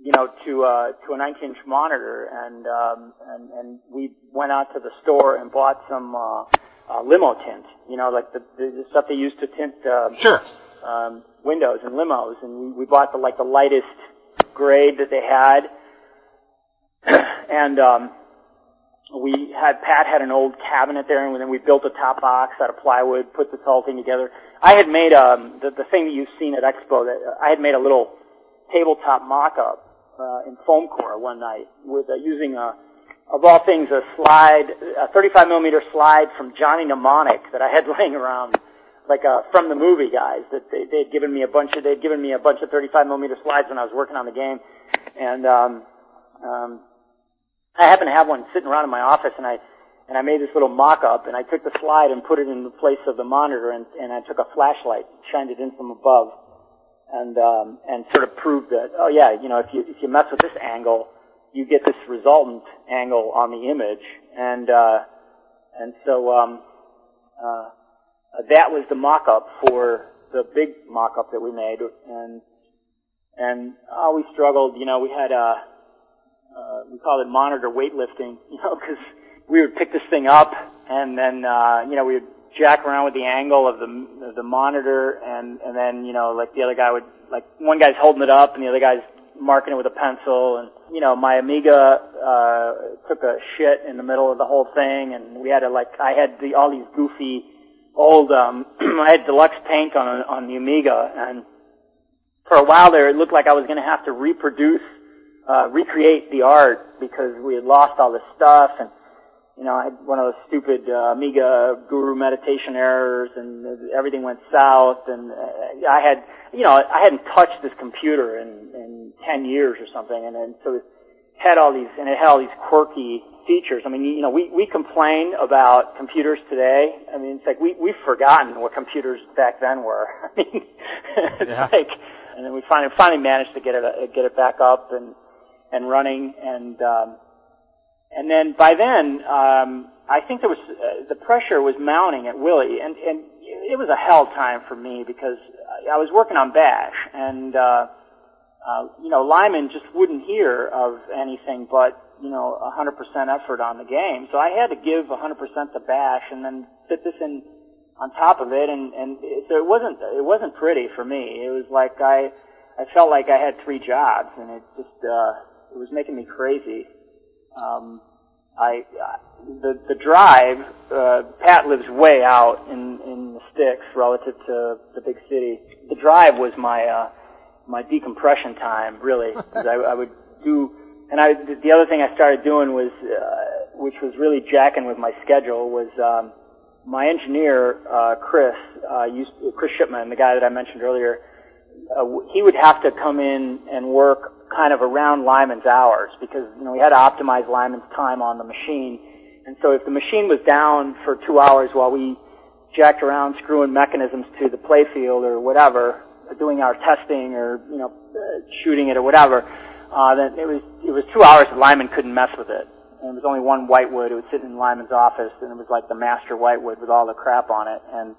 you know, to, uh, to a 19 inch monitor and, um, and, and we went out to the store and bought some, uh, uh, limo tint, you know, like the, the stuff they use to tint, uh,
Sure.
um, windows and limos, and we, we bought the like the lightest grade that they had, and um, we had Pat had an old cabinet there, and then we built a top box out of plywood, put this whole thing together. I had made um, the, the thing that you've seen at Expo. That I had made a little tabletop mock-up uh, in foam core one night with uh, using a of all things, a slide, a 35 millimeter slide from Johnny Mnemonic that I had laying around like uh, from the movie guys that they they'd given me a bunch of they'd given me a bunch of 35 millimeter slides when I was working on the game, and um, um, I happened to have one sitting around in my office, and I and I made this little mock-up, and I took the slide and put it in the place of the monitor, and, and I took a flashlight, shined it in from above, and um, and sort of proved that oh yeah, you know if you if you mess with this angle, you get this resultant angle on the image, and uh, and so um, uh, that was the mock-up for the big mock-up that we made, and and oh, we struggled. You know, we had a uh, we called it monitor weightlifting, you know, because we would pick this thing up and then uh, you know we would jack around with the angle of the of the monitor, and and then you know like the other guy would like one guy's holding it up and the other guy's marking it with a pencil, and you know my Amiga uh, took a shit in the middle of the whole thing, and we had to like I had the all these goofy old um I had deluxe paint on on the Amiga and for a while there it looked like I was going to have to reproduce uh recreate the art because we had lost all this stuff and you know I had one of those stupid uh, Amiga guru meditation errors and everything went south and uh, I had you know I hadn't touched this computer in in 10 years or something and then so it had all these and it had all these quirky features. I mean, you know, we, we complain about computers today. I mean, it's like we, we've forgotten what computers back then were. I mean, it's
Yeah.
like, and then we finally, finally managed to get it, uh, get it back up and, and running and, um, and then by then, um, I think there was, uh, the pressure was mounting at Willie and, and it was a hell time for me because I was working on Bash and, uh, uh, you know, Lyman just wouldn't hear of anything but, you know, 100% effort on the game. So I had to give 100% to Bash and then fit this in on top of it and, and it, so it wasn't, it wasn't pretty for me. It was like I, I felt like I had three jobs and it just, uh, it was making me crazy. Um, I, uh, the, the drive, uh, Pat lives way out in, in the sticks relative to the big city. The drive was my, uh, my decompression time, really. 'cause I, I would do, and I, the other thing I started doing was, uh, which was really jacking with my schedule was, um, my engineer, uh, Chris, uh, used, Chris Shipman, the guy that I mentioned earlier, uh, he would have to come in and work kind of around Lyman's hours because, you know, we had to optimize Lyman's time on the machine. And so if the machine was down for two hours while we jacked around screwing mechanisms to the playfield or whatever, doing our testing or, you know, shooting it or whatever, uh, then it was, it was two hours that Lyman couldn't mess with it. And there was only one whitewood. It was sitting in Lyman's office and it was like the master whitewood with all the crap on it. And,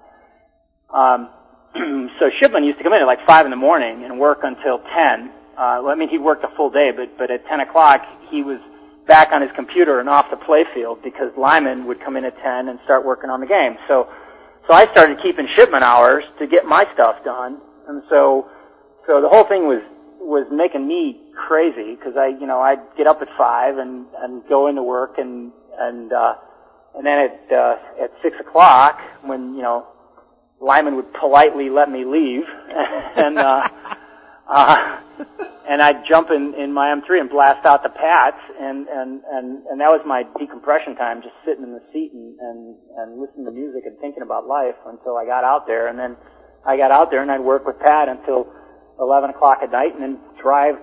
um, so Shipman used to come in at like five in the morning and work until ten. Uh, well, I mean, he worked a full day, but but at ten o'clock he was back on his computer and off the playfield because Lyman would come in at ten and start working on the game. So so I started keeping Shipman hours to get my stuff done, and so so the whole thing was was making me crazy because I you know I'd get up at five and and go into work and and uh, and then at uh, at six o'clock when you know Lyman would politely let me leave, and uh, uh, and I'd jump in in my M3 and blast out the pats, and and and and that was my decompression time, just sitting in the seat and and and listening to music and thinking about life until I got out there, and then I got out there and I'd work with Pat until eleven o'clock at night, and then drive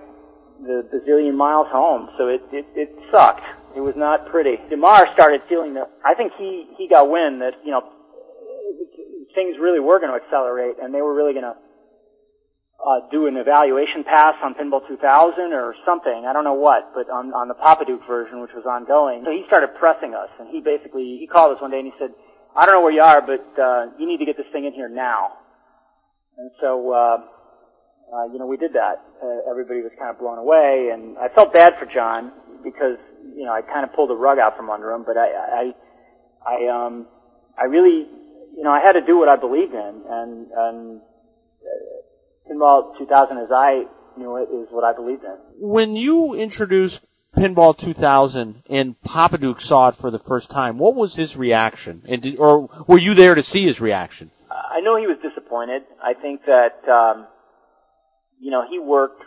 the bazillion miles home. So it it, it sucked. It was not pretty. Demar started feeling that. I think he he got wind that you know things really were going to accelerate, and they were really going to uh, do an evaluation pass on Pinball 2000 or something. I don't know what, but on on the Popadiuk version, which was ongoing. So he started pressing us, and he basically he called us one day and he said, "I don't know where you are, but uh, you need to get this thing in here now." And so. Uh, uh, you know, we did that. Uh, everybody was kind of blown away, and I felt bad for John because you know I kind of pulled the rug out from under him. But I, I, I, um, I really, you know, I had to do what I believed in, and and uh, Pinball 2000, as I knew it, is what I believed in.
When you introduced Pinball 2000 and Popadiuk saw it for the first time, what was his reaction? And did, or were you there to see his reaction?
I know he was disappointed. I think that um, you know he worked.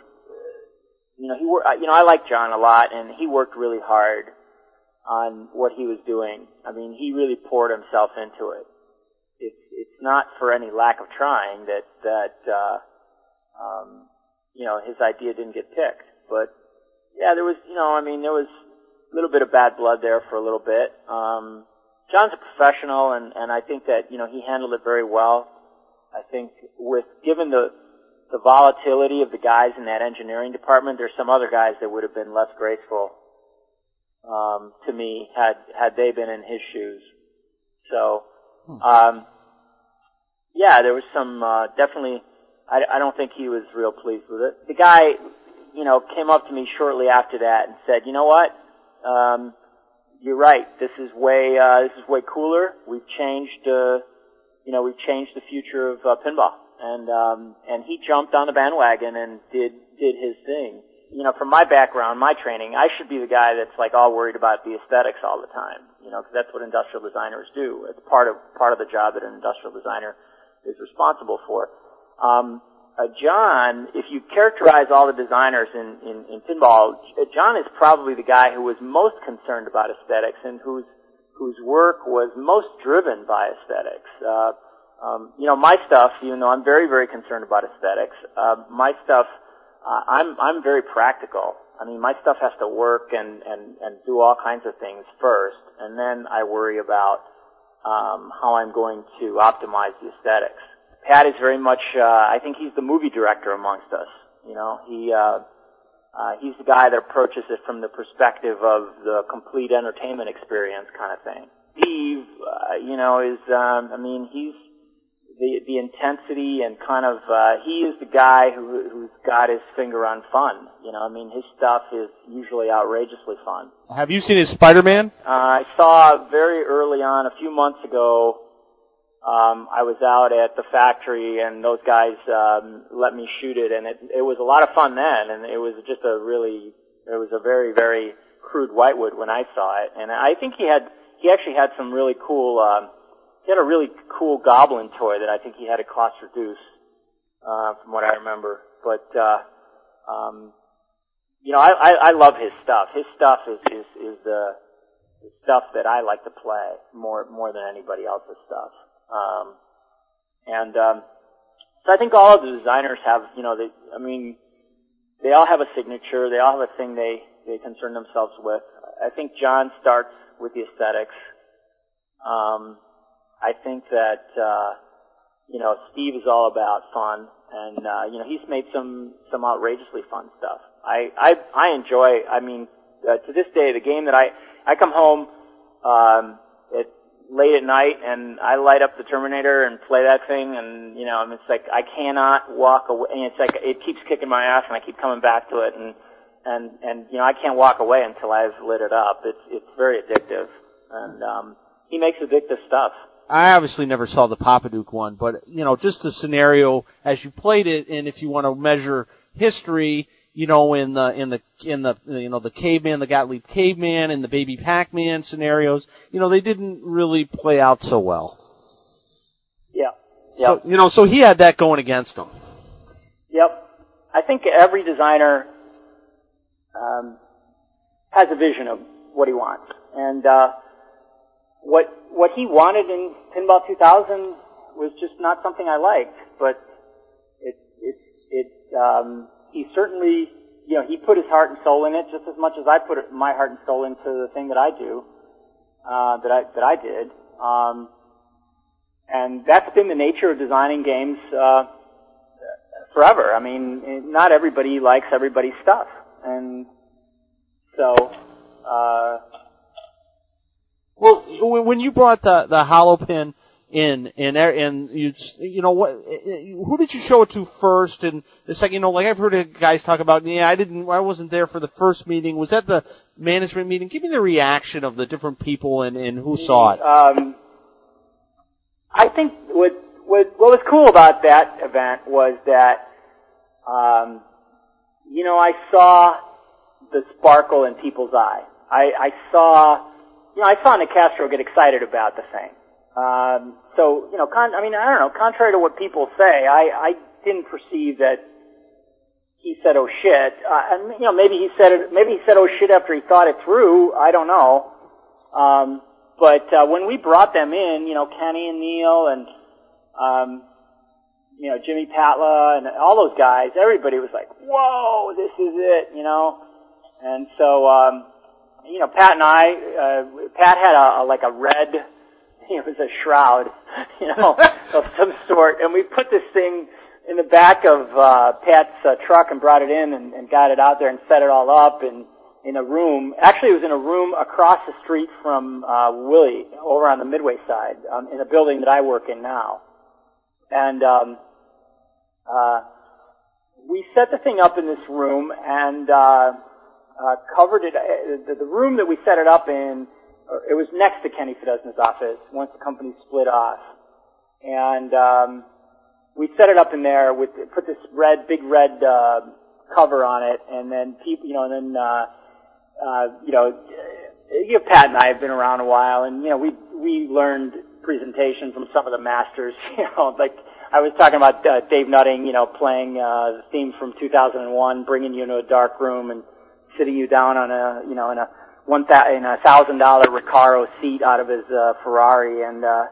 You know he worked. You know I like John a lot, and he worked really hard on what he was doing. I mean, he really poured himself into it, it's it's not for any lack of trying that that uh, um, you know his idea didn't get picked. But yeah, there was you know I mean there was a little bit of bad blood there for a little bit. Um, John's a professional, and and I think that you know he handled it very well. I think with given the the volatility of the guys in that engineering department, there's some other guys that would have been less graceful um, to me had had they been in his shoes. So, um, yeah, there was some uh, definitely. I, I don't think he was real pleased with it. The guy, you know, came up to me shortly after that and said, "You know what? Um, you're right. This is way uh, this is way cooler. We've changed, uh, you know, we've changed the future of uh, pinball." And um, and he jumped on the bandwagon and did did his thing you know, from my background, my training, I should be the guy that's like all worried about the aesthetics all the time, you know, because that's what industrial designers do. It's part of part of the job that an industrial designer is responsible for. Um, uh, John, if you characterize all the designers in, in, in pinball, John is probably the guy who was most concerned about aesthetics and whose whose work was most driven by aesthetics. Uh, um, you know, my stuff, even though I'm very very concerned about aesthetics, uh, my stuff uh, I'm I'm very practical. I mean, my stuff has to work and and and do all kinds of things first, and then I worry about um, how I'm going to optimize the aesthetics. Pat is very much. Uh, I think he's the movie director amongst us. You know, he. Uh, uh, he's the guy that approaches it from the perspective of the complete entertainment experience kind of thing. Steve, uh, you know, is, um, I mean, he's, the the intensity and kind of uh, he is the guy who who's got his finger on fun. You know, I mean, his stuff is usually outrageously fun.
Have you seen his Spider-Man?
Uh, I saw very early on, a few months ago. Um, I was out at the factory, and those guys um, let me shoot it, and it it was a lot of fun then, and it was just a really it was a very very crude whitewood when I saw it, and I think he had he actually had some really cool. Um, he had a really cool goblin toy that I think he had at cost reduce, uh, from what I remember. But, uh, um, you know, I, I, I love his stuff. His stuff is, is, is the, the stuff that I like to play more, more than anybody else's stuff. Um, and, um, so I think all of the designers have, you know, they, I mean, they all have a signature. They all have a thing they, they concern themselves with. I think John starts with the aesthetics. Um, I think that uh, you know Steve is all about fun, and uh, you know he's made some some outrageously fun stuff. I I, I enjoy. I mean, uh, to this day, the game that I I come home um, late at night and I light up the Terminator and play that thing, and you know, it's like I cannot walk away. And it's like it keeps kicking my ass, and I keep coming back to it, and and and you know, I can't walk away until I've lit it up. It's it's very addictive, and um, he makes addictive stuff.
I obviously never saw the Duke one, but you know, just the scenario as you played it, and if you want to measure history, you know, in the in the in the you know the caveman, the Gottlieb caveman, and the baby Pac-Man scenarios, you know, they didn't really play out so well.
Yeah.
So you know, so he had that going against him.
Yep. I think every designer um, has a vision of what he wants, and uh, what what he wanted in Pinball 2000 was just not something I liked, but it it it um, he certainly you know he put his heart and soul in it just as much as I put my heart and soul into the thing that I do uh, that I that I did, um, and that's been the nature of designing games uh, forever. I mean, not everybody likes everybody's stuff, and so. Uh,
well, when you brought the the hollow pin in and and you you know what who did you show it to first? And the second you know like I've heard guys talk about yeah I didn't I wasn't there for the first meeting. Was that the management meeting? Give me the reaction of the different people and and who saw it.
Um, I think what what what was cool about that event was that um, you know I saw the sparkle in people's eye. I I saw you know, I saw Nicastro get excited about the thing. Um, so, you know, con- I mean, I don't know. Contrary to what people say, I, I didn't perceive that he said, "Oh shit," uh, and you know, maybe he said it. Maybe he said, "Oh shit," after he thought it through. I don't know. Um, but uh, when we brought them in, you know, Kenny and Neil and um, you know Jimmy Patla and all those guys, everybody was like, "Whoa, this is it," you know. And so, um, you know, Pat and I, uh, Pat had a, a like a red, it was a shroud, you know, of some sort, and we put this thing in the back of uh, Pat's uh, truck and brought it in and, and got it out there and set it all up and in a room. Actually, it was in a room across the street from uh, Willie, over on the Midway side, um, in a building that I work in now. And um, uh, we set the thing up in this room and uh, uh, covered it. Uh, the, the room that we set it up in, it was next to Kenny Fedesna's office once the company split off, and um, we set it up in there with put this red, big red uh, cover on it, and then people, you know, and then uh, uh, you know, you know, Pat and I have been around a while, and you know, we we learned presentation from some of the masters, you know, like I was talking about uh, Dave Nutting, you know, playing uh, the theme from 2001, bringing you into a dark room and sitting you down on a, you know, in a one th- in a thousand dollar Recaro seat out of his uh, Ferrari, and uh,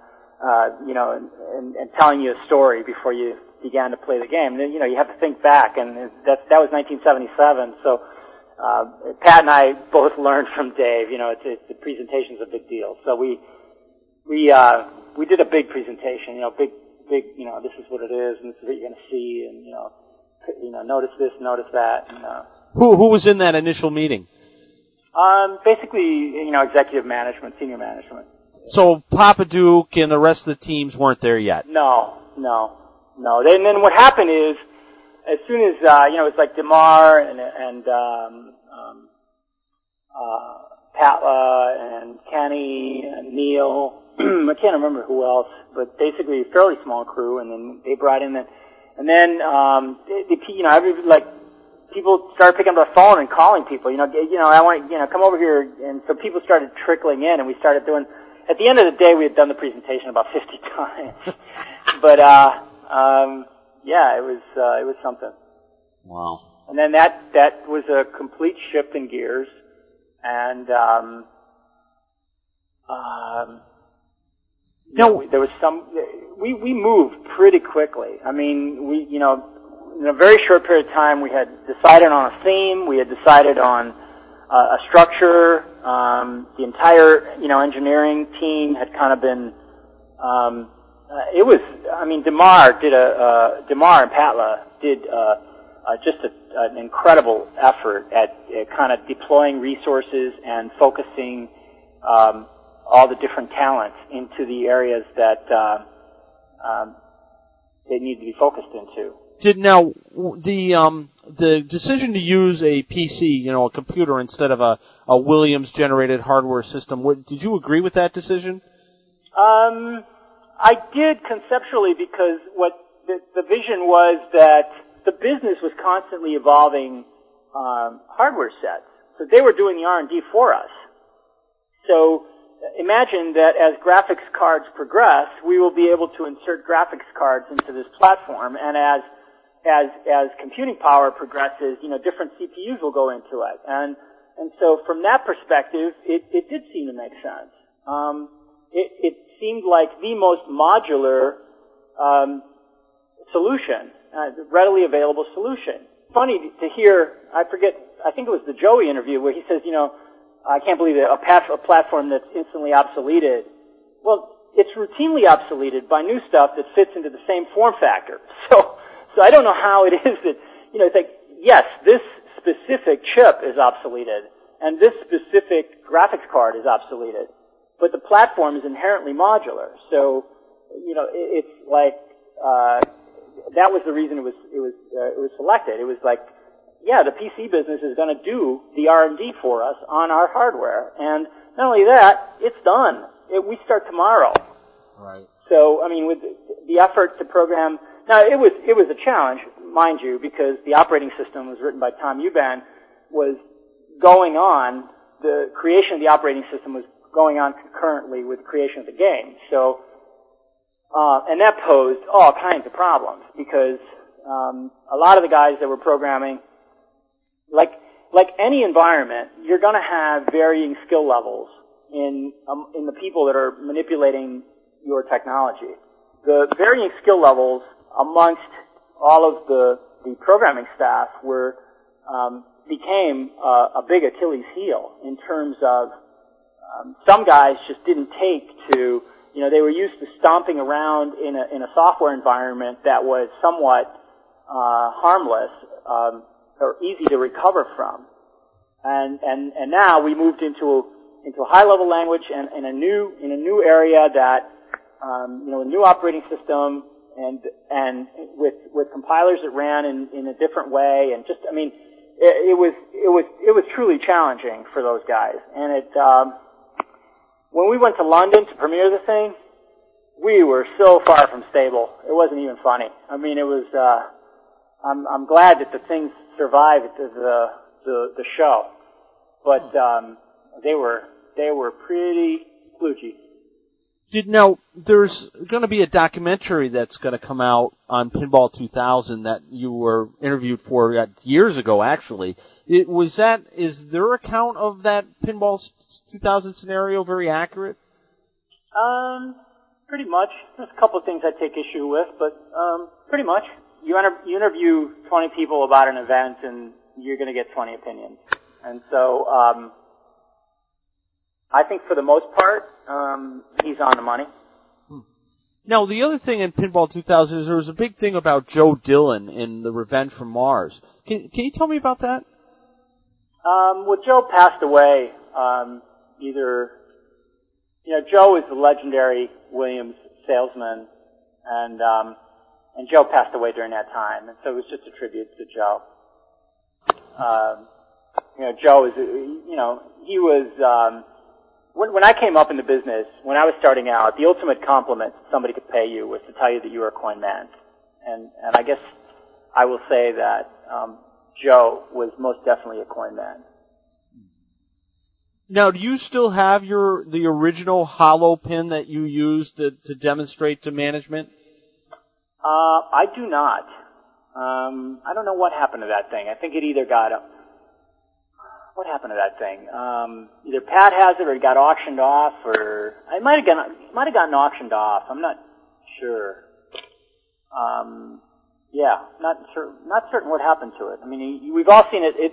uh, you know, and, and, and telling you a story before you began to play the game. And you know, you have to think back, and that that was 1977. So uh, Pat and I both learned from Dave. You know, it's, it's the presentation's a big deal. So we we uh, we did a big presentation. You know, big big. You know, this is what it is, and this is what you're going to see, and you know, you know, notice this, notice that. And, uh,
who who was in that initial meeting?
Um, basically, you know, executive management, senior management.
So Popadiuk and the rest of the teams weren't there yet.
No, no, no. And then what happened is, as soon as uh, you know, it's like Demar and and um, um, uh, Patla and Kenny and Neil. I can't remember who else, but basically a fairly small crew. And then they brought in the, and then um, the, the you know, every like people started picking up the phone and calling people. You know, you know, I want you know, come over here, and so people started trickling in, and we started doing. At the end of the day, we had done the presentation about 50 times, but uh, um, yeah, it was uh, it was something.
Wow.
And then that that was a complete shift in gears, and um, um,
no,
there was some. We we moved pretty quickly. I mean, we you know, in a very short period of time, we had decided on a theme. We had decided on uh, a structure. Um, the entire you know engineering team had kind of been. Um, uh, it was. I mean, Demar did a uh, Demar and Patla did. Uh, uh, just a, an incredible effort at uh, kind of deploying resources and focusing um, all the different talents into the areas that uh, um, they need to be focused into.
Did now the um, the decision to use a PC, you know, a computer instead of a, a Williams generated hardware system? What, did you agree with that decision?
Um, I did conceptually because what the, the vision was that the business was constantly evolving um, hardware sets. So they were doing the R&D for us. So imagine that as graphics cards progress, we will be able to insert graphics cards into this platform, and as as as computing power progresses, you know, different CPUs will go into it, and and so from that perspective, it, it did seem to make sense. Um, it, it seemed like the most modular um, solution, uh, readily available solution. Funny to hear. I forget. I think it was the Joey interview where he says, you know, I can't believe it, a, path, a platform that's instantly obsoleted. Well, it's routinely obsoleted by new stuff that fits into the same form factor. So, so I don't know how it is that, you know, it's like, yes, this specific chip is obsoleted, and this specific graphics card is obsoleted, but the platform is inherently modular. So, you know, it, it's like, uh, that was the reason it was, it was, uh, it was selected. It was like, yeah, the PC business is going to do the R&D for us on our hardware. And not only that, it's done. It, we start tomorrow.
Right.
So, I mean, with the effort to program, now it was, it was a challenge, mind you, because the operating system was written by Tom Uban, was going on, the creation of the operating system was going on concurrently with creation of the game. So, uh, and that posed all kinds of problems because um, a lot of the guys that were programming like like any environment, you're going to have varying skill levels in um, in the people that are manipulating your technology. The varying skill levels amongst all of the the programming staff were um, became uh, a big Achilles heel in terms of um, some guys just didn't take to you know they were used to stomping around in a in a software environment that was somewhat uh, harmless um, or easy to recover from, and and and now we moved into into a high level language and in a new in a new area that um, you know a new operating system and and with with compilers that ran in in a different way and just I mean it, it was it was it was truly challenging for those guys. And it um, when we went to London to premiere the thing we were so far from stable. It wasn't even funny. I mean it was uh, I'm I'm glad that the thing survived the the the show. But um, they were they were pretty kludgy.
Did now there's going to be a documentary that's going to come out on Pinball 2000 that you were interviewed for uh, years ago. Actually, it was that is their account of that Pinball 2000 scenario very accurate?
Um, pretty much. There's a couple of things I take issue with, but um, pretty much. You, inter- you interview 20 people about an event, and you're going to get 20 opinions. And so, um, I think for the most part, um, he's on the money.
Now, the other thing in Pinball 2000 is there was a big thing about Joe Dillon in The Revenge from Mars. Can, can you tell me about that?
Um, well, Joe passed away, um, either, you know, Joe is the legendary Williams salesman, and, um, and Joe passed away during that time, and so it was just a tribute to Joe. Um, you know, Joe is, you know, he was, um, when, when I came up in the business, when I was starting out, the ultimate compliment somebody could pay you was to tell you that you were a coin man. And, and I guess I will say that um, Joe was most definitely a coin man.
Now, do you still have your the original hollow pin that you used to, to demonstrate to management?
Uh, I do not. Um, I don't know what happened to that thing. I think it either got what happened to that thing? Um, either Pat has it or it got auctioned off, or I might have gotten might have gotten auctioned off. I'm not sure. Um, yeah, not certain. Not certain what happened to it. I mean, we've all seen it. It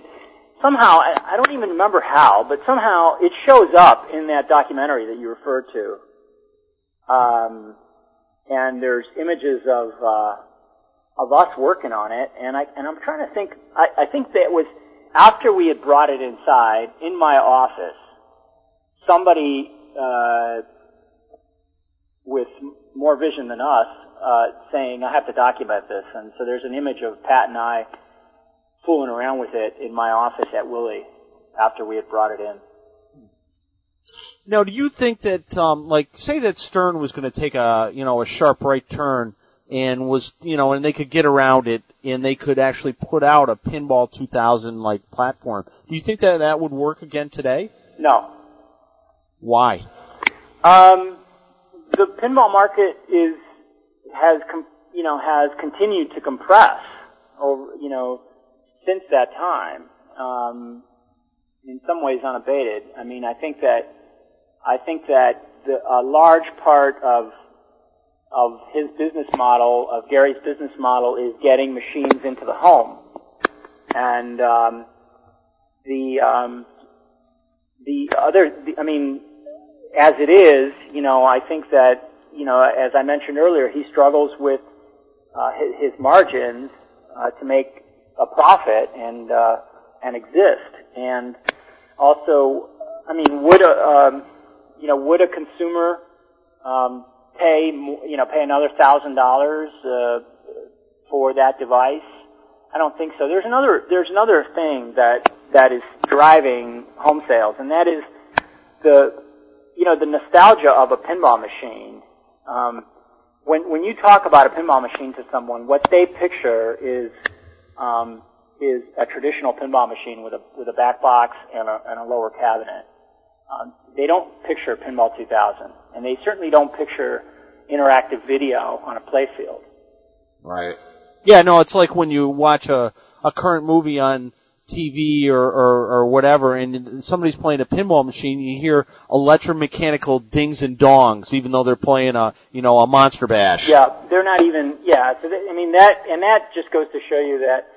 somehow I, I don't even remember how, but somehow it shows up in that documentary that you referred to. Um, and there's images of uh, of us working on it, and I and I'm trying to think. I, I think that was after we had brought it inside, in my office, somebody uh, with more vision than us uh, saying, I have to document this. And so there's an image of Pat and I fooling around with it in my office at Willie after we had brought it in.
Now, do you think that, um, like, say that Stern was going to take a, you know, a sharp right turn and was, you know, and they could get around it and they could actually put out a Pinball 2000 like platform. Do you think that that would work again today?
No.
Why?
Um, the pinball market is has com- you know has continued to compress over you know since that time. Um, in some ways unabated. I mean, I think that I think that the, a large part of of his business model, of Gary's business model, is getting machines into the home. And um, the um, the other, the, I mean, as it is, you know, I think that you know, as I mentioned earlier, he struggles with uh, his, his margins uh, to make a profit and uh, and exist. And also, I mean, would a um, you know would a consumer um, pay you know pay another thousand dollars uh, for that device? I don't think so. There's another there's another thing that that is driving home sales, and that is the you know the nostalgia of a pinball machine. Um, when when you talk about a pinball machine to someone, what they picture is um, is a traditional pinball machine with a with a back box and a, and a lower cabinet. Um, they don't picture Pinball 2000, and they certainly don't picture interactive video on a playfield.
Right.
Yeah, no, it's like when you watch a, a current movie on TV or, or, or whatever, and somebody's playing a pinball machine, you hear electromechanical dings and dongs, even though they're playing a, you know, a monster bash.
Yeah, they're not even. Yeah, so they, I mean that, and that just goes to show you that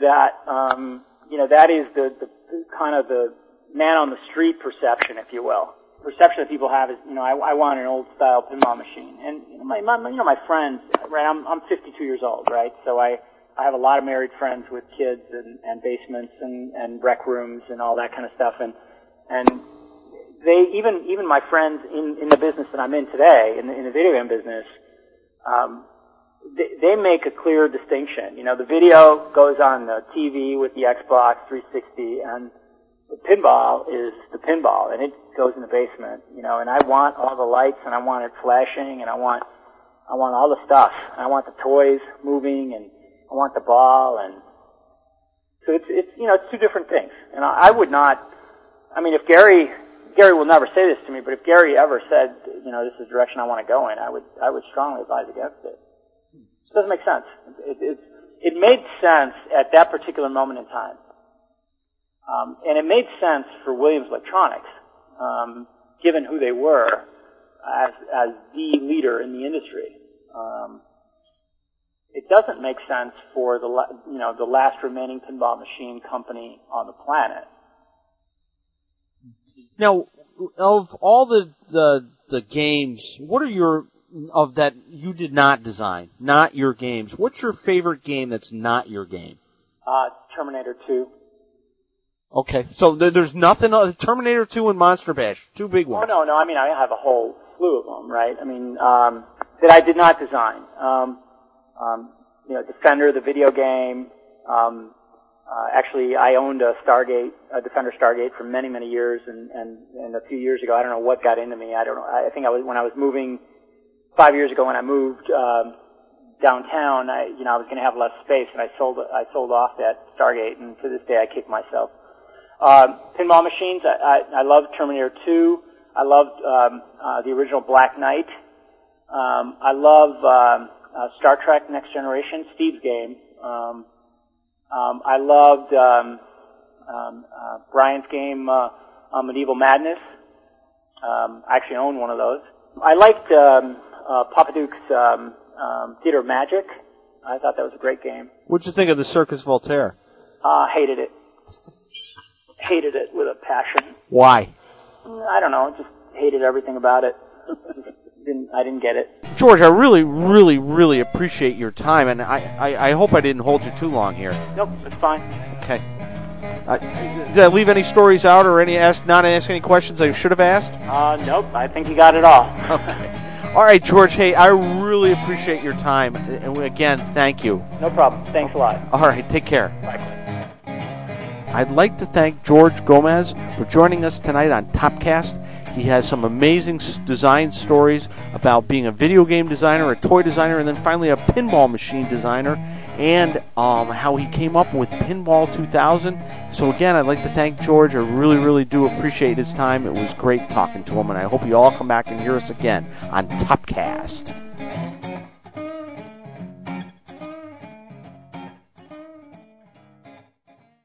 that um, you know that is the, the, the kind of the man on the street perception, if you will. Perception that people have is, you know, I, I want an old style pinball machine, and you know, my, my you know my friends, right? I'm I'm 52 years old, right? So I I have a lot of married friends with kids and, and basements and, and rec rooms and all that kind of stuff. And, and they, even, even my friends in, in the business that I'm in today, in the, in the video game business, um, they, they make a clear distinction. You know, the video goes on the TV with the Xbox 360 and pinball is the pinball and it goes in the basement, you know, and I want all the lights and I want it flashing and I want, I want all the stuff. I want the toys moving and, I want the ball, and so it's it's you know it's two different things. And I, I would not. I mean, if Gary Gary will never say this to me, but if Gary ever said, you know, this is the direction I want to go in, I would I would strongly advise against it. It doesn't make sense. It, it, it made sense at that particular moment in time, um, and it made sense for Williams Electronics, um, given who they were as as the leader in the industry. Um, it doesn't make sense for the you know the last remaining pinball machine company on the planet.
Now, of all the the the games, what are your of that you did not design, not your games? What's your favorite game that's not your game?
Uh, Terminator 2.
Okay, so there's nothing. Uh, Terminator 2 and Monster Bash, two big ones.
Oh no, no. I mean, I have a whole slew of them, right? I mean, um, that I did not design. Um, um, you know, Defender, the video game. Um, uh, actually, I owned a Stargate, a Defender Stargate for many, many years, and, and, and a few years ago, I don't know what got into me. I don't know. I think I was when I was moving five years ago when I moved um, downtown. I, you know, I was going to have less space, and I sold I sold off that Stargate, and to this day, I kick myself. Um, pinball machines. I, I, I love Terminator 2. I loved um, uh, the original Black Knight. Um, I love um, uh, Star Trek Next Generation, Steve's game. Um, um, I loved um, um, uh, Brian's game, uh, uh, Medieval Madness. Um, I actually own one of those. I liked um, uh, Popadiuk's um, um, Theater of Magic. I thought that was a great game.
What'd you think of the Cirqus Voltaire?
Uh, I hated it. Hated it with a passion.
Why?
I don't know. Just hated everything about it. didn't I didn't get it.
George, I really, really, really appreciate your time, and I, I, I hope I didn't hold you too long here.
Nope, it's fine.
Okay. Uh, did I leave any stories out or any ask not ask any questions I should have asked?
Uh, nope. I think you got it all.
okay. All right, George. Hey, I really appreciate your time, and again, thank you.
No problem. Thanks a lot.
All right, take care.
Bye.
I'd like to thank George Gomez for joining us tonight on Topcast. He has some amazing design stories about being a video game designer, a toy designer, and then finally a pinball machine designer, and um, how he came up with Pinball 2000. So, again, I'd like to thank George. I really, really do appreciate his time. It was great talking to him, and I hope you all come back and hear us again on Topcast.